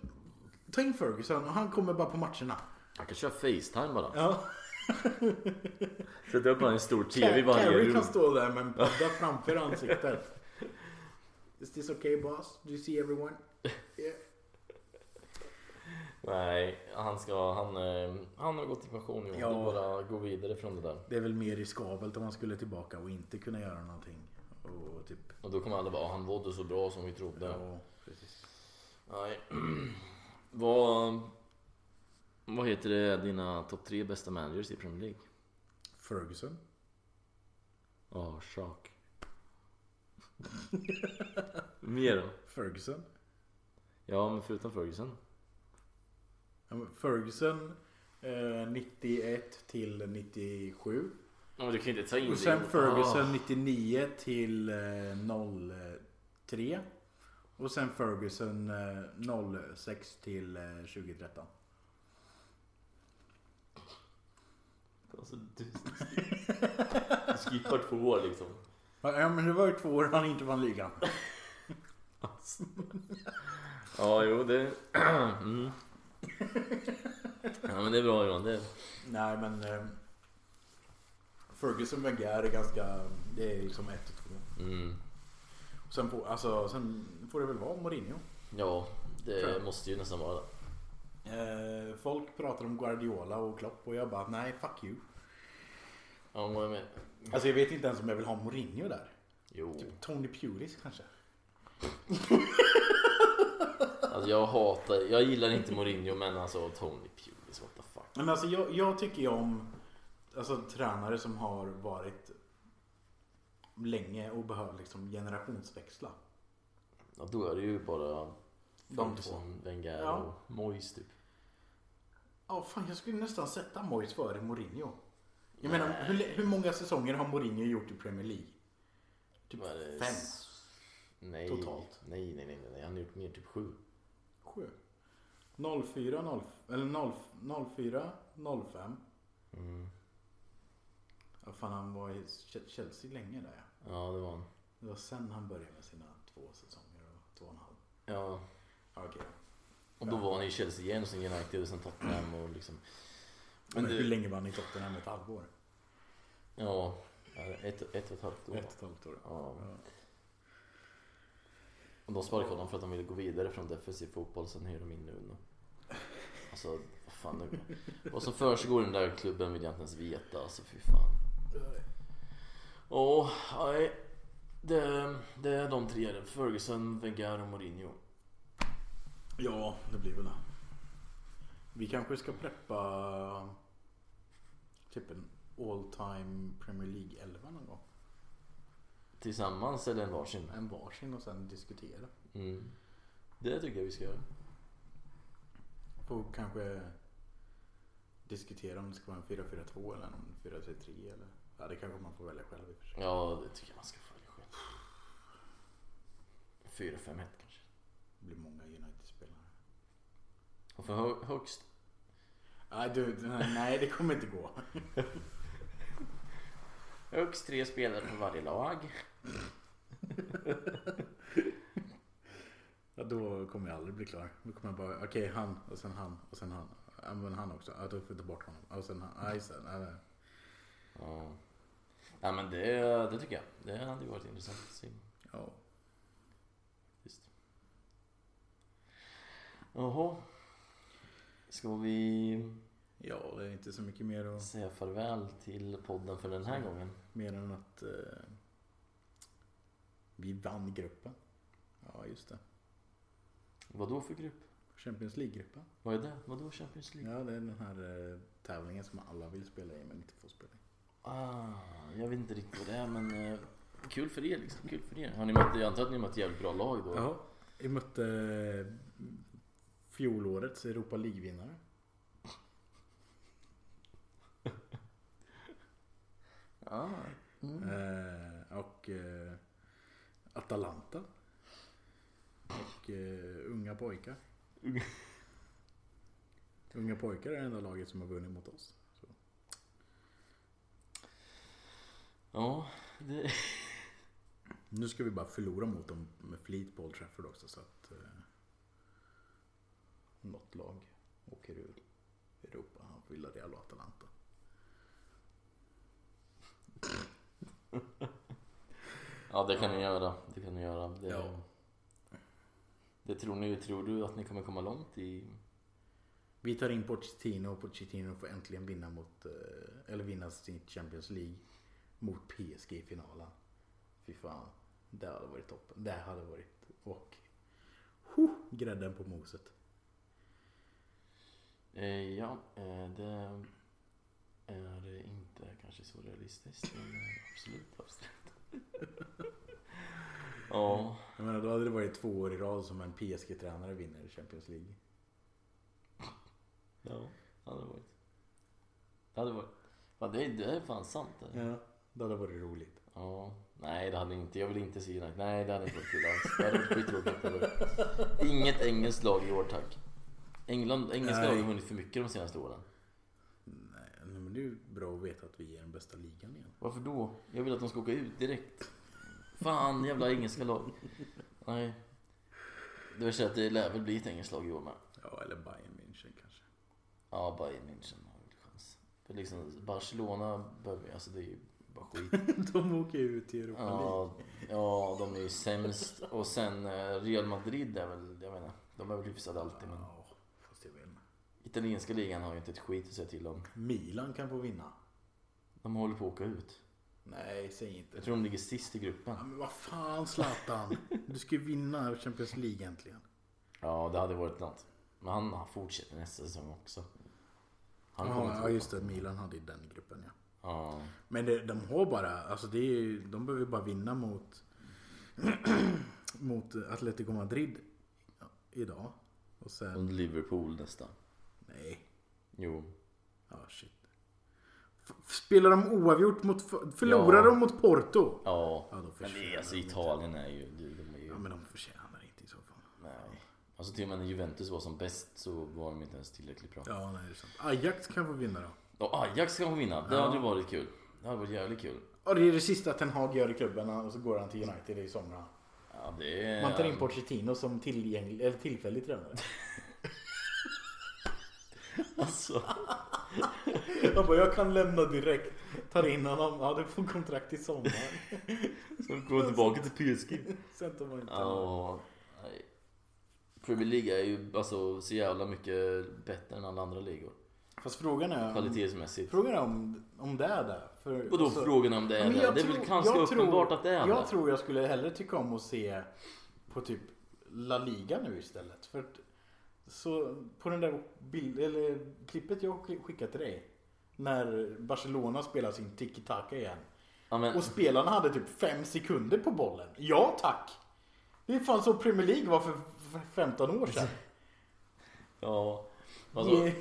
S1: ta in Ferguson och han kommer bara på matcherna.
S2: Han kan köra Facetime bara.
S1: Ja.
S2: Sätta upp en stor TV i varje
S1: Carrie
S2: rum.
S1: kan stå där med en padda framför ansiktet. Is this okay boss? Do you see everyone? Yeah.
S2: Nej, han ska, han, eh, han har gått i pension nu.
S1: Ja.
S2: Ja. bara gå vidare från det där.
S1: Det är väl mer riskabelt om han skulle tillbaka och inte kunna göra någonting. Och typ,
S2: Och då kommer alla bara, han mådde så bra som vi trodde.
S1: ja, precis.
S2: Nej. vad, heter det, dina topp tre bästa managers i Premier League?
S1: Ferguson.
S2: Ja, chock. Mer då?
S1: Ferguson.
S2: Ja, men förutom Ferguson.
S1: Ja, men Ferguson eh, 91 till 97.
S2: Ja, men du kan inte ta in
S1: Och
S2: det.
S1: sen Ferguson
S2: Ah.
S1: 99 till eh, 03. Och sen Ferguson eh, 06 till eh, 2013.
S2: Alltså, du, du skippar två år liksom.
S1: Ja men det var ju två år han inte vann ligan.
S2: Ja, jo det... Mm. Ja men det är bra Johan. Det...
S1: Nej men eh, Ferguson Wenger är ganska, det är som ett och två.
S2: Mm.
S1: Sen får, alltså, sen får det väl vara Mourinho.
S2: Ja, det måste ju nästan vara det.
S1: Eh, folk pratar om Guardiola och Klopp och jag bara nej fuck you.
S2: Ja, med?
S1: Alltså jag vet inte ens om jag vill ha Mourinho där.
S2: Jo.
S1: Typ Tony Pulis kanske.
S2: Alltså jag hatar, jag gillar inte Mourinho men alltså Tony Pulis, what the fuck.
S1: Men alltså jag, jag tycker ju om alltså, tränare som har varit länge och behöver liksom generationsväxla.
S2: Ja, då är det ju bara
S1: De
S2: Ferguson, Wenger
S1: Ja.
S2: och Moyes typ.
S1: Ja fan jag skulle nästan sätta Moyes före Mourinho. Jag menar hur, hur många säsonger har Mourinho gjort i Premier League? Typ
S2: det?
S1: fem?
S2: Nej,
S1: Totalt.
S2: Nej, nej, nej, nej, han har gjort mer, typ sju.
S1: Sju? 04, 0, eller 0, 04, 05.
S2: Mm.
S1: Ja, fan han var i Ch- Chelsea länge där ja.
S2: Ja, det var han.
S1: Det var sen han började med sina två säsonger och två och en halv.
S2: Ja,
S1: Ja, Okej.
S2: och då var han i Chelsea igen, sen United och sen Tottenham och liksom.
S1: Men,
S2: Men
S1: hur
S2: det,
S1: länge var han i Tottenham? Ett halvår?
S2: ja, ett, ett och ett halvt år.
S1: Ett och ett halvt år.
S2: Ja.
S1: Ja.
S2: Och de sparkade honom för att de ville gå vidare från defensiv fotboll, sen hyr de in Nuno. Alltså, vad fan nu. Vad som försiggår i den där klubben vill jag inte ens veta, alltså fy fan. Åh, nej. Det, det är de tre, Ferguson, Wenger och Mourinho.
S1: Ja, det blir väl det. Vi kanske ska preppa typ en all time Premier League 11 någon gång.
S2: Tillsammans eller en varsin?
S1: En varsin och sen diskutera.
S2: Mm. Det tycker jag vi ska göra.
S1: Och kanske diskutera om det ska vara en 4-4-2 eller en 4-3-3 eller Ja det kanske man får välja själv i och för sig.
S2: Ja, det tycker jag man ska följa själv. 4-5-1 kanske.
S1: Det blir många United-spelare.
S2: Och för hö- högst?
S1: Nej du, nej det kommer inte gå.
S2: Högst tre spelare på varje lag.
S1: Ja, då kommer jag aldrig bli klar. Då kommer jag bara, okej han och sen han och sen han. Ja men han också. Ja då får jag ta bort honom. Och sen han. Nej sen. Nej, nej.
S2: Ja. ja men det, det tycker jag. Det hade ju varit intressant att se.
S1: Ja.
S2: Visst. Jaha. Ska vi
S1: Ja det är inte så mycket mer, att,
S2: säga farväl till podden för den här gången?
S1: mer än att eh, Vi vann gruppen. Ja, just det.
S2: Vad då för grupp?
S1: Champions League-gruppen.
S2: Vad är det? Vad då Champions League?
S1: Ja, det är den här eh, tävlingen som alla vill spela i men inte får spela i.
S2: Ah, jag vet inte riktigt vad det är men eh, kul för er liksom. Kul för er. Har ni mött, jag antar att ni mött jävligt bra lag då?
S1: Ja, vi mötte fjolårets Europa League-vinnare.
S2: Ah. Mm.
S1: Eh, och eh, Atalanta. Och eh, unga pojkar.
S2: Unga-
S1: Unga pojkar är det enda laget som har vunnit mot oss. Så.
S2: Ja, det...
S1: Nu ska vi bara förlora mot dem med flit på Old Trafford också så att eh, något lag åker ur Europa. Villarreal och Atalanta.
S2: Ja det kan ni göra. Det kan ni göra. Det,
S1: Ja.
S2: det tror ni Tror du att ni kommer komma långt i...
S1: Vi tar in Pochettino och Pochettino får äntligen vinna mot, eh, eller vinna sitt Champions League mot PSG i finalen. Fy fan. Det hade varit toppen. Det hade varit och huh, grädden på moset.
S2: Eh, ja, eh, det är inte kanske så realistiskt men eh, absolut, absolut. ja,
S1: Jag menar då hade det varit två år i rad som en PSG-tränare vinner Champions League.
S2: ja, det hade varit. Det hade varit. Fan, det, är, det är fan sant det.
S1: Ja, det hade varit roligt.
S2: Ja, nej det hade inte, jag vill inte se United. Nej det hade inte varit kul alls. Det hade varit skittråkigt. Inget engelskt lag i år tack. England, engelska lag har vunnit för mycket de senaste åren.
S1: Nej, men det är ju bra att veta att vi är den bästa ligan igen.
S2: Varför då? Jag vill att de ska åka ut direkt. Fan jävla engelska lag. Nej. Det värsta är att det lär väl bli ett engelskt lag i år med.
S1: Ja, eller Bayern München kanske.
S2: Ja, Bayern München har väl chans. För liksom Barcelona behöver alltså det är ju bara skit.
S1: De åker ut i Europa League.
S2: Ja, ja, de är ju sämst. Och sen eh, Real Madrid är väl, jag menar, de är väl hyfsade alltid men
S1: Ja, fast jag vet inte.
S2: Italienska ligan har ju inte ett skit att säga till om.
S1: Milan kan få vinna.
S2: De håller på att åka ut.
S1: Nej, säg inte.
S2: Jag tror de ligger sist i gruppen.
S1: Ja, men vad fan Zlatan. Du ska ju vinna Champions League äntligen.
S2: Ja, det hade varit något. Men han, han fortsätter nästa säsong också. Han
S1: Ja, ja, just det. Milan hade i den gruppen ja.
S2: Ja.
S1: Men det, de har bara, alltså det är, ju- de behöver bara vinna mot mot Atletico Madrid idag. Och sen,
S2: Och Liverpool nästa.
S1: Nej.
S2: Jo.
S1: Ja, shit. F- Spelar de oavgjort mot, förlorar
S2: Ja.
S1: de mot Porto?
S2: Ja.
S1: Ja, då
S2: Men det är, alltså. Italien är ju, de, är ju
S1: Ja, men de förtjänar inte i så fall.
S2: Nej. Alltså till och med när Juventus var som bäst så var de inte ens tillräckligt bra.
S1: Ja, nej, det är sant. Ajax kan få vinna då.
S2: Och Ajax ska få vinna. Det
S1: Ja.
S2: hade ju varit kul. Det hade varit jävligt kul.
S1: Och det är det sista Ten Hag gör i klubben och så går han till United i sommar.
S2: Ja, det är...
S1: Man tar in Pochettino som tillgänglig, eller tillfällig tränare.
S2: Alltså.
S1: Jag bara, jag kan lämna direkt. Tar in honom, ja du får kontrakt i sommar.
S2: Som går tillbaka till PSG.
S1: Sen tar man inte
S2: Ja, nej. Premier League är ju alltså så jävla mycket bättre än alla andra ligor.
S1: Fast frågan är, om,
S2: Kvalitetsmässigt.
S1: frågan är om, om det är det. För,
S2: Vadå
S1: alltså-
S2: frågan om det är
S1: men
S2: det?
S1: jag
S2: är
S1: tror-
S2: väl ganska
S1: jag tror-
S2: uppenbart att det är
S1: Jag
S2: det.
S1: tror jag skulle hellre tycka om att se på typ La Liga nu istället. För att, så på den där bild, eller klippet jag skickade till dig. När Barcelona spelar sin tiki-taka igen.
S2: Ja, men,
S1: Och spelarna hade typ fem sekunder på bollen. Ja tack! Det är fan så Premier League var för för 15 år sedan.
S2: ja. Alltså,
S1: Ge,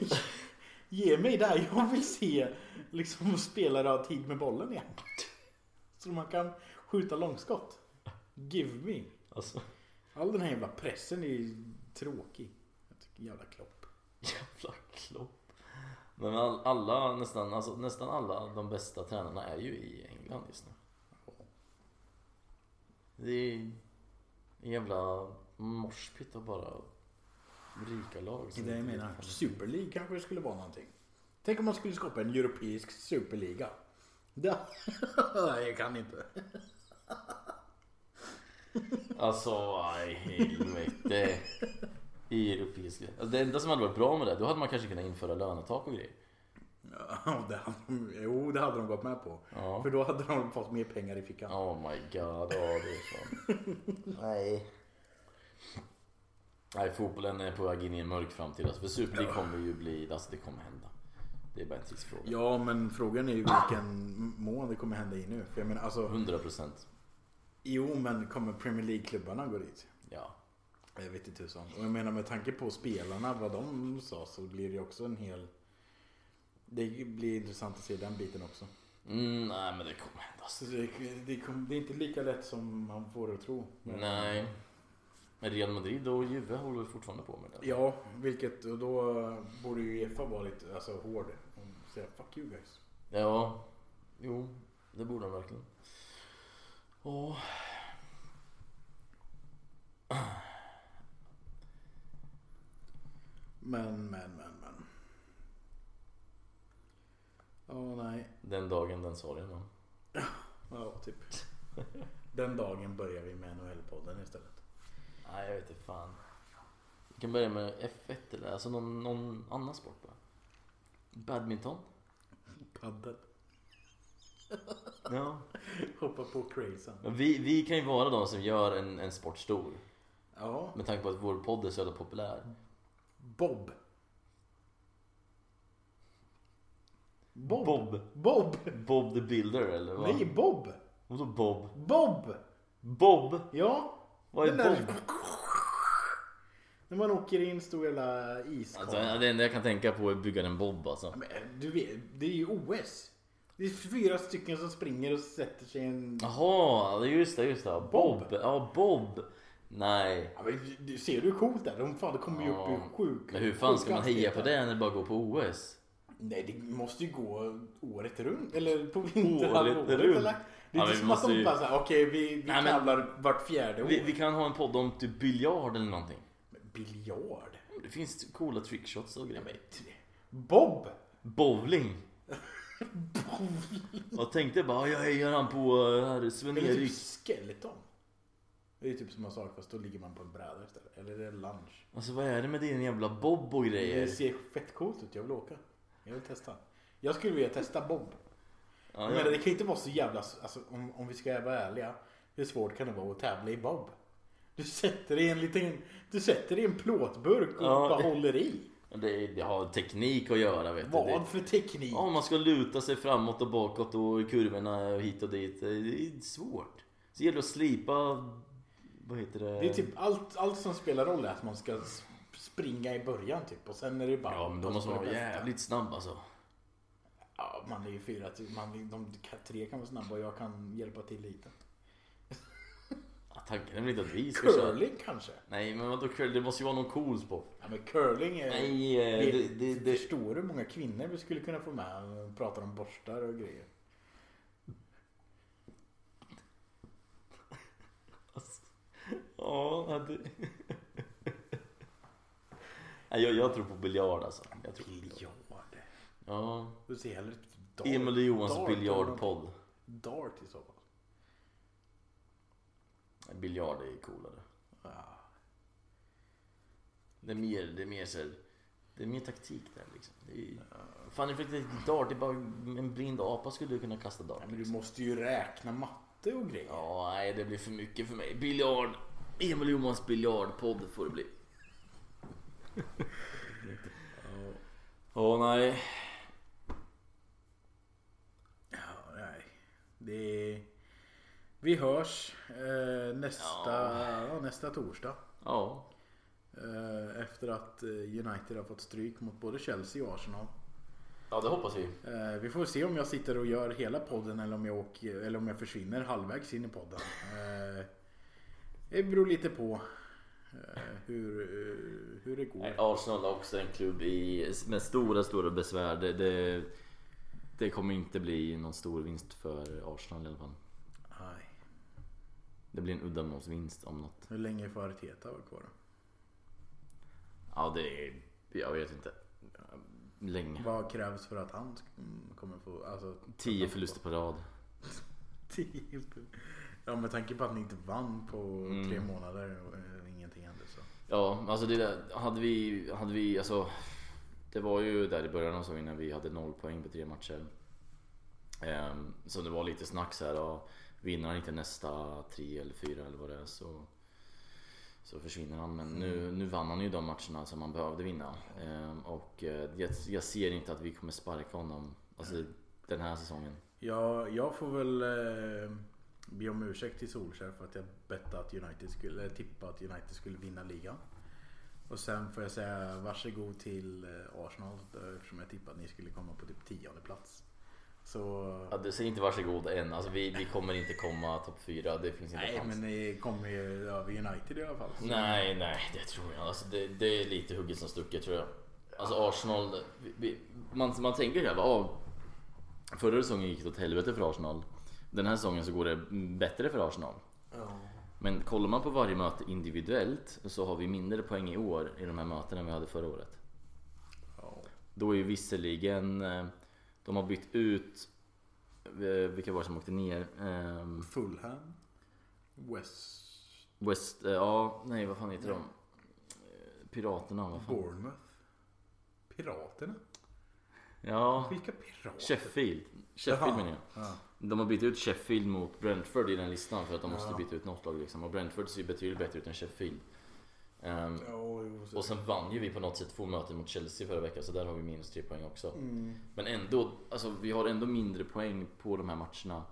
S1: ge mig det. Jag vill se liksom spelare ha tid med bollen igen. Så man kan skjuta långskott. Give me.
S2: alltså.
S1: All den här jävla pressen är ju tråkig. Jävla klopp.
S2: Jävla klopp. Men all, alla, nästan, alltså, nästan alla de bästa tränarna är ju i England just nu. Det är en jävla morspitt och bara rika lag.
S1: Det är det jag menar. Super League kanske skulle vara någonting. Tänk om man skulle skapa en europeisk superliga. Det... Nej, jag kan inte.
S2: Alltså, aj helvete. I europeiska. Alltså, det enda som hade varit bra med det, då hade man kanske kunnat införa lönetak och grejer.
S1: Ja, det hade de, jo, det hade de gått med på.
S2: Ja.
S1: För då hade de fått mer pengar i fickan.
S2: Oh my god, ja det är så. Nej. Nej, fotbollen är på väg in i en mörk framtid. Alltså, för Super League kommer ju bli, alltså det kommer hända. Det är bara en tidsfråga.
S1: Ja, men frågan är ju vilken mån det kommer hända i nu. För jag menar, alltså,
S2: 100 procent.
S1: jo, men kommer Premier League-klubbarna gå dit?
S2: Ja.
S1: Jag vet inte tusan. Och jag menar med tanke på spelarna, vad de sa, så blir det också en hel... Det blir intressant att se den biten också.
S2: Mm, nej men det kommer hända.
S1: Så det, det, kom- det är inte lika lätt som man får det att tro.
S2: Nej. Men Real Madrid och Juve håller fortfarande på med det?
S1: Ja, vilket, och då borde ju Uefa vara lite alltså, hård och säga fuck you guys.
S2: Ja. Jo, det borde de verkligen. Åh.
S1: Men, men, men, men. Ja, nej.
S2: Den dagen, den sorgen man.
S1: Ja, typ. Den dagen börjar vi med NHL-podden istället.
S2: Nej, jag vet inte fan. Vi kan börja med F1 eller alltså någon, någon annan sport bara. Badminton?
S1: Paddel.
S2: Ja.
S1: Hoppa på crazan.
S2: Men vi, vi kan ju vara de som gör en, en sport stor.
S1: Ja.
S2: Med tanke på att vår podd är så jävla populär.
S1: Bob. Bob.
S2: Bob.
S1: Bob.
S2: Bob the Builder eller vad?
S1: Nej, Bob.
S2: Vadå Bob?
S1: Bob.
S2: Bob?
S1: Ja.
S2: Vad är
S1: Den där-
S2: Bob?
S1: När man åker i en stor jävla iskar.
S2: Alltså, det enda jag kan tänka på är bygga en bob alltså.
S1: Men, du vet, det är ju OS. Det är fyra stycken som springer och sätter sig i en...
S2: Jaha, just det, just det. Bob.
S1: Bob.
S2: Ja, Bob. Nej.
S1: Ja, men, du- ser du hur coolt det är? De fan, det kommer ju upp i
S2: Ja.
S1: sjuk...
S2: Men hur fan ska man heja på det när det bara går på OS?
S1: Nej, det måste ju gå året runt. Eller på vinterhalvåret. Eller? Det är
S2: Ja,
S1: inte som att de
S2: ju-
S1: bara såhär, okej vi, vi
S2: Nej, men-
S1: tävlar vart fjärde år.
S2: Vi, vi kan ha en podd om typ biljard eller någonting.
S1: Men Biljard?
S2: Det finns coola trickshots och
S1: Ja,
S2: grejer.
S1: men, t- Bob!
S2: Bowling. Jag tänkte bara, jag hejar han på eh, här Sven-Erik.
S1: typ skeleton. Det är typ samma sak fast då ligger man på en bräda istället. Eller är det lunch?
S2: Alltså vad är det med din jävla bob och
S1: Det
S2: grejer?
S1: ser fett coolt ut, jag vill åka. Jag vill testa. Jag skulle vilja testa Bob.
S2: Ja,
S1: Men
S2: ja.
S1: det kan inte vara så jävla, alltså om, om vi ska vara ärliga. Hur svårt kan det vara att tävla i Bob? Du sätter i en liten, du sätter i en plåtburk och
S2: Ja.
S1: bara håller i.
S2: Det, det har teknik att göra vet du.
S1: Vad
S2: Det,
S1: för teknik?
S2: ja, man ska luta sig framåt och bakåt och kurvorna hit och dit. Det är svårt. Så gäller det att slipa, vad heter det?
S1: Det är typ allt, allt som spelar roll är att man ska springa i början typ och sen är det bara
S2: Ja men
S1: hoppas
S2: måste vara jävligt snabb alltså.
S1: Ja, man är ju fyra, man, de tre kan vara snabba och jag kan hjälpa till lite.
S2: Ja, tanken är väl inte att vi ska köra.
S1: Curling kanske?
S2: Nej men vadå curling? Det måste ju vara någon cool sport.
S1: Ja men curling är...
S2: Nej, eh,
S1: det,
S2: det, det, det,
S1: Förstår du hur många kvinnor vi skulle kunna få med och prata om borstar och grejer?
S2: Ja, det... Nej, jag, jag tror på biljard alltså. Jag tror på biljard. Ja.
S1: Du ser hellre dart.
S2: Emil Johans biljardpodd.
S1: Dart i så fall.
S2: Nej, Biljard är coolare.
S1: Ja.
S2: Det är mer, det är mer så här, Det är mer taktik där liksom. Det är, fan det är faktiskt dart, det är bara en blind apa skulle kunna kasta dart.
S1: Ja, men du
S2: liksom.
S1: måste ju räkna matte och grejer.
S2: Ja, nej det blir för mycket för mig. Biljard. Emil Johans biljardpodd får det bli. Åh nej.
S1: Ja, nej. Det är... Vi hörs eh, nästa,
S2: Ja.
S1: ja, nästa torsdag.
S2: Ja.
S1: Eh, efter att eh, United har fått stryk mot både Chelsea och Arsenal.
S2: Ja det hoppas vi.
S1: Eh, vi får se om jag sitter och gör hela podden eller om jag, åker, eller om jag försvinner halvvägs in i podden. Det beror lite på eh, hur, eh, hur det går.
S2: Nej, Arsenal är också en klubb i, med stora, stora besvär. Det, det, det kommer inte bli någon stor vinst för Arsenal i alla fall.
S1: Nej.
S2: Det blir en uddamålsvinst om något.
S1: Hur länge får Arteta vara kvar?
S2: Ja, det är... Jag vet inte. Länge.
S1: Vad krävs för att han mm, kommer få... Alltså,
S2: Tio förluster på rad.
S1: Tio Ja med tanke på att ni inte vann på
S2: Mm.
S1: tre månader och eh, ingenting hände så.
S2: Ja, alltså det där, hade vi, hade vi, alltså Det var ju där i början av säsongen när vi hade noll poäng på tre matcher. Ehm, så det var lite snack så här. Och vinner han inte nästa tre eller fyra eller vad det är så, så försvinner han. Men nu, nu vann han ju de matcherna som han behövde vinna. Ehm, och eh, jag, jag ser inte att vi kommer sparka honom alltså, den här säsongen.
S1: Ja, jag får väl eh, be om ursäkt till Solskjaer för att jag att United skulle, eller tippade att United skulle vinna ligan. Och sen får jag säga varsågod till eh, Arsenal eftersom jag tippade att ni skulle komma på typ tionde plats. Så...
S2: Ja, du säger inte varsågod än. Alltså, vi, vi kommer inte komma topp fyra. Det finns inte
S1: Nej
S2: chans.
S1: men ni kommer ju över United i alla fall. Så-
S2: Nej, nej, det tror jag. Alltså, det, det är lite hugget som stucket tror jag. Alltså Arsenal, vi, vi, man, man tänker här, ah, förra säsongen gick det åt helvete för Arsenal. Den här säsongen så går det bättre för Arsenal.
S1: Ja.
S2: Men kollar man på varje möte individuellt så har vi mindre poäng i år i de här mötena än vi hade förra året.
S1: Ja.
S2: Då är ju visserligen, eh, de har bytt ut, eh, vilka var det som åkte ner? Ehm,
S1: Fulham. West...
S2: West, eh, ja, nej vad fan heter de? Eh, Piraterna, vad fan?
S1: Bournemouth. Piraterna?
S2: Ja,
S1: Vilka pirater?
S2: Sheffield. Sheffield menar jag.
S1: Ja.
S2: De har bytt ut Sheffield mot Brentford i den listan för att de
S1: Ja.
S2: måste byta ut något lag liksom. Och Brentford ser ju betydligt bättre ut än Sheffield. Ehm,
S1: Ja,
S2: och sen vann ju vi på något sätt två möten mot Chelsea förra veckan så där har vi minus tre poäng också.
S1: Mm.
S2: Men ändå, alltså vi har ändå mindre poäng på de här matcherna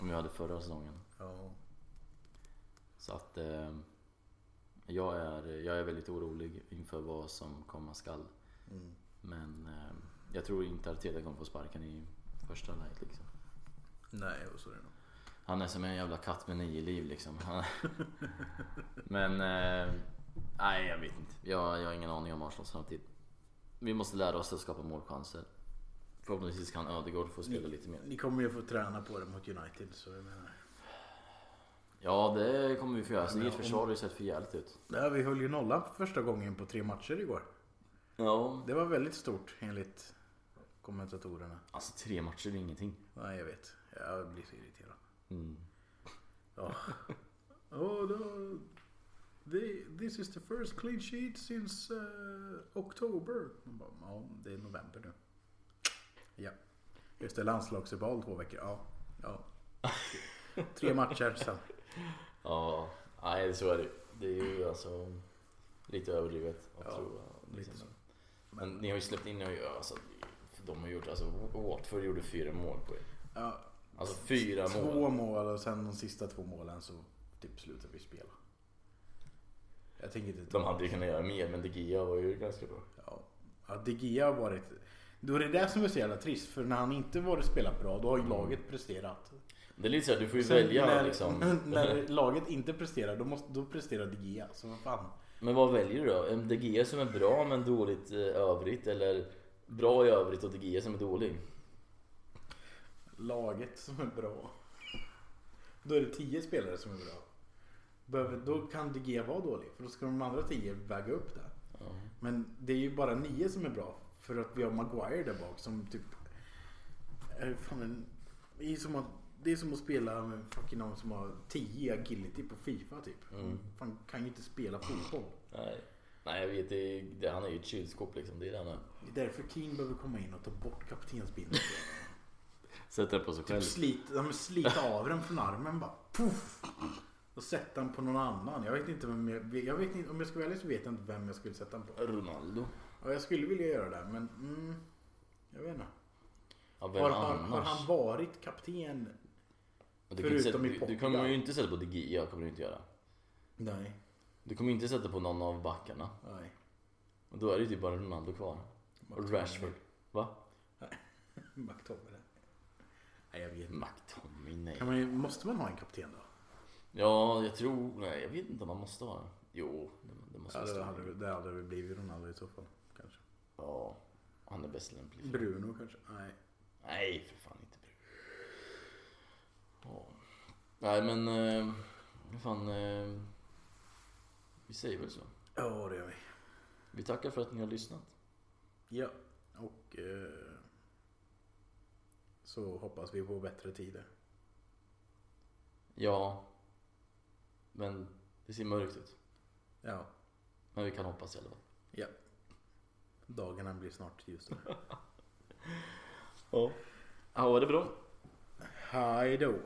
S2: än vi hade förra säsongen.
S1: Ja.
S2: Så att ehm, jag, är, jag är väldigt orolig inför vad som komma skall.
S1: Mm.
S2: Men ehm, jag tror inte Arteta kommer få sparken i första läget liksom.
S1: Nej, och så är det nog.
S2: Han är som en jävla katt med nio liv liksom. Men eh, nej jag vet inte. Jag, jag har ingen aning om Arsenals framtid. Vi måste lära oss att skapa målchanser. Förhoppningsvis kan Ödegård få spela lite mer.
S1: Ni kommer ju få träna på det mot United så jag menar.
S2: Ja det kommer vi få göra. Så ert försvar har ju sett för jävligt ut.
S1: Ja, vi höll ju nollan för första gången på tre matcher igår.
S2: Ja.
S1: Det var väldigt stort enligt kommentatorerna.
S2: Alltså tre matcher är ingenting.
S1: Nej, jag vet. Jag blir så irriterad.
S2: Mm.
S1: Ja. Oh, no. The, this is the first clean sheet since uh, October. Man bara, ja, det är november nu. Ja. Just det, landslagsuppehåll två veckor. Ja. ja. Tre matcher sen.
S2: Ja, nej så är det Det är ju alltså lite överdrivet att
S1: Ja,
S2: tro.
S1: lite
S2: Liksom.
S1: så.
S2: Men ni har ju släppt in, alltså, de har gjort, alltså Watford gjorde fyra mål på er.
S1: Ja,
S2: Alltså fyra
S1: två
S2: mål.
S1: mål och sen de sista två målen så typ slutade vi spela. Jag tänker inte
S2: De hade ju kunnat göra mer men De Gia var ju ganska bra.
S1: Ja, ja De Gea har varit... Då är det det som är så jävla trist. För när han inte varit spelat bra, då har ju laget presterat.
S2: Det är lite såhär, du får ju
S1: Sen
S2: välja
S1: när,
S2: liksom.
S1: när laget inte presterar, då, måste, då presterar De Gea. Så vad fan.
S2: Men vad väljer du då? De Gia som är bra men dåligt eh, övrigt eller bra i övrigt och De Gia som är dålig?
S1: Laget som är bra. Då är det tio spelare som är bra. Behöver, då kan De Gea vara dålig. För då ska de andra tio väga upp det.
S2: Ja.
S1: Men det är ju bara nio som är bra. För att vi har Maguire där bak som typ... Är fan en, det, är som att, det är som att spela med fucking någon som har 10 agility på Fifa typ.
S2: Mm.
S1: Fan kan ju inte spela fotboll.
S2: Nej. Nej jag vet, det, det, han är ju ett kylskåp liksom. Det är det han är.
S1: Det är därför Keane behöver komma in och ta bort kaptensbindeln.
S2: Sätter den på sig själv.
S1: typ slita, ja, men slita av den från armen bara. Puff! Och sätta den på någon annan. Jag vet inte vem jag, jag vet inte, om jag ska välja så vet jag inte vem jag skulle sätta den på.
S2: Ronaldo.
S1: Ja, jag skulle vilja göra det men mm, jag vet inte.
S2: Ja,
S1: Har, har, har han varit kapten?
S2: du, sätta,
S1: förutom i
S2: du, du
S1: Portugal?
S2: kommer ju inte sätta på De Gia, kommer du inte göra.
S1: Nej.
S2: Du kommer inte sätta på någon av backarna.
S1: Nej.
S2: Och då är det ju typ bara Ronaldo kvar. Rashford. Va?
S1: McTominay. Nej jag vet inte.
S2: McTominay.
S1: Kan man, måste man ha en kapten då?
S2: Ja, jag tror... Nej, jag vet inte om man måste ha det. Jo, det, det måste
S1: Ja, det, hade, det hade väl blivit Ronaldo i så fall. Kanske.
S2: Ja, han är bäst lämplig.
S1: Bruno kanske? Nej.
S2: Nej, för fan inte Bruno. Ja. Nej, men... Eh, fan... Eh, vi säger väl så.
S1: Ja det gör vi.
S2: Vi tackar för att ni har lyssnat.
S1: Ja. Och eh, så hoppas vi på bättre tider.
S2: Ja. Men det ser mörkt ut.
S1: Ja.
S2: Men vi kan hoppas i alla fall.
S1: Ja. Dagarna blir snart ljusare.
S2: Ja. Ha det bra.
S1: Hej då.